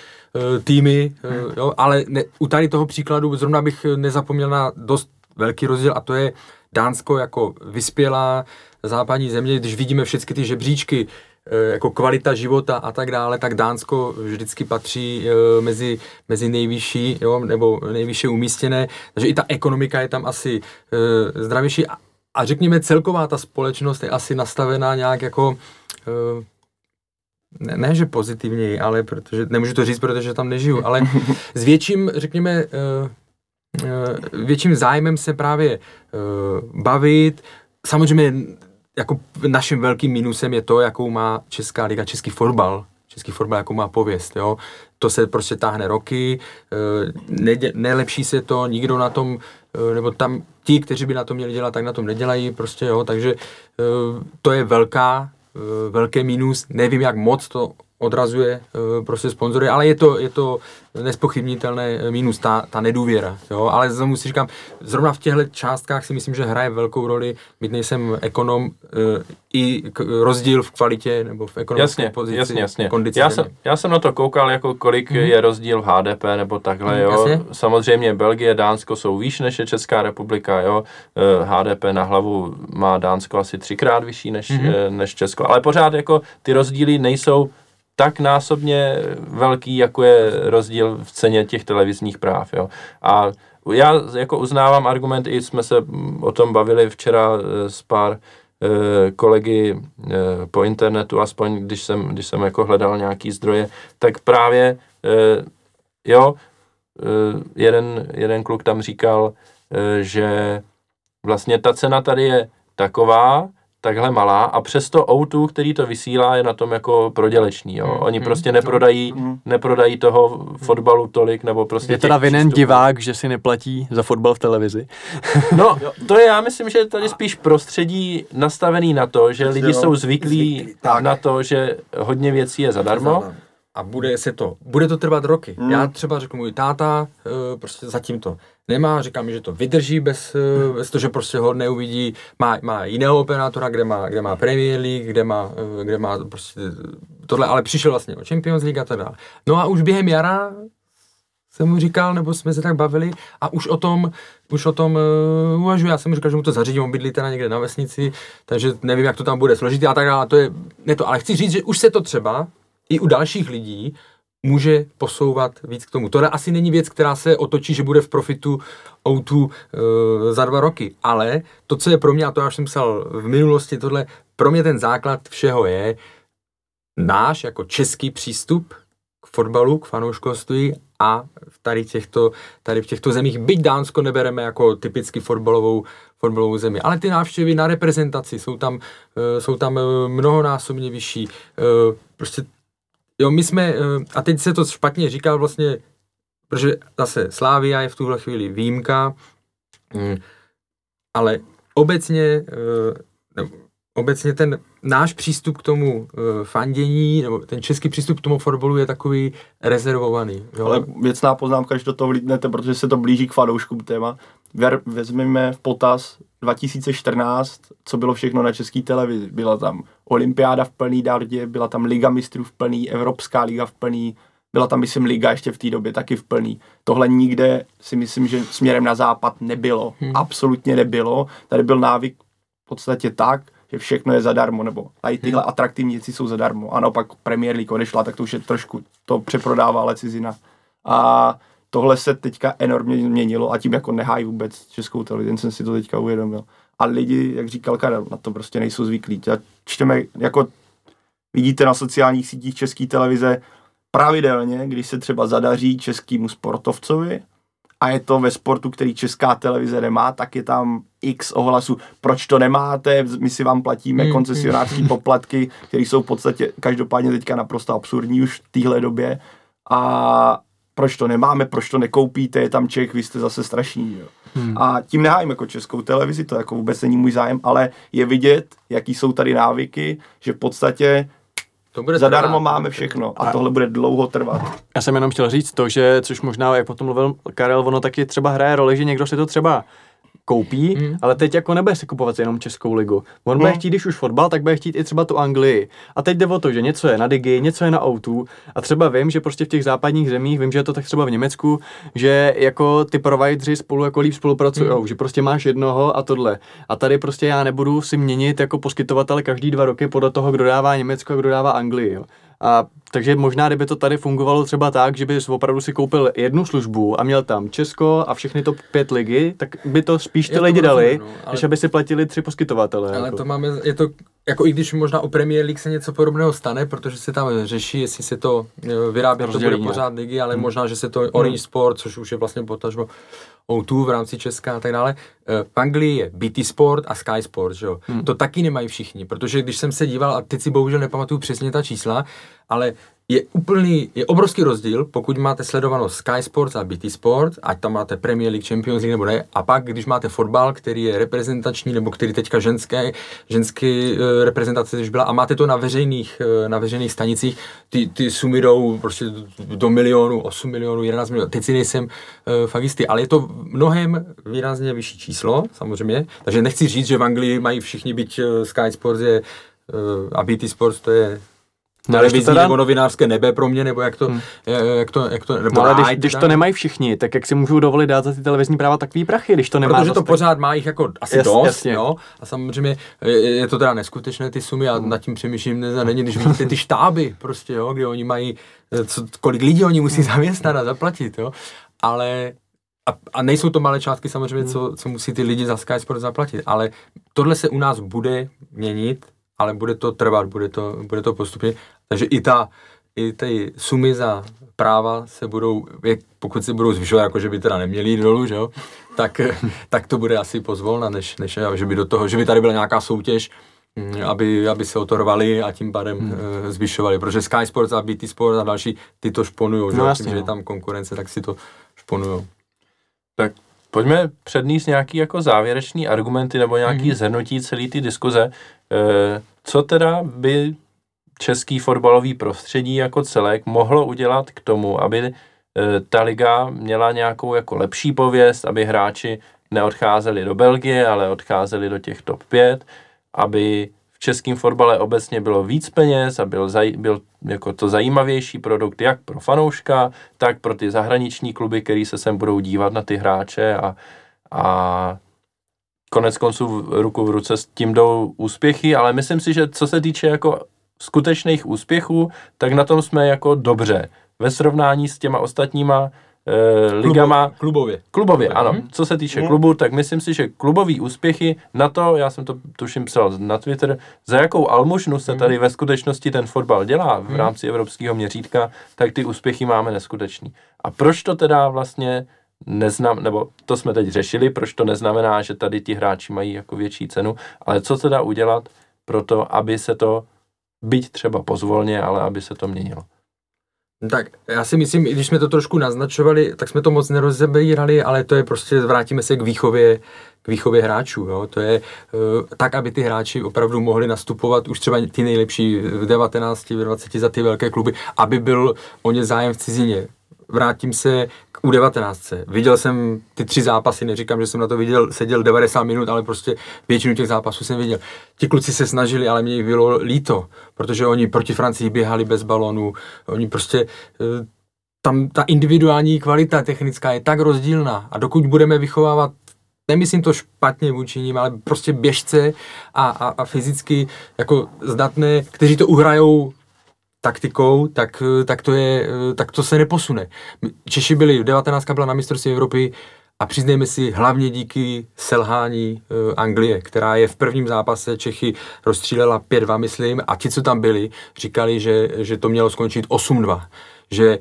týmy, eh, jo, ale ne, u tady toho příkladu zrovna bych nezapomněl na dost velký rozdíl a to je Dánsko jako vyspělá západní země, když vidíme všechny ty žebříčky, eh, jako kvalita života a tak dále, tak Dánsko vždycky patří eh, mezi, mezi nejvyšší, jo, nebo nejvyšší umístěné, takže i ta ekonomika je tam asi eh, zdravější. A, a řekněme celková ta společnost je asi nastavená nějak jako eh, ne, ne, že pozitivněji, ale protože, nemůžu to říct, protože tam nežiju, ale s větším, řekněme, eh, eh, větším zájmem se právě eh, bavit. Samozřejmě jako naším velkým minusem je to, jakou má Česká liga, český fotbal, český fotbal, jakou má pověst, jo. To se prostě táhne roky, nelepší se to, nikdo na tom, nebo tam ti, kteří by na to měli dělat, tak na tom nedělají, prostě jo, takže to je velká, velké minus, nevím, jak moc to odrazuje uh, prostě sponzory, ale je to, je to nespochybnitelné mínus, ta, ta nedůvěra, jo, ale znovu si říkám, zrovna v těchto částkách si myslím, že hraje velkou roli, byť nejsem ekonom, uh, i rozdíl v kvalitě nebo v ekonomické jasně, pozici, jasně, jasně. kondici Já jsem, já jsem na to koukal, jako kolik mm-hmm. je rozdíl v HDP nebo takhle, Mhm, jo. jasně. Samozřejmě Belgie, Dánsko jsou výš než je Česká republika, jo. Eh, HDP na hlavu má Dánsko asi třikrát vyšší než, Mhm. mm-hmm. než Česko, ale pořád jako ty rozdíly nejsou tak násobně velký, jako je rozdíl v ceně těch televizních práv, jo. A já jako uznávám argument, i jsme se o tom bavili včera eh, s pár eh, kolegy eh, po internetu, aspoň když jsem, když jsem jako hledal nějaký zdroje, tak právě jo, jeden, jeden kluk tam říkal, že vlastně ta cena tady je taková, takhle malá a přesto O2, který to vysílá, je na tom jako prodělečný, jo. Hmm, Oni hmm, prostě no. neprodají, Hmm. neprodají toho fotbalu tolik, nebo prostě Je teda vinen přístupů. divák, že si neplatí za fotbal v televizi. No, to je, já myslím, že je tady spíš prostředí nastavený na to, že lidi jo. jsou zvyklí Zvyklí, tak. na to, že hodně věcí je zadarmo. A bude se to, bude to trvat roky. Hmm. Já třeba řeknu, můj táta eh, prostě zatím to nemá, říká mi, že to vydrží bez, eh, bez toho, že prostě ho neuvidí, má, má jiného operátora, kde má, kde má Premier League, kde má, eh, kde má prostě tohle, ale přišel vlastně o Champions League a tak dále. No a už během jara jsem mu říkal, nebo jsme se tak bavili a už o tom, už o tom uh, uvažuji. Já jsem mu říkal, že mu to zařídím, on bydlí teda někde na vesnici, takže nevím, jak to tam bude složitý a tak dále. To je, ne to, ale chci říct, že už se to třeba i u dalších lidí může posouvat víc k tomu. Tohle asi není věc, která se otočí, že bude v profitu O2 uh, za dva roky, ale to, co je pro mě, a to já už jsem psal v minulosti, tohle, pro mě ten základ všeho je náš jako český přístup k fotbalu, k fanouškovství a tady těchto, tady v těchto zemích, byť Dánsko nebereme jako typicky fotbalovou, fotbalovou zemi, ale ty návštěvy na reprezentaci jsou tam, uh, jsou tam uh, mnohonásobně vyšší. Uh, prostě, jo, my jsme, uh, a teď se to špatně říká vlastně, protože zase Slávia je v tuhle chvíli výjimka, mm, ale obecně, nebo obecně ten náš přístup k tomu uh, fandění, nebo ten český přístup k tomu fotbalu je takový rezervovaný. Jo? Ale věcná poznámka, že do toho vlítnete, protože se to blíží k fanouškům téma. Ver, vezmeme v potaz 2014, co bylo všechno na české televizi. Byla tam olympiáda v plný dardě, byla tam Liga mistrů v plný, Evropská liga v plný, byla tam, myslím, Liga ještě v té době taky v plný. Tohle nikde si myslím, že směrem na západ nebylo. Hmm. Absolutně nebylo. Tady byl návyk v podstatě tak, že všechno je zadarmo, nebo tady tyhle hmm. atraktivní věci jsou zadarmo. Ano, pak Premier League odešla, tak to už je trošku, to přeprodává ale cizina. A tohle se teďka enormně změnilo a tím jako nehájí vůbec českou televizi, jsem si to teďka uvědomil. A lidi, jak říkal Karel, na to prostě nejsou zvyklí. Já čteme, jako vidíte na sociálních sítích české televize, pravidelně, když se třeba zadaří českému sportovcovi a je to ve sportu, který česká televize nemá, tak je tam x ohlasů. Proč to nemáte? My si vám platíme Mm, koncesionářské poplatky, které jsou v podstatě každopádně teďka naprosto absurdní už v téhle době. A proč to nemáme, proč to nekoupíte, je tam Čech, vy jste zase strašní. Jo. Hmm. A tím nehájím jako českou televizi, to jako vůbec není můj zájem, ale je vidět, jaký jsou tady návyky, že v podstatě to bude zadarmo trvat. máme všechno a tohle bude dlouho trvat. Já jsem jenom chtěl říct to, že, což možná, jak potom mluvil Karel, ono taky třeba hraje roli, že někdo si to třeba koupí, hmm. ale teď jako nebude si kupovat jenom Českou ligu. On bude Hmm. chtít, když už fotbal, tak bude chtít i třeba tu Anglii. A teď jde o to, že něco je na Digi, něco je na O2 a třeba vím, že prostě v těch západních zemích, vím, že je to tak třeba v Německu, že jako ty provideři spolu jako líp spolupracují, Hmm. že prostě máš jednoho a tohle. A tady prostě já nebudu si měnit jako poskytovatele každý dva roky podle toho, kdo dává Německo a kdo dává Anglii. Jo. A takže možná, kdyby to tady fungovalo třeba tak, že bys opravdu si koupil jednu službu a měl tam Česko a všechny top pět ligy, tak by to spíš ty lidi dali, no, ale- než aby si platili tři poskytovatele. Ale jako. to máme, je to, jako i když možná u Premier League se něco podobného stane, protože se tam řeší, jestli se to eh, vyrábí, to bude pořád ligy, ale možná, že se to Orange Sport, což už je vlastně potažmo O2 v rámci Česka a tak dále. Eh, V Anglii je BT Sport a Sky Sport, že jo. To taky nemají všichni, protože když jsem se díval, a teď si bohužel nepamatuju přesně ta čísla, ale je úplný, je obrovský rozdíl, pokud máte sledovanost Sky Sports a BT Sports, ať tam máte Premier League, Champions League nebo ne, a pak, když máte fotbal, který je reprezentační, nebo který teďka ženské, ženský uh, reprezentace když byla, a máte to na veřejných, uh, na veřejných stanicích, ty, ty sumy jdou prostě do milionu, 8 milionů, 11 milionů, teď si nejsem uh, fakt jistý, ale je to mnohem výrazně vyšší číslo, samozřejmě, takže nechci říct, že v Anglii mají všichni být Sky Sports je, a BT Sports to je No, televizní teda- nebo novinářské nebe pro mě, nebo jak to, hmm. jak to, jak to nebo No, ale když, když to nemají všichni, tak jak si můžou dovolit dát za ty televizní práva takový prachy, když to nemá Protože to pořád má jich jako asi Jas- dost, jasně. jo? A samozřejmě je, to teda neskutečné ty sumy a nad tím přemýšlím, ne, není, když vidíte ty štáby prostě, jo, kde oni mají, eh, co, kolik lidí oni musí zaměstnat a zaplatit, jo? Ale a, a nejsou to malé částky samozřejmě, co, co musí ty lidi za Sky Sport zaplatit, ale tohle se u nás bude měnit, ale bude to trvat, bude to, bude to postupně, takže i ta, i ty sumy za práva se budou, pokud se budou zvyšovat, jako že by teda neměli jít dolů, že jo, tak, tak to bude asi pozvolna, než, než že by do toho, že by tady byla nějaká soutěž, mm, aby, aby se o to rvali a tím pádem hmm. zvyšovali, protože Sky Sports a BT Sports a další, ty to šponujou, že, No jo, jasně, tím, že je no. tam konkurence, tak si to šponujou. Tak pojďme předníst nějaký jako závěrečný argumenty nebo nějaký mm-hmm. zhrnutí celé ty diskuze. E, co teda by český fotbalový prostředí jako celek mohlo udělat k tomu, aby e, ta liga měla nějakou jako lepší pověst, aby hráči neodcházeli do Belgie, ale odcházeli do těch top 5, aby v českém fotbale obecně bylo víc peněz a byl, zaj, byl jako to zajímavější produkt jak pro fanouška, tak pro ty zahraniční kluby, který se sem budou dívat na ty hráče a, a konec konců v- ruku v ruce s tím jdou úspěchy, ale myslím si, že co se týče jako skutečných úspěchů, tak na tom jsme jako dobře. Ve srovnání s těma ostatníma e, ligama, Klubo, klubově. Klubově, ano. mhm. Co se týče Mhm. klubu, tak myslím si, že klubový úspěchy na to, já jsem to tuším psal na Twitter, za jakou almužnu se tady ve skutečnosti ten fotbal dělá v rámci evropského měřítka, tak ty úspěchy máme neskutečný. A proč to teda vlastně neznam, nebo to jsme teď řešili, proč to neznamená, že tady ti hráči mají jako větší cenu, ale co teda udělat pro to, aby se to, byť třeba pozvolně, ale aby se to měnilo. Tak já si myslím, i když jsme to trošku naznačovali, tak jsme to moc nerozebírali, ale to je prostě, vrátíme se k výchově, k výchově hráčů. Jo? To je uh, tak, aby ty hráči opravdu mohli nastupovat už třeba ty nejlepší v 19, v 20 za ty velké kluby, aby byl o ně zájem v cizině. Vrátím se k U19. Viděl jsem ty tři zápasy, neříkám, že jsem na to viděl, seděl 90 minut, ale prostě většinu těch zápasů jsem viděl. Ti kluci se snažili, ale mě jich bylo líto, protože oni proti Francii běhali bez balonu, oni prostě eh, tam ta individuální kvalita technická je tak rozdílná a dokud budeme vychovávat nemyslím to špatně vůči ním, ale prostě běžce a, a, a fyzicky jako zdatné, kteří to uhrajou taktikou, tak, tak, to je, tak to se neposune. Češi byli, 19 byla na mistrovství Evropy a přiznejme si hlavně díky selhání uh, Anglie, která je v prvním zápase Čechy rozstřílela 5-2, myslím, a ti, co tam byli, říkali, že, že to mělo skončit 8-2. Že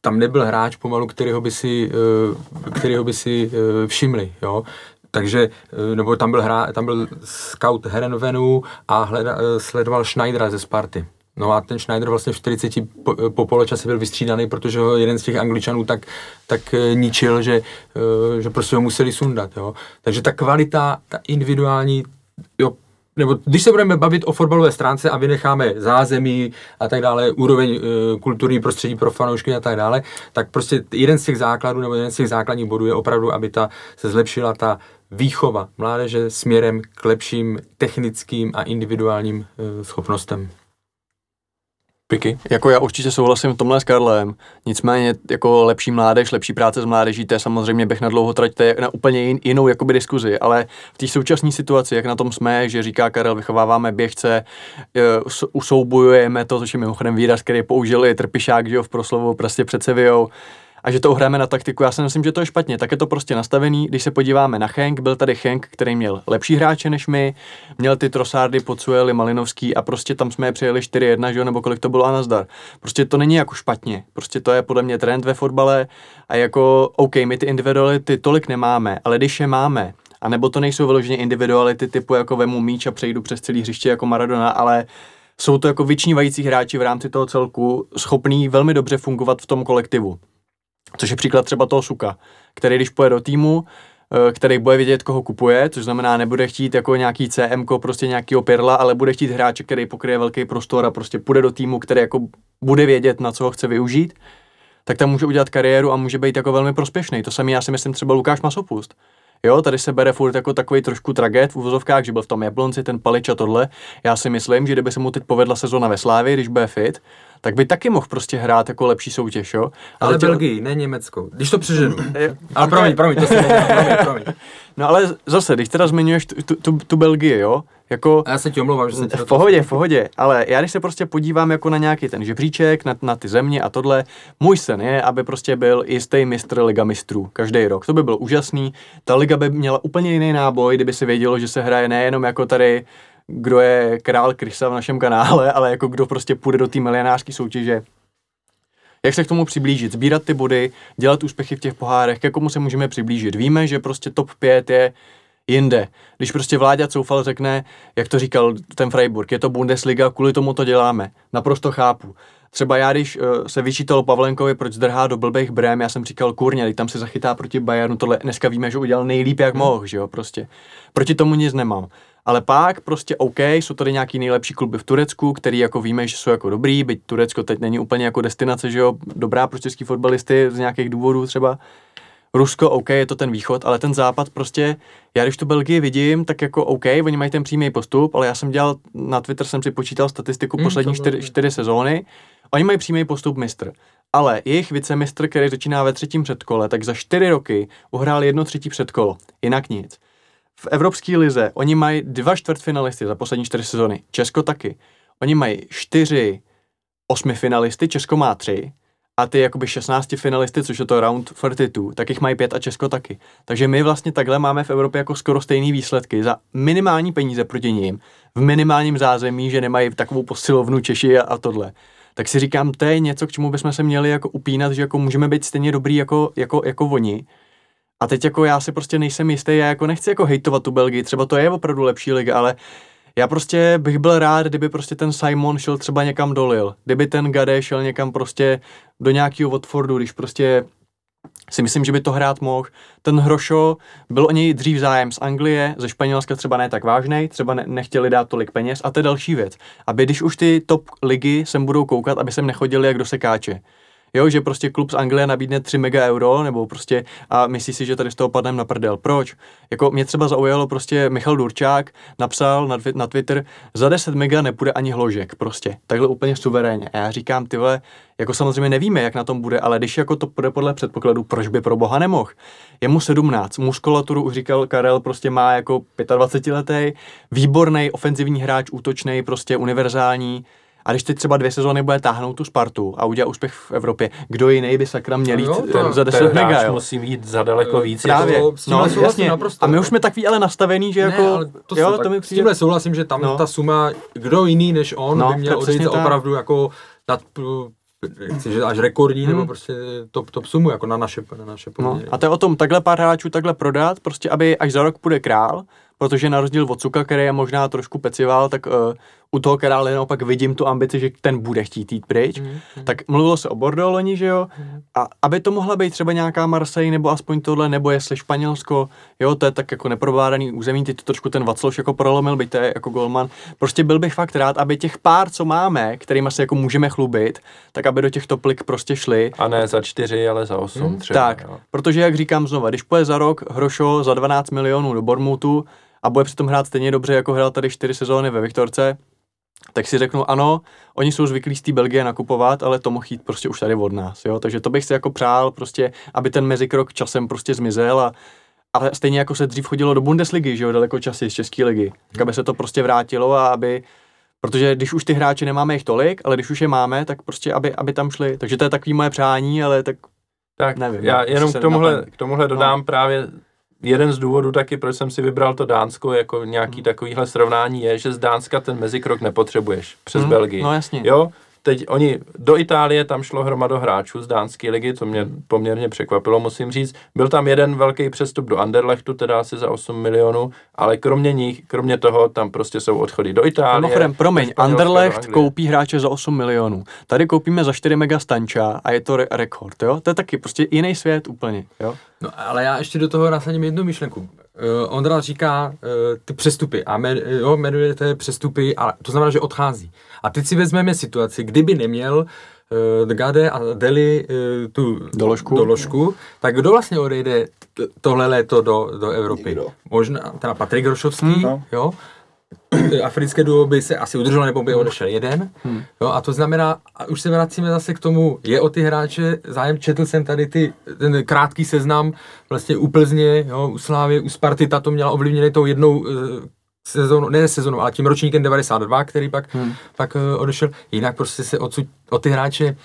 tam nebyl hráč pomalu, kterého by si, uh, kterého by si uh, všimli, jo. Takže, nebo tam byl, hra, tam byl scout Herenvenu a hleda, sledoval Schneidera ze Sparty. No a ten Schneider vlastně v 40 po, po poločase byl vystřídaný, protože ho jeden z těch angličanů tak, tak eh, ničil, že, eh, že prostě ho museli sundat. Jo. Takže ta kvalita, ta individuální, jo, nebo když se budeme bavit o fotbalové stránce a vynecháme zázemí a tak dále, úroveň e, kulturní prostředí pro fanoušky a tak dále, tak prostě jeden z těch základů nebo jeden z těch základních bodů je opravdu, aby ta se zlepšila ta výchova mládeže směrem k lepším technickým a individuálním e, schopnostem. Piky? Jako já určitě souhlasím v tomhle s Karlem, nicméně jako lepší mládež, lepší práce s mládeží, to je samozřejmě běh na dlouho trať, to je na úplně jin, jinou jakoby diskuzi, ale v té současné situaci, jak na tom jsme, že říká Karel, vychováváme běžce, eh, us- usoubujeme to, což je mimochodem výraz, který použil i Trpišák, že jo, v proslovu prostě před Sevillou, a že to uhráme na taktiku, já si myslím, že to je špatně. Tak je to prostě nastavený. Když se podíváme na Henk, byl tady Henk, který měl lepší hráče než my, měl ty Trosárdy, Pocueli, Malinovský a prostě tam jsme je přijeli 4-1, že jo, nebo kolik to bylo a nazdar. Prostě to není jako špatně. Prostě to je podle mě trend ve fotbale a jako, OK, my ty individuality tolik nemáme, ale když je máme, a nebo to nejsou vyloženě individuality typu jako vemu míč a přejdu přes celý hřiště jako Maradona, ale jsou to jako vyčnívající hráči v rámci toho celku, schopný velmi dobře fungovat v tom kolektivu. Což je příklad třeba toho Suka, který když pojede do týmu, eh, který bude vědět, koho kupuje, což znamená, nebude chtít jako nějaký CM, prostě nějaký perla, ale bude chtít hráče, který pokryje velký prostor a prostě půjde do týmu, který jako bude vědět, na co ho chce využít, tak tam může udělat kariéru a může být jako velmi prospěšný. To samý já si myslím třeba Lukáš Masopust. Jo, tady se bere furt jako takový trošku traget v uvozovkách, že byl v tom Jablonci, ten Palič a tohle. Já si myslím, že kdyby se mu teď povedla sezona ve Slávě, když bude fit, tak by taky mohl prostě hrát jako lepší soutěž, jo. Ale, ale tě... Belgii, ne Německo. Když to přeženu. ale promiň, promiň, to si promiň, promiň. No ale zase, když teda zmiňuješ tu, tu, tu, tu Belgii, jo, jako... A já se ti omlouvám, že jsem ti V pohodě, v pohodě, ale já když se prostě podívám jako na nějaký ten žebříček, na, na ty země a tohle, můj sen je, aby prostě byl jistý mistr Liga mistrů každý rok. To by bylo úžasný. Ta liga by měla úplně jiný náboj, kdyby se vědělo, že se hraje nejenom jako tady kdo je král Krysa v našem kanále, ale jako kdo prostě půjde do té milionářské soutěže. Jak se k tomu přiblížit? Sbírat ty body, dělat úspěchy v těch pohárech, k komu se můžeme přiblížit? Víme, že prostě top 5 je jinde. Když prostě Vláďa Coufal řekne, jak to říkal ten Freiburg, je to Bundesliga, kvůli tomu to děláme. Naprosto chápu. Třeba já, když uh, se vyčítalo Pavlenkovi, proč zdrhá do blbých brém, já jsem říkal, kurně, tam se zachytá proti Bayernu, tohle dneska víme, že udělal nejlíp, jak mohl, že jo, prostě. Proti tomu nic nemám. Ale pak prostě OK, jsou tady nějaký nejlepší kluby v Turecku, který jako víme, že jsou jako dobrý, byť Turecko teď není úplně jako destinace, že jo, dobrá pro český fotbalisty z nějakých důvodů třeba. Rusko, OK, je to ten východ, ale ten západ prostě, já když tu Belgii vidím, tak jako OK, oni mají ten přímý postup, ale já jsem dělal, na Twitter jsem si počítal statistiku mm, poslední čtyři, čtyři sezóny, oni mají přímý postup mistr. Ale jejich vicemistr, který začíná ve třetím předkole, tak za čtyři roky uhrál jedno třetí předkolo. Jinak nic. V Evropské lize oni mají dva čtvrtfinalisty za poslední čtyři sezóny. Česko taky. Oni mají čtyři osmi finalisty, Česko má tři a ty jakoby 16 finalisty, což je to round 42, tak jich mají pět a Česko taky. Takže my vlastně takhle máme v Evropě jako skoro stejné výsledky za minimální peníze proti ním, v minimálním zázemí, že nemají takovou posilovnu Češi a, a tohle. Tak si říkám, to je něco, k čemu bychom se měli jako upínat, že jako můžeme být stejně dobrý jako, jako, jako oni. A teď jako já si prostě nejsem jistý, já jako nechci jako hejtovat tu Belgii, třeba to je opravdu lepší liga, ale já prostě bych byl rád, kdyby prostě ten Simon šel třeba někam dolil, kdyby ten Gade šel někam prostě do nějakého Watfordu, když prostě si myslím, že by to hrát mohl. Ten Hrošo, byl o něj dřív zájem z Anglie, ze Španělska třeba ne tak vážný, třeba ne, nechtěli dát tolik peněz a to je další věc. Aby když už ty top ligy sem budou koukat, aby sem nechodili jak do sekáče jo, že prostě klub z Anglie nabídne 3 mega euro, nebo prostě a myslí si, že tady z toho padneme na prdel. Proč? Jako mě třeba zaujalo prostě Michal Durčák napsal na, na Twitter, za 10 mega nepůjde ani hložek, prostě. Takhle úplně suverénně. A já říkám, ty vole, jako samozřejmě nevíme, jak na tom bude, ale když jako to bude podle předpokladu, proč by pro boha nemohl? Je mu 17, muskulaturu už říkal Karel, prostě má jako 25 letý, výborný ofenzivní hráč, útočný, prostě univerzální, a když teď třeba dvě sezóny bude táhnout tu Spartu a udělat úspěch v Evropě, kdo jiný by sakra měl jít no jo, za 10 mega, jo? musí jít za daleko víc. Právě, to, no, jasně. Naprosto, a my už jsme takový ale nastavený, že jako, ne, to, jo, to mi přijde... S tímhle souhlasím, že tam no. ta suma, kdo jiný než on no, by měl odejít opravdu jako nad chci, že až rekordní, hmm. nebo prostě top, top sumu, jako na naše, na naše No. A to je o tom, takhle pár hráčů takhle prodat, prostě aby až za rok půjde král, protože na rozdíl od Cuka, který je možná trošku pecival, tak uh, u toho krále naopak vidím tu ambici, že ten bude chtít jít pryč. Mm, mm. Tak mluvilo se o Bordeaux loni, že jo? Mm. A aby to mohla být třeba nějaká Marseille, nebo aspoň tohle, nebo jestli Španělsko, jo, to je tak jako neprobádaný území, ty to trošku ten Vacloš jako prolomil, byť to je jako golman. Prostě byl bych fakt rád, aby těch pár, co máme, kterými se jako můžeme chlubit, tak aby do těch toplik prostě šli. A ne za čtyři, ale za osm mm. třeba. Tak, jo. protože jak říkám znova, když půjde za rok Hrošo za 12 milionů do Bormutu, a bude přitom hrát stejně dobře, jako hrál tady čtyři sezóny ve Viktorce, tak si řeknu, ano, oni jsou zvyklí z té Belgie nakupovat, ale to mohl jít prostě už tady od nás, jo, takže to bych si jako přál prostě, aby ten mezikrok časem prostě zmizel a, a stejně jako se dřív chodilo do Bundesligy, že jo, daleko časy z České ligy, tak aby se to prostě vrátilo a aby, protože když už ty hráči nemáme jich tolik, ale když už je máme, tak prostě aby, aby tam šli, takže to je takový moje přání, ale tak tak nevím. Já jenom k tomuhle, k tomuhle dodám no. právě jeden z důvodů taky, proč jsem si vybral to Dánsko jako nějaký hmm. takovýhle srovnání je, že z Dánska ten mezikrok nepotřebuješ přes hmm. Belgii. No jasně. Jo, teď oni do Itálie tam šlo hromado hráčů z dánské ligy, to mě poměrně překvapilo, musím říct. Byl tam jeden velký přestup do Anderlechtu, teda asi za 8 milionů, ale kromě nich, kromě toho, tam prostě jsou odchody do Itálie. Mimochodem, promiň, Anderlecht koupí hráče za 8 milionů. Tady koupíme za 4 mega stanča a je to re- rekord, jo? To je taky prostě jiný svět úplně, jo? No, ale já ještě do toho nasadím jednu myšlenku. Uh, Ondra říká uh, ty přestupy a me, jo, jmenujete přestupy, a to znamená, že odchází. A teď si vezmeme situaci, kdyby neměl uh, Dgade a Deli uh, tu Doložku. doložku, tak kdo vlastně odejde tohle léto do, do Evropy? Nikdo. Možná teda Patrik Grošovský, Hmm. hmm. jo, africké duo by se asi udrželo, nebo by odešel jeden. Hmm. Jo, a to znamená, a už se vracíme zase k tomu, je o ty hráče zájem, četl jsem tady ty, ten krátký seznam, vlastně u Plzně, jo, u Slávy, u Sparty, ta to měla ovlivněné tou jednou eh, sezónu, ne sezónu, ale tím ročníkem 92, který pak, hmm. pak uh, odešel. Jinak prostě se odsud, o ty hráče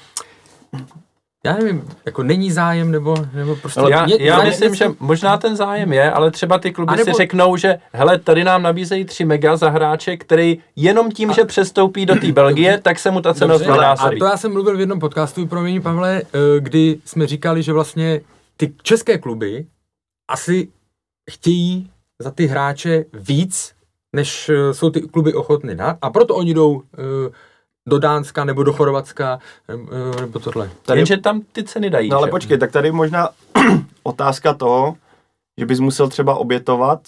já nevím, jako není zájem, nebo, nebo prostě... Já, ně- já zájem- myslím, že možná ten zájem je, ale třeba ty kluby A nebo- si řeknou, že hele, tady nám nabízejí 3 mega za hráče, který jenom tím, že přestoupí do té Belgie, tak se mu ta cena Dobře, a to já jsem mluvil v jednom podcastu, promiň Pavle, eh, kdy jsme říkali, že vlastně ty české kluby asi chtějí za ty hráče víc, než eh, jsou ty kluby ochotny dát a proto oni jdou eh, do Dánska nebo do Chorvatska eh, nebo tohle. Tady, Jenže tam ty ceny dají. no ale že? počkej, tak tady možná otázka toho, že bys musel třeba obětovat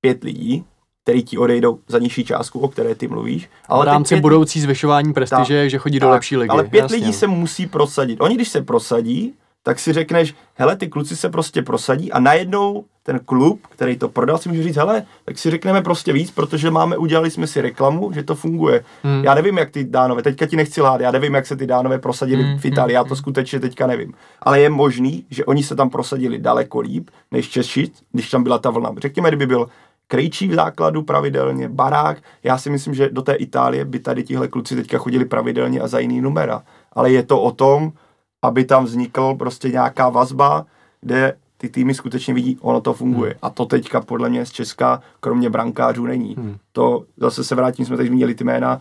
pět lidí, který ti odejdou za nižší částku, o které ty mluvíš. Ale v rámci pět- budoucí zvyšování prestiže, že chodí do tak, lepší ligy. Ale pět jasně. lidí se musí prosadit. Oni, když se prosadí, tak si řekneš, hele, ty kluci se prostě prosadí a najednou ten klub, který to prodal, si může říct, hele, tak si řekneme prostě víc, protože máme, udělali jsme si reklamu, že to funguje. Hmm. Já nevím, jak ty dánové, teďka ti nechci lhát, já nevím, jak se ty dánové prosadili Hmm, v Itálii, já to skutečně teďka nevím. Ale je možný, že oni se tam prosadili daleko líp, než Češi, když tam byla ta vlna. Řekněme, kdyby byl Krejčí v základu pravidelně, Barák, já si myslím, že do té Itálie by tady tihle kluci teďka chodili pravidelně a za jiný numera. Ale je to o tom, aby tam vznikl prostě nějaká vazba, kde ty týmy skutečně vidí, ono to funguje. Hmm. A to teďka podle mě z Česka, kromě brankářů, není. Hmm. To zase se vrátím, jsme teď zmínili ty jména.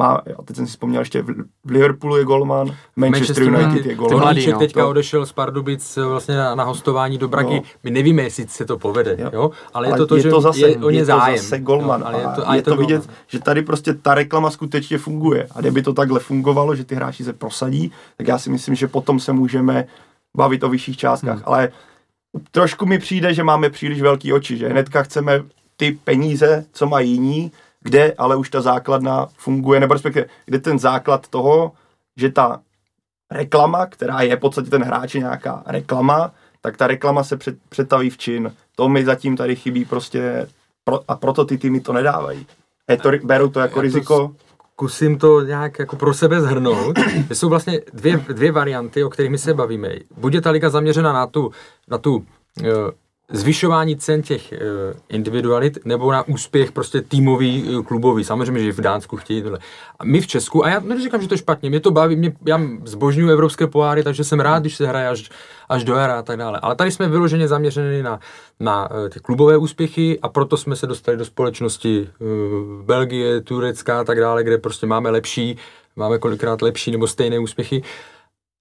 Má, já teď jsem si vzpomněl ještě, v v Liverpoolu je golman, Manchester, United, United je Ty golman. mladý, Mladíček no. teďka To- odešel z Pardubic eh, vlastně na, na hostování do Bragy. No. My nevíme, jestli se to povede, jo? Jo. Ale je Ale to to, je že to zase, je o ně je to zájem. zase golman. Jo, ale je to, a je to, vidět, golman. že tady prostě ta reklama skutečně funguje. A kdyby to takhle fungovalo, že ty hráči se prosadí, tak já si myslím, že potom se můžeme bavit o vyšších částkách. Hmm. Ale trošku mi přijde, že máme příliš velký oči, že hnedka chceme ty peníze, co mají jiní, kde ale už ta základna funguje, nebo respektive, kde ten základ toho, že ta reklama, která je v podstatě ten hráč je nějaká reklama, tak ta reklama se před, přetaví v čin. To mi zatím tady chybí prostě pro, a proto ty týmy to nedávají. Je to, berou to jako Já to riziko. Zkusím to nějak jako pro sebe zhrnout. To jsou vlastně dvě, dvě varianty, o kterých my se bavíme. Buď je ta liga zaměřena na tu, na tu uh, zvyšování cen těch uh, individualit nebo na úspěch prostě týmový, uh, klubový. Samozřejmě, že v Dánsku chtějí tohle. A my v Česku, a já neříkám, že to je špatně, mě to baví, mě, já zbožňuji evropské poháry, takže jsem rád, když se hraje až, až do jara a tak dále. Ale tady jsme vyloženě zaměřeni na, na uh, ty klubové úspěchy a proto jsme se dostali do společnosti Belgie, Turecka a tak dále, kde prostě máme lepší, máme kolikrát lepší nebo stejné úspěchy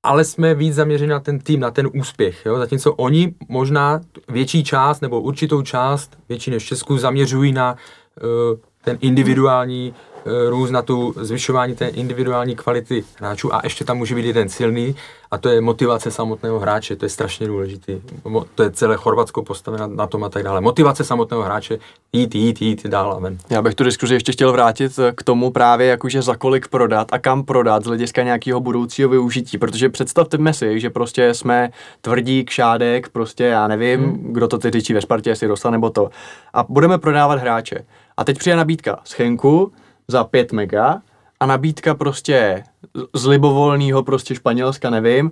ale jsme víc zaměřeni na ten tým, na ten úspěch. Jo? Zatímco oni možná větší část nebo určitou část, větší než Česku, zaměřují na uh, ten individuální uh, růst, na tu zvyšování té individuální kvality hráčů a ještě tam může být jeden silný a to je motivace samotného hráče, to je strašně důležitý. Mo- To je celé Chorvatsko postavené na, tom a tak dále. Motivace samotného hráče jít, jít, jít dál a ven. Já bych tu diskuzi ještě chtěl vrátit k tomu právě, jakože za kolik prodat a kam prodat z hlediska nějakého budoucího využití, protože představte si, že prostě jsme tvrdí kšádek, prostě já nevím, hmm. kdo to teď řečí ve Spartě, jestli Rosa nebo to, a budeme prodávat hráče. A teď přijde nabídka z Chenku za 5 mega a nabídka prostě z libovolného prostě Španělska, nevím,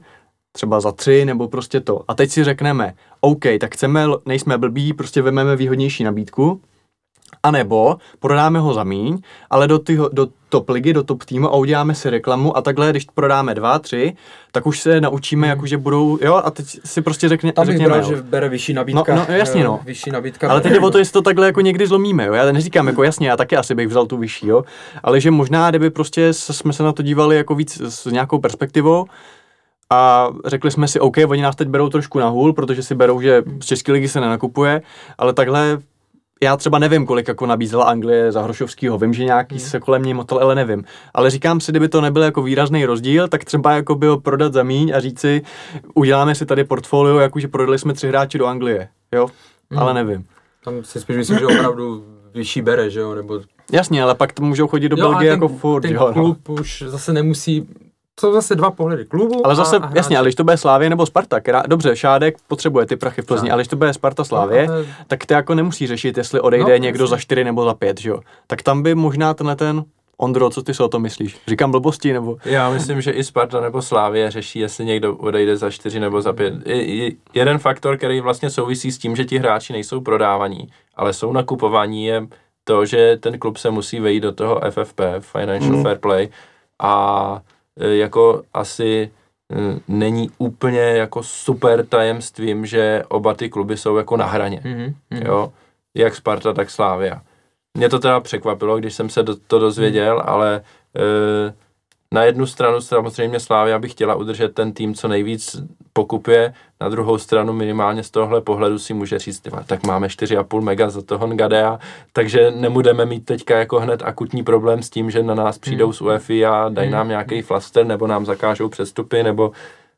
třeba za tři nebo prostě to. A teď si řekneme, OK, tak chceme, nejsme blbí, prostě vememe výhodnější nabídku, A nebo prodáme ho za míň, ale do, tyho, do top ligy, do top týmu a uděláme si reklamu a takhle, když prodáme dva, tři, tak už se naučíme, jako že budou, jo, a teď si prostě řekne, Tam řekněme, bral, že bere vyšší nabídka. No, no, jasně, no. eh, Vyšší nabídka. Ale teď jde o to, jestli to takhle jako někdy zlomíme, jo. Já neříkám, jako jasně, já taky asi bych vzal tu vyšší, jo. Ale že možná, kdyby prostě jsme se na to dívali jako víc s nějakou perspektivou a řekli jsme si, OK, oni nás teď berou trošku na hůl, protože si berou, že z České ligy se nenakupuje, ale takhle já třeba nevím, kolik jako nabízela Anglie za Hrošovskýho. Vím, že nějaký se kolem něj motal, ale nevím. Ale říkám si, kdyby to nebyl jako výrazný rozdíl, tak třeba jako by ho prodat za míň a říct si, uděláme si tady portfolio, jakože prodali jsme tři hráči do Anglie. Jo, ale nevím. Tam si spíš myslím, že opravdu vyšší bere, že jo, nebo... Jasně, ale pak to můžou chodit do Jo, Belgie ten, jako furt, ten jo. No. klub už zase nemusí... Jsou zase dva pohledy klubu Ale zase, a, jasně, ale když to bude Slávě nebo Sparta, která, dobře, Šádek potřebuje ty prachy v Plzni, Tak. ale když to bude Sparta Slávě, No, ale- tak ty jako nemusí řešit, jestli odejde No, někdo jasně. za čtyři nebo za pět, že jo. Tak tam by možná tenhle ten, Ondro, co ty si o tom myslíš? Říkám blbosti, nebo? Já myslím, že i Sparta nebo Slávě řeší, jestli někdo odejde za čtyři nebo za pět. I, i, jeden faktor, který vlastně souvisí s tím, že ti hráči nejsou prodávaní, ale jsou nakupovaní, je to, že ten klub se musí vejít do toho FFP, Financial Mm. Fair Play, a jako asi e, není úplně jako super tajemstvím, že oba ty kluby jsou jako na hraně Mhm, mhm. jo, jak Sparta, tak Slávia. Mě to teda překvapilo, když jsem se do, to dozvěděl, ale e, na jednu stranu samozřejmě Slávia by chtěla udržet ten tým co nejvíc pokupě, na druhou stranu minimálně z tohle pohledu si může říct, "Ty vole, tak máme 4,5 mega za toho Ngadea, takže nebudeme mít teďka jako hned akutní problém s tím, že na nás přijdou z UEFI a dají nám nějaký flaster, nebo nám zakážou přestupy, nebo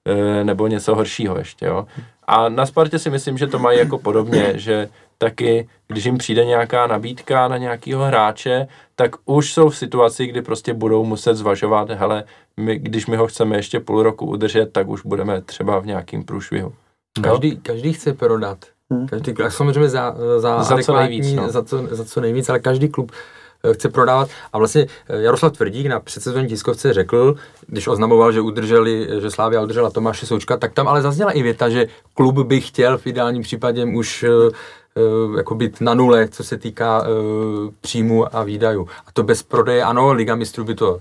e, nebo něco horšího ještě, jo. A na Spartě si myslím, že to mají jako podobně, že taky, když jim přijde nějaká nabídka na nějakého hráče, tak už jsou v situaci, kdy prostě budou muset zvažovat, hele, my, když my ho chceme ještě půl roku udržet, tak už budeme třeba v nějakým průšvihu. Každý, každý chce prodat. Hmm. Každý, a samozřejmě za, za, Za co nejvíc, no. za, co, za co nejvíc, ale každý klub eh, chce prodávat. A vlastně eh, Jaroslav Tvrdík na předsezónní tiskovce řekl, když oznamoval, že udrželi, že Slávia udržela Tomáše Součka, tak tam ale zazněla i věta, že klub by chtěl v ideálním případě už eh, eh, jako být na nule, co se týká eh, příjmu a výdajů. A to bez prodeje, ano, Liga mistrů by to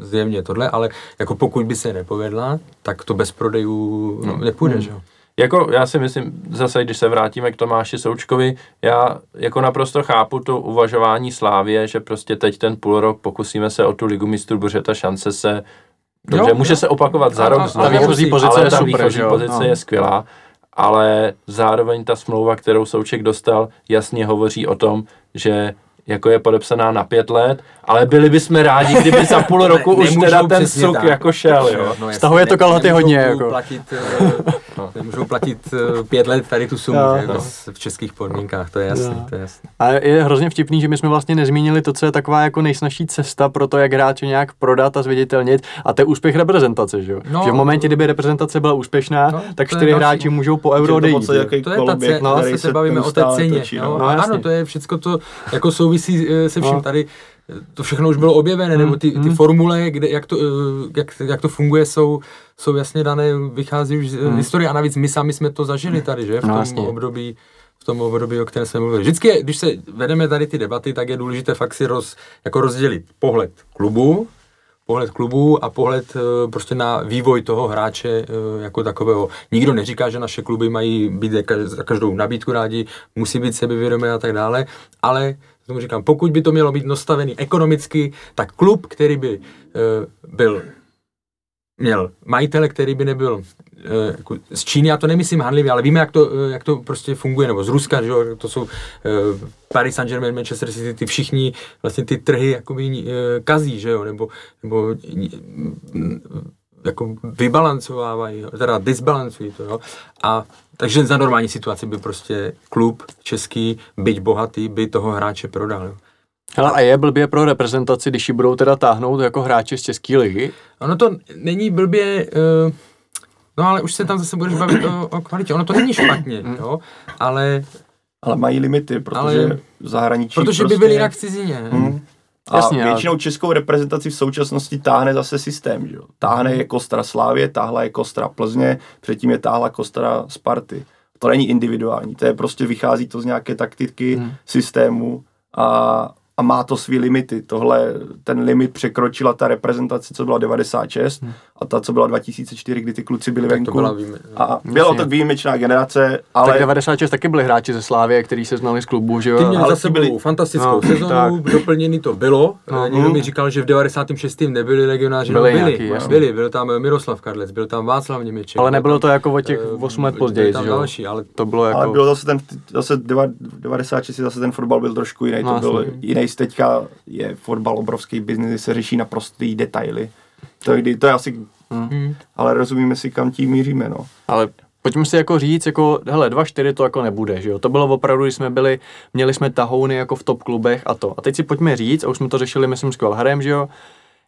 zjevně tohle, ale jako pokud by se nepovedla, tak to bez prodejů no. nepůjde, Hmm. že jo? Jako já si myslím, zase když se vrátíme k Tomáši Součkovi, já jako naprosto chápu to uvažování Slávě, že prostě teď ten půl rok pokusíme se o tu ligu mistrů, protože ta šance se Dobře, Jo, může jo. se opakovat za rok a- a znovu, výchozí pozice ale je ta super, výchozí jo? pozice No. je skvělá, ale zároveň ta smlouva, kterou Souček dostal, jasně hovoří o tom, že jako je podepsaná na pět let, ale byli bychom rádi, kdyby za půl roku už Nemůžou teda ten suk tak. jako šel, jo. jasně, Stahuje to kalhoty nemůžou hodně, jako. Platit, eh, nemůžou platit eh, pět let tady tu sumu, Jo. že, bez- v českých podmínkách, to je jasné, Jo. to je jasné. A je hrozně vtipný, že my jsme vlastně nezmínili to, co je taková jako nejsnažší cesta pro to, jak hráče nějak prodat a zviditelnit. A to je úspěch reprezentace, že jo? No, že v momentě, kdyby reprezentace byla úspěšná, No, tak čtyři hráči můžou po euro odejít. To je ta cena, se bavíme o té ceně. no. No, ano, to je všechno to, jako souvisí eh, se vším No. tady, eh, to všechno už bylo objevené, nebo ty, ty mm. formule, kde, jak, to, eh, jak, jak to funguje, jsou, jsou jasně dané, vychází už z Mm. historie a navíc my sami jsme to zažili tady, že, v No, tom jasně. období, v tom období, o kterém jsme mluvili. Vždycky, když se vedeme tady ty debaty, tak je důležité fakt si roz, jako rozdělit pohled klubu, pohled klubu a pohled prostě na vývoj toho hráče jako takového. Nikdo neříká, že naše kluby mají být za každou nabídku rádi, musí být sebevědomé a tak dále, ale znovu říkám, pokud by to mělo být nastavený ekonomicky, tak klub, který by eh, byl měl majitele, který by nebyl eh, jako z Číny, já to nemyslím handlivě, ale víme, jak to, eh, jak to prostě funguje, nebo z Ruska, že jo, to jsou eh, Paris Saint-Germain, Manchester City, ty všichni vlastně ty trhy jakoby kazí, že jo, nebo, nebo mm, jako vybalancovávají, teda disbalancují to, jo. A takže za normální situaci by prostě klub český, byť bohatý, by toho hráče prodal. Jo. Hele, a je blbě pro reprezentaci, když ji budou teda táhnout jako hráči z České ligy? Ono to není blbě, uh, no ale už se tam zase budeš bavit o, o kvalitě. Ono to není špatně, jo, ale Ale mají limity, protože Ale- zahraničí protože prostě... by byli jinak v cizině. Hmm. A Jasně, Jasně, ale- většinou českou reprezentaci v současnosti táhne zase systém. Že? jo. Táhne je Kostra Slávě, táhla je Kostra Plzně, předtím je táhla Kostra Sparty. To není individuální, to je prostě vychází to z nějaké taktiky, Hmm. systému a, a má to svý limity. Tohle, ten limit překročila ta reprezentace, co byla 96 hmm. a ta, co byla 2004, kdy ty kluci byli Tak venku. to byla výjime- a byla to výjimečná generace, ale Tak 96 taky byli hráči ze Slávě, kteří se znali z klubu, že jo? Ty měli ale za byli- fantastickou No, sezonu, doplněný to bylo. No. No, Někdo mi říkal, že v 96. nebyli legionáři, Byli no, byli, nějaký, jasně. byli, byl tam Miroslav Karlec, byl tam Václav Němeček. Ale byl nebylo tam, to jako o těch eh, 8 let byli později, tam že jo? další, ale To bylo jako... Ale bylo zase ten, zase deva- 96, zase ten fotbal byl trošku jiný, No, to byl jasně. Jiný, teďka je fotbal obrovský biznis, se řeší naprostý detaily. To, je- to je asi, hm, ale rozumíme si, kam tím míříme, no. Ale pojďme si jako říct, jako, hele, 2-4 to jako nebude, že jo? To bylo opravdu, když jsme byli, měli jsme tahouny jako v top klubech a to. A teď si pojďme říct, a už jsme to řešili, myslím, s Kvalharem, že jo?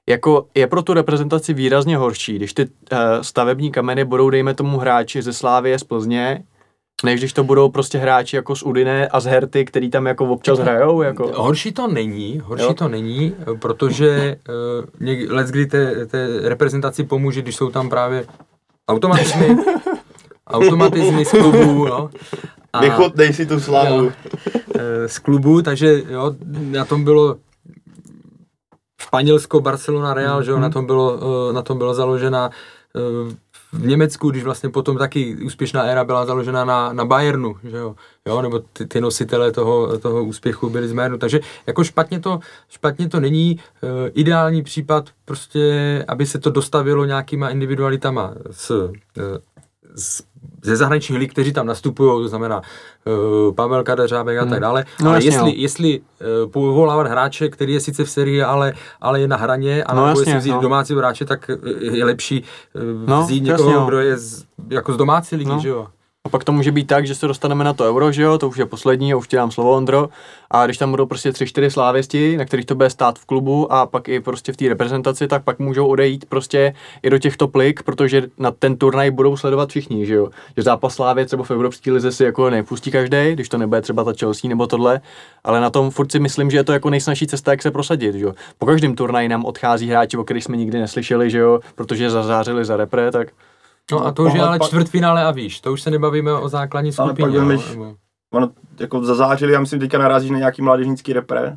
Jako je pro tu reprezentaci výrazně horší, když ty uh, stavební kameny budou, dejme tomu, hráči ze Slávie, z Plzně, než když to budou prostě hráči jako z Udine a z Herty, který tam jako občas hrajou, jako... Horší to není, horší Jo. to není, protože uh, něk, let kdy té, té reprezentaci pomůže, když jsou tam právě automatizmy, automatizmy z klubů, no. A, Vychutnej si tu slavu. Jo. eh, z klubu, takže jo, na tom bylo Španělsko, Barcelona, Real, že jo, na tom bylo, eh, na tom byla založena eh, v Německu, když vlastně potom taky úspěšná éra byla založena na, na Bayernu, že jo, jo nebo ty, ty nositelé toho, toho úspěchu byli z Bayernu, takže jako špatně to, špatně to není, eh, ideální případ prostě, aby se to dostavilo nějakýma individualitama s, eh, z, ze zahraničních lig, kteří tam nastupují, to znamená uh, Pavel Kadeřábek a tak dále. No ale jasně, jestli, no. jestli uh, povolávat hráče, který je sice v sérii, ale, ale je na hraně, a No nebo jasně, jestli vzít no. domácího hráče, tak je lepší uh, No, vzít jasně, někoho, no. kdo je z, jako z domácí ligy, No. že jo? A pak to může být tak, že se dostaneme na to euro, že jo, to už je poslední, už ti dám slovo, Ondro. A když tam budou prostě tři, čtyři slávěsti, na kterých to bude stát v klubu a pak i prostě v té reprezentaci, tak pak můžou odejít prostě i do těchto plik, protože na ten turnaj budou sledovat všichni, že jo. Že zápas Slávě třeba v Evropské lize si jako nepustí každý, když to nebude třeba ta Chelsea nebo tohle, ale na tom furt si myslím, že je to jako nejsnažší cesta, jak se prosadit, že jo. Po každém turnaji nám odchází hráči, o kterých jsme nikdy neslyšeli, že jo, protože zazářili za repre, tak No a to už je ale ale pak- čtvrtfinále a výš, to už se nebavíme o základní Ale skupině. pak jo, nebo- Ono jako zazářili, já myslím, teďka narazíš na nějaký mládežnický repre.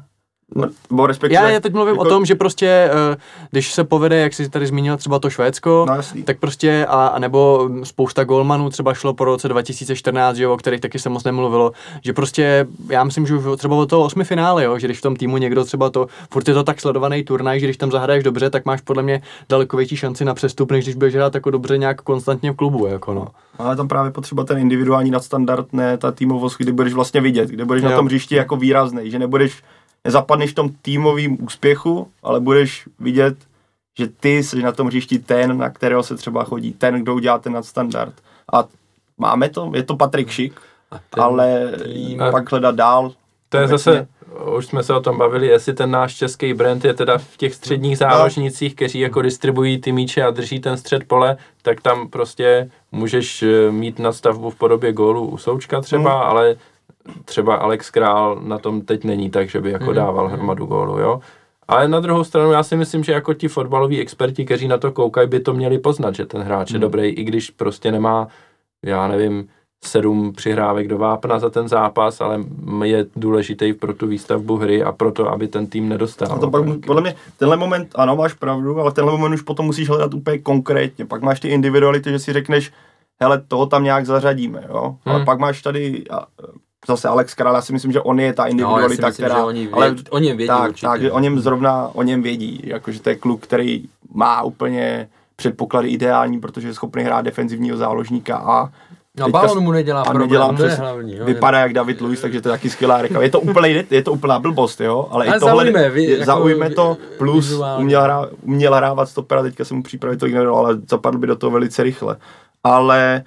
Bo respektive, Já, já teď mluvím jako, o tom, že prostě, eh, když se povede, jak jsi tady zmínil třeba to Švédsko, No jasný. tak prostě, a, a nebo spousta golmanů třeba šlo po roce 2014, že jo, o kterých taky se moc nemluvilo, že prostě, já myslím, že už třeba od toho osmi finále, jo, že když v tom týmu někdo třeba to, furt je to tak sledovaný turnaj, že když tam zahraješ dobře, tak máš podle mě daleko větší šanci na přestup, než když budeš hrát jako dobře nějak konstantně v klubu, jako no. Ale tam právě potřeba ten individuální nadstandard, ne ta týmovost, kdy budeš vlastně vidět, kde budeš Jo. na tom hřišti jako výrazný, že nebudeš, nezapadneš v tom týmovým úspěchu, ale budeš vidět, že ty jsi na tom hřišti ten, na kterého se třeba chodí, ten, kdo udělá ten nadstandard. A máme to, je to Patrik Šik, ten ale tým- pak hledat dál. To je zase, už jsme se o tom bavili, jestli ten náš český brand je teda v těch středních záložnicích, kteří jako distribuují ty míče a drží ten střed pole, tak tam prostě můžeš eh, mít nastavbu v podobě gólu u Součka třeba, Hmm. ale třeba Alex Král na tom teď není tak, že by jako Mhm. dával hromadu gólu, jo. Ale na druhou stranu já si myslím, že jako ti fotbaloví experti, kteří na to koukají, by to měli poznat, že ten hráč je dobrý, i když prostě nemá, já nevím, sedm přihrávek do vápna za ten zápas, ale je důležitý pro tu výstavbu hry a pro to, aby ten tým nedostal. A to pak, mu- podle mě, tenhle moment, ano, máš pravdu, ale tenhle moment už potom musíš hledat úplně konkrétně. Pak máš ty individuality, že si řekneš, hele, toho tam nějak zařadíme, jo. Ale Hmm. pak máš tady zase Alex Král, já si myslím, že on je ta No, individualita, myslím, která... že oni, vědí, ale o něm vědí tak, určitě. tak, že o něm zrovna, o něm vědí, jakože to je kluk, který má úplně předpoklady ideální, protože je schopný hrát defenzivního záložníka a No balon mu nedělá a problém, nedělá to je přes- hlavní. Jo, vypadá jak David Luiz, takže to je taky skvělá reklama. Je to úplný, je to úplná blbost, jo, ale, Ale i tohle zaujme, vy- je- jako zaujme to, plus vizuálně. uměl, hrá, uměl hrávat stopera, teďka jsem mu přípravy tolik nedal, ale zapadl by do toho velice rychle. Ale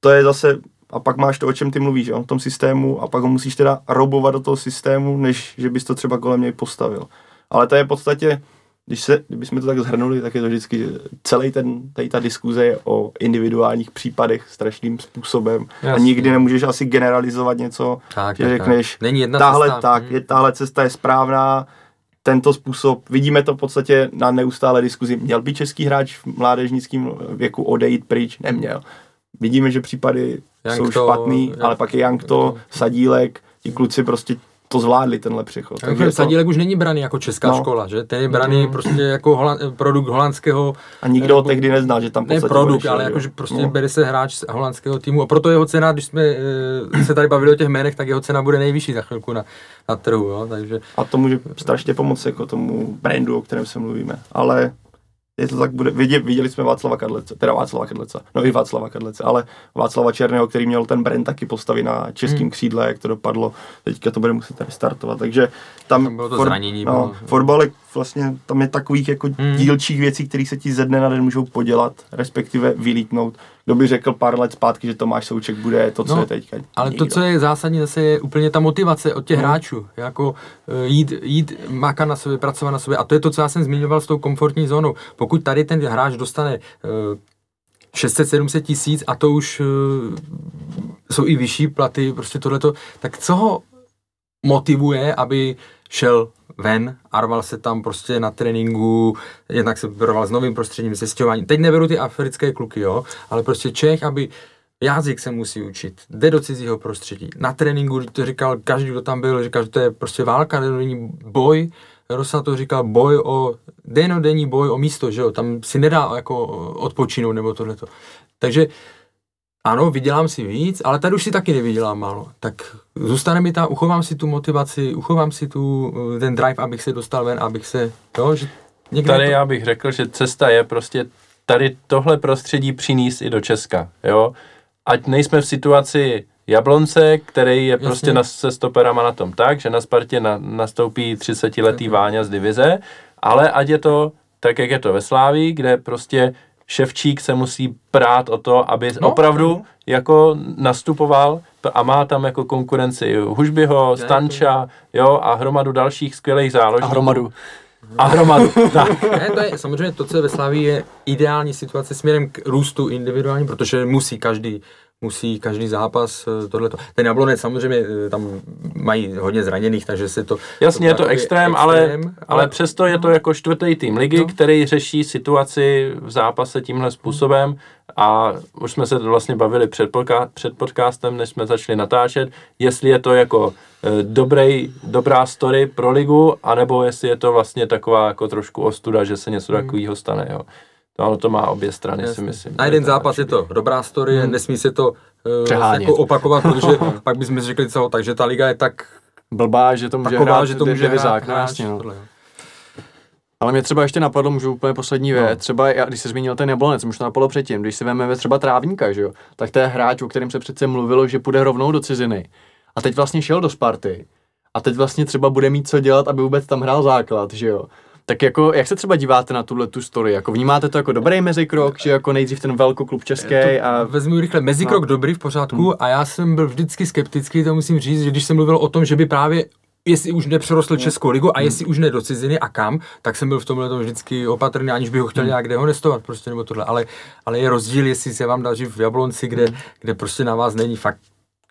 to je zase, a pak máš to, o čem ty mluvíš, jo, v tom systému, a pak ho musíš teda robovat do toho systému, než že bys to třeba kolem něj postavil. Ale to je v podstatě, když se, kdybychom to tak zhrnuli, tak je to vždycky, celý ten, tady ta diskuze je o individuálních případech strašným způsobem a Jasně. nikdy nemůžeš asi generalizovat něco, Tak, že tak, řekneš, tak. Není jedna tahle, cesta. tak, Hmm. je, tahle cesta je správná, tento způsob, vidíme to v podstatě na neustále diskuzi. Měl by český hráč v mládežnickém věku odejít pryč? Neměl. Vidíme, že případy Jank jsou to- špatný, Jank- ale pak je Jankto, to- Sadílek, ti kluci prostě to zvládli, tenhle přechod. Takže to... Sadílek už není braný jako česká no. škola, že? Ten je braný mm. prostě jako holand, produkt holandského... A nikdo ho tehdy nezná, že tam Ne produkt, ale jakože prostě no. bere se hráč z holandského týmu a proto jeho cena, když jsme e, se tady bavili o těch jménech, tak jeho cena bude nejvyšší za chvilku na, na trhu, jo? takže... A to může strašně pomoci jako tomu brandu, o kterém se mluvíme, ale je to tak bude, viděli, viděli jsme Václava Kadlece, teda Václava Kadlece, no i Václava Kadlece, ale Václava Černého, který měl ten brand taky postavit na českém hmm. křídle, jak to dopadlo, teďka to bude muset tady startovat, takže tam, tam bylo to for, zranění. No, bylo. fotbal vlastně, tam je takových jako hmm. dílčích věcí, které se ti ze dne na den můžou podělat, respektive vylítnout. Kdo by řekl pár let zpátky, že Tomáš Souček bude to, co no, je teďka. Ale Nikdo. to, co je zásadní, zase je úplně ta motivace od těch hmm. hráčů. Jako eh, jít, jít máka na sobě, pracovat na sobě. A to je to, co já jsem zmiňoval s tou komfortní zónou. Pokud tady ten hráč dostane uh, 600-700 tisíc a to už uh, jsou i vyšší platy, prostě tohleto, tak co ho motivuje, aby šel ven, arval se tam prostě na tréninku, jednak se proval s novým prostředím, zjišťování. Teď neberu ty africké kluky, jo, ale prostě Čech, aby jazyk se musí učit, jde do cizího prostředí. Na tréninku, to říkal každý, kdo tam byl, říkal, že to je prostě válka, není boj, Rosa to říkal boj o, denodenní boj o místo, že jo, tam si nedá jako odpočinout nebo tohleto. Takže ano, vydělám si víc, ale tady už si taky nevydělám málo. Tak zůstane mi ta, uchovám si tu motivaci, uchovám si tu, eh, ten drive, abych se dostal ven, abych se, jo, že někde Tady to... já bych řekl, že cesta je prostě tady tohle prostředí přinést i do Česka, jo. Ať nejsme v situaci Jablonce, který je Jasně. prostě na, se stoperama na tom tak, že na Spartě na, nastoupí 30-letý Váňa z divize, ale ať je to tak, jak je to ve Slávii, kde prostě Ševčík se musí prát o to, aby no, opravdu no. jako nastupoval a má tam jako konkurenci Hužbyho, Stanča, jo, a hromadu dalších skvělých záložníků. A hromadu. A hromadu, tak. Ne, to je samozřejmě to, co je ve Slavii, je ideální situace směrem k růstu individuální, protože musí každý musí každý zápas eh, tohleto. Ten Jablonec samozřejmě eh, tam mají hodně zraněných, takže se to... Jasně, to je to extrém, extrém ale, ale, ale přesto je to jako čtvrtý tým ligy, no. který řeší situaci v zápase tímhle způsobem a už jsme se to vlastně bavili před, podca- před podcastem, než jsme začali natáčet, jestli je to jako e, dobrý, dobrá story pro ligu, anebo jestli je to vlastně taková jako trošku ostuda, že se něco hmm. takového stane, jo. No, to má obě strany, Jasně. si myslím. Na jeden zápas je to dobrá story, hmm. nesmí se to uh, jako opakovat, protože pak bychom řekli co, takže ta liga je tak blbá, že to může taková, hrát, že to může hrát, no, jasně, no. Ale mě třeba ještě napadlo, můžu úplně poslední věc, no. třeba já, když jsi zmínil ten jablonec, už to napadlo předtím, když si vezmeme třeba trávníka, že jo, tak to je hráč, o kterém se přece mluvilo, že půjde rovnou do ciziny. A teď vlastně šel do Sparty. A teď vlastně třeba bude mít co dělat, aby vůbec tam hrál základ, že jo. Tak jako, jak se třeba díváte na tuhle tu story? Jako vnímáte to jako dobrý mezikrok, že jako nejdřív ten velký klub český a... Vezmu rychle, mezikrok no. dobrý v pořádku hmm. a já jsem byl vždycky skeptický, to musím říct, že když jsem mluvil o tom, že by právě jestli už nepřerostl hmm. Českou ligu a jestli hmm. už ne do ciziny a kam, tak jsem byl v tomhle tom vždycky opatrný, aniž bych ho chtěl hmm. nějak dehonestovat, prostě nebo tohle. Ale, ale je rozdíl, jestli se vám daří v Jablonci, kde, hmm. kde prostě na vás není fakt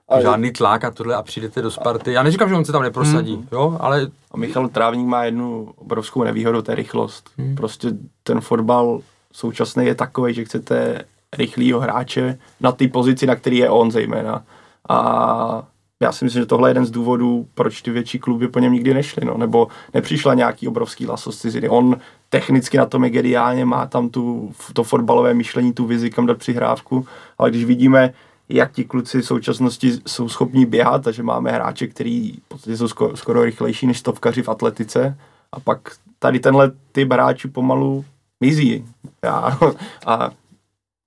a žádný tlak a tohle a přijdete do Sparty. Já neříkám, že on se tam neprosadí, hmm. jo, ale... A Michal Trávník má jednu obrovskou nevýhodu, to je rychlost. Hmm. Prostě ten fotbal současný je takový, že chcete rychlýho hráče na té pozici, na který je on zejména. A já si myslím, že tohle je jeden z důvodů, proč ty větší kluby po něm nikdy nešly, no, nebo nepřišla nějaký obrovský laso z ciziny. On technicky na tom je geniálně, má tam tu, to fotbalové myšlení, tu vizi, kam dát přihrávku, ale když vidíme, jak ti kluci v současnosti jsou schopni běhat, takže máme hráče, který jsou skoro, skoro rychlejší než stovkaři v atletice a pak tady tenhle ty hráči pomalu mizí. Já, a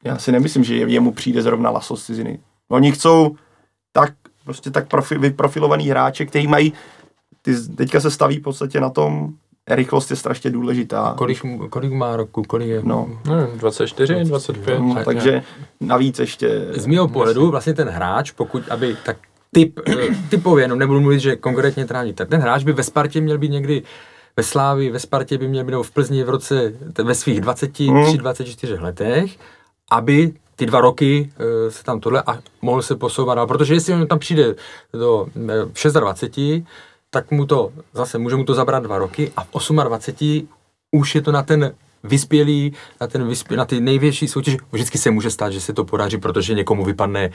já si nemyslím, že jemu přijde zrovna laso z ciziny. Oni chcou tak, prostě tak profi, vyprofilovaný hráče, který mají, ty, teďka se staví v podstatě na tom, rychlost je strašně důležitá. Kolik, kolik má roku, kolik je? No. no 24, 25. No, takže navíc ještě... Z mého pohledu vlastně ten hráč, pokud, aby tak typ, eh, typově, jenom nebudu mluvit, že konkrétně trávní, tak ten hráč by ve Spartě měl být někdy ve Slávi, ve Spartě by měl být v Plzni v roce, ve svých 23, mm. 24 letech, aby ty dva roky uh, se tam tohle a mohl se posouvat dál, protože jestli on tam přijde do 26, eh, tak mu to zase může mu to zabrat dva roky a v 28 už je to na ten vyspělí, na, ten vyspě, na ty největší soutěže. Vždycky se může stát, že se to podaří, protože někomu vypadne e,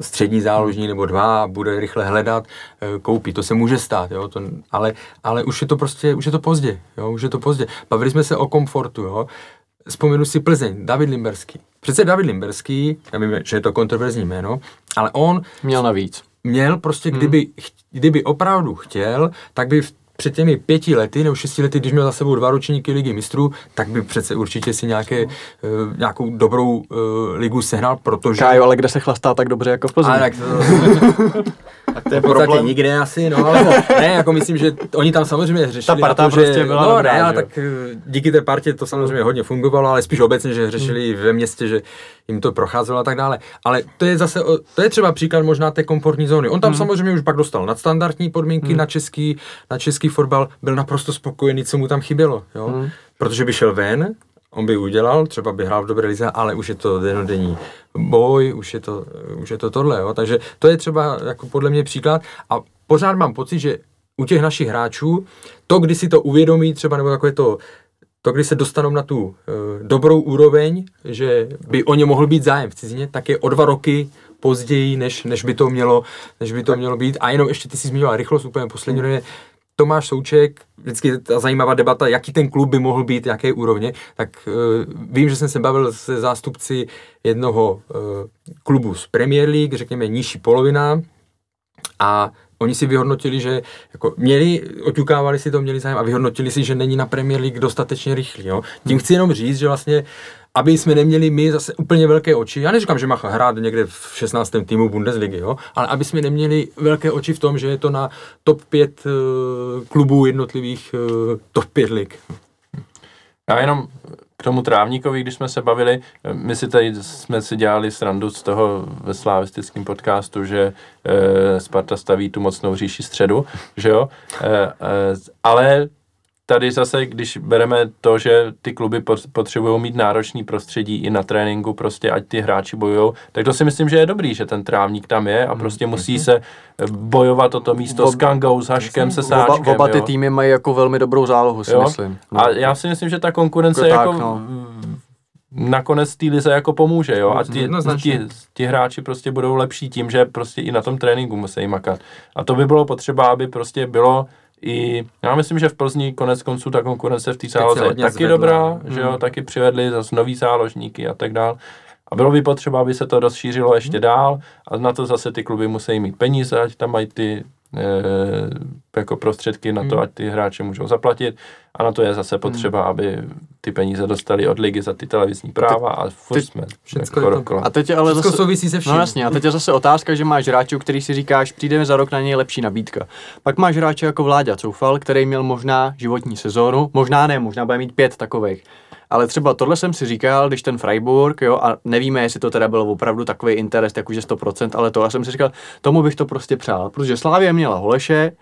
střední záložní nebo dva bude rychle hledat, e, koupí. To se může stát, jo? To, ale, ale už je to prostě, už je to pozdě, jo? už je to pozdě. Bavili jsme se o komfortu, jo? Vzpomenu si Plzeň, David Limberský. Přece David Limberský, já vím, že je to kontroverzní jméno, ale on Měl navíc. Měl prostě, kdyby, kdyby opravdu chtěl, tak by v před těmi pěti lety nebo šesti lety, když měl za sebou dva ročníky ligy mistrů, tak by přece určitě si nějaké, uh, nějakou dobrou uh, ligu sehnal, protože... Kájo, ale kde se chlastá tak dobře jako v Plzni? Ale tak to, Tak to je v podstatě problém. nikde asi, no ale ne, jako myslím, že oni tam samozřejmě řešili Ta parta to, že, prostě byla no, dobrá, ne, ale tak eh, díky té partě to samozřejmě hodně fungovalo, ale spíš obecně, že řešili ve městě, že jim to procházelo a tak dále. Ale to je zase, to je třeba příklad možná té komfortní zóny. On tam samozřejmě už pak dostal nadstandardní podmínky na český, na český fotbal, byl naprosto spokojený, co mu tam chybělo, jo? Protože by šel ven, on by udělal, třeba by hrál v dobré lize, ale už je to denodenní boj, už je to, už je to tohle, jo? takže to je třeba jako podle mě příklad a pořád mám pocit, že u těch našich hráčů, to, kdy si to uvědomí třeba, nebo takové to, to, kdy se dostanou na tu e, dobrou úroveň, že by o ně mohl být zájem v cizině, tak je o dva roky později, než, než, by to mělo, než by to mělo být. A jenom ještě ty si zmiňoval rychlost úplně poslední. Tomáš Souček, vždycky ta zajímavá debata, jaký ten klub by mohl být, jaké úrovně, tak uh, vím, že jsem se bavil se zástupci jednoho uh, klubu z Premier League, řekněme nižší polovina, a oni si vyhodnotili, že jako měli, oťukávali si to, měli zájem a vyhodnotili si, že není na Premier League dostatečně rychlý. Jo. Tím chci jenom říct, že vlastně aby jsme neměli my zase úplně velké oči, já neříkám, že má hrát někde v 16. týmu Bundesligy, jo, ale aby jsme neměli velké oči v tom, že je to na top 5 uh, klubů jednotlivých uh, top 5 lig. Já jenom k tomu trávníkovi, když jsme se bavili, my si tady jsme si dělali srandu z toho ve slavistickém podcastu, že e, Sparta staví tu mocnou říši středu, že jo, e, e, ale tady zase, když bereme to, že ty kluby pot- potřebují mít náročný prostředí i na tréninku, prostě ať ty hráči bojujou, tak to si myslím, že je dobrý, že ten trávník tam je a prostě musí se bojovat o to místo Ob- s Kangou, s Haškem, se Oba, Sáčkem, oba ty jo. týmy mají jako velmi dobrou zálohu, si Jo. myslím. No. A já si myslím, že ta konkurence Jako jako, tak, jako no. nakonec té lize jako pomůže, jo. A ti, ti, ti, hráči prostě budou lepší tím, že prostě i na tom tréninku musí makat. A to by bylo potřeba, aby prostě bylo i, já myslím, že v Plzni konec konců ta konkurence v té záloze je taky zvedla. dobrá, že Hmm. jo, taky přivedli zase nový záložníky a tak dál. A bylo by potřeba, aby se to rozšířilo Hmm. ještě dál a na to zase ty kluby musí mít peníze, ať tam mají ty e, jako prostředky na to, Hmm. ať ty hráče můžou zaplatit a na to je zase potřeba, aby ty peníze dostali od ligy za ty televizní práva a furt jsme všecko jako je to- dokola. A teď je ale Všechno zase... souvisí se vším. No jasně, a teď je zase otázka, že máš hráče, u kterých si říkáš, přijde za rok na něj lepší nabídka. Pak máš hráče jako Vláďa Coufal, který měl možná životní sezónu, možná ne, možná bude mít pět takových. Ale třeba tohle jsem si říkal, když ten Freiburg, jo, a nevíme, jestli to teda byl opravdu takový interes, jakože 100%, ale to, já jsem si říkal, tomu bych to prostě přál, protože Slávě měla Holeše,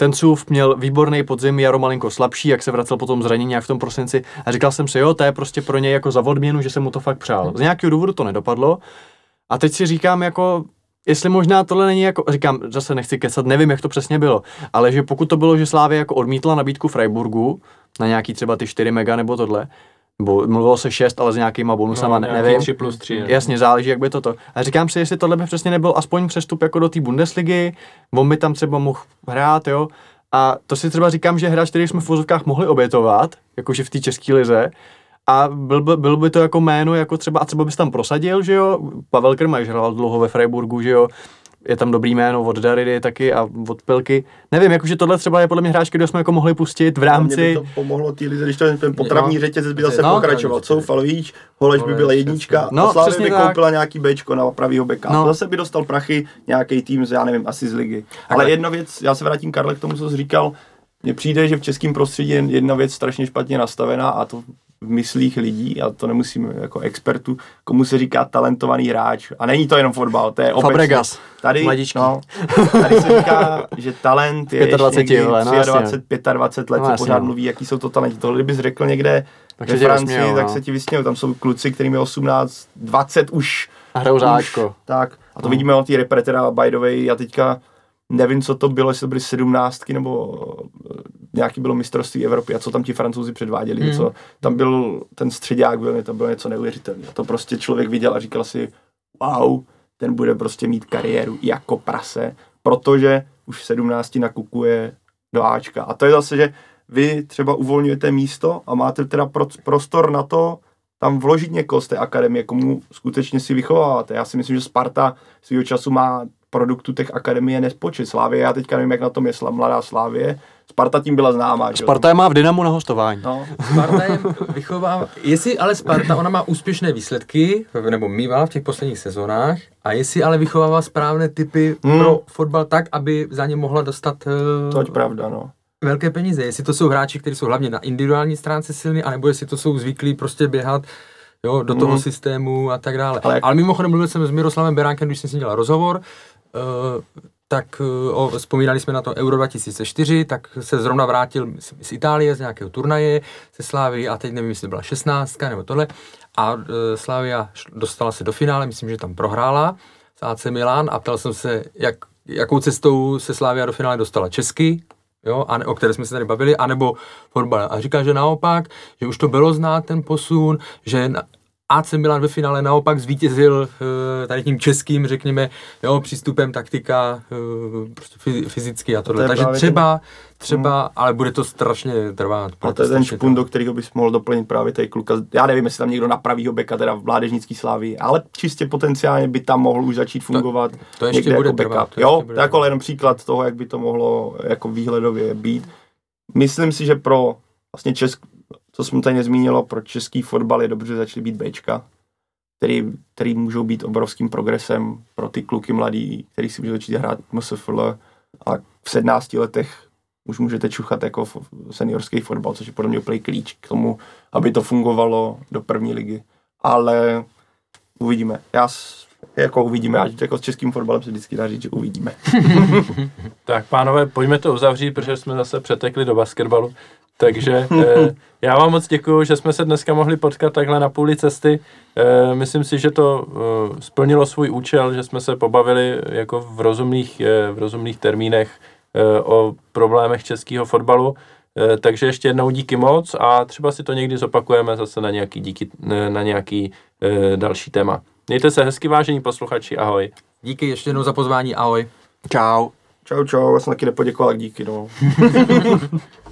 ten Cuf měl výborný podzim, Jaro malinko slabší, jak se vracel po tom zranění nějak v tom prosinci. A říkal jsem si, jo, to je prostě pro něj jako za odměnu, že se mu to fakt přál. Z nějakého důvodu to nedopadlo. A teď si říkám, jako, jestli možná tohle není jako, říkám, zase nechci kecat, nevím, jak to přesně bylo, ale že pokud to bylo, že Slávě jako odmítla nabídku Freiburgu na nějaký třeba ty 4 mega nebo tohle, nebo mluvilo se 6, ale s nějakýma bonusama, no, ne, nevím. 3 plus 3. Jasně, záleží, jak by toto. A říkám si, jestli tohle by přesně nebyl aspoň přestup jako do té Bundesligy, on by tam třeba mohl hrát, jo. A to si třeba říkám, že hráč, který jsme v vozovkách mohli obětovat, jakože v té české lize, a byl by, byl by to jako jméno, jako třeba, a třeba bys tam prosadil, že jo, Pavel Krmaj hrál dlouho ve Freiburgu, že jo, je tam dobrý jméno od Daridy taky a od Pilky. Nevím, jakože tohle třeba je podle mě hráč, který jsme jako mohli pustit v rámci... by to pomohlo té lize, když ten, ten potravní No. řetězec by zase No, pokračoval. to- Coufal, víš, Holeš by byla jednička No, a Slávě přesně by tak. koupila nějaký Bčko na pravýho beka. No. No. Zase by dostal prachy nějaký tým z, já nevím, asi z ligy. Ale Ale- jedna věc, já se vrátím Karle k tomu, co jsi říkal, mně přijde, že v českém prostředí je jedna věc strašně špatně nastavená a to v myslích lidí, a to nemusím jako expertu, komu se říká talentovaný hráč. A není to jenom fotbal, to je obecně. Fabregas. Tady, Mladíčký. no, tady se říká, že talent je 25, někdy vole, no 23, 25 let, No se pořád no. mluví, jaký jsou to talenti. Tohle kdybys řekl někde Tak ve se Francii, vysmějou, tak no. se ti vysmějou. Tam jsou kluci, kterým je 18, 20 už. A hrajou záčko. Tak. A to No. vidíme na té repre, teda by the way, já teďka nevím, co to bylo, jestli to byly sedmnáctky nebo nějaký bylo mistrovství Evropy a co tam ti francouzi předváděli, Hmm. co tam byl ten středák, byl, to bylo něco neuvěřitelného. To prostě člověk viděl a říkal si, wow, ten bude prostě mít kariéru jako prase, protože už v 17 nakukuje do Ačka. A to je zase, že vy třeba uvolňujete místo a máte teda pro, prostor na to, tam vložit někoho z té akademie, komu skutečně si vychováváte. Já si myslím, že Sparta svýho času má produktu těch akademie nespočet. Slávě, já teďka nevím, jak na tom je mladá Slávě. Sparta tím byla známá. Sparta je má v Dynamu na hostování. No, Sparta je vychovává, jestli ale Sparta, ona má úspěšné výsledky, nebo mývala v těch posledních sezónách, a jestli ale vychovává správné typy Hmm. pro fotbal tak, aby za ně mohla dostat eh, to je pravda, no. velké peníze. Jestli to jsou hráči, kteří jsou hlavně na individuální stránce silní, anebo jestli to jsou zvyklí prostě běhat jo, do toho Mhm. systému a tak dále. Ale Ale, jak- Ale mimochodem mluvil jsem s Miroslavem Beránkem, když jsem s ním dělal rozhovor, uh, tak uh, o, vzpomínali jsme na to Euro 2004, tak se zrovna vrátil z, z Itálie z nějakého turnaje se Slávy a teď nevím, jestli byla 16 nebo tohle. A uh, Slávia š- dostala se do finále, myslím, že tam prohrála s AC Milan a ptal jsem se, jak, jakou cestou se Slávia do finále dostala česky, jo, a ne, o které jsme se tady bavili, anebo fotbal. A říká, že naopak, že už to bylo znát ten posun, že na, AC Milan ve finále naopak zvítězil eh, tady tím českým, řekněme, jo, přístupem, taktika, eh, prostě fyzi- fyzicky a tohle. je Takže právě třeba, třeba, ale bude to strašně trvat. A to je ten špun, do kterého bys mohl doplnit právě tady kluka. Já nevím, jestli tam někdo na pravýho beka, teda v mládežnický slávy, ale čistě potenciálně by tam mohl už začít fungovat. to ještě někde bude jako trvat, to Jo, ještě bude to jako jenom příklad toho, jak by to mohlo jako výhledově být. Myslím si, že pro vlastně Česk, co jsme tady nezmínilo, pro český fotbal je dobře, že začaly být Bčka, který, který můžou být obrovským progresem pro ty kluky mladý, který si můžou začít hrát MSFL a v 17 letech už můžete čuchat jako seniorský fotbal, což je podle mě úplný klíč k tomu, aby to fungovalo do první ligy. Ale uvidíme. Já s, jako uvidíme, ať jako s českým fotbalem se vždycky dá říct, že uvidíme. Tak pánové, pojďme to uzavřít, protože jsme zase přetekli do basketbalu. Takže eh, já vám moc děkuji, že jsme se dneska mohli potkat takhle na půli cesty. Eh, myslím si, že to eh, splnilo svůj účel, že jsme se pobavili jako v rozumných, eh, v rozumných termínech eh, o problémech českého fotbalu. Eh, takže ještě jednou díky moc a třeba si to někdy zopakujeme zase na nějaký, díky, eh, na nějaký eh, další téma. Mějte se hezky, vážení posluchači, ahoj. Díky ještě jednou za pozvání, ahoj. Čau. Čau, čau, já jsem taky nepoděkoval, díky, no.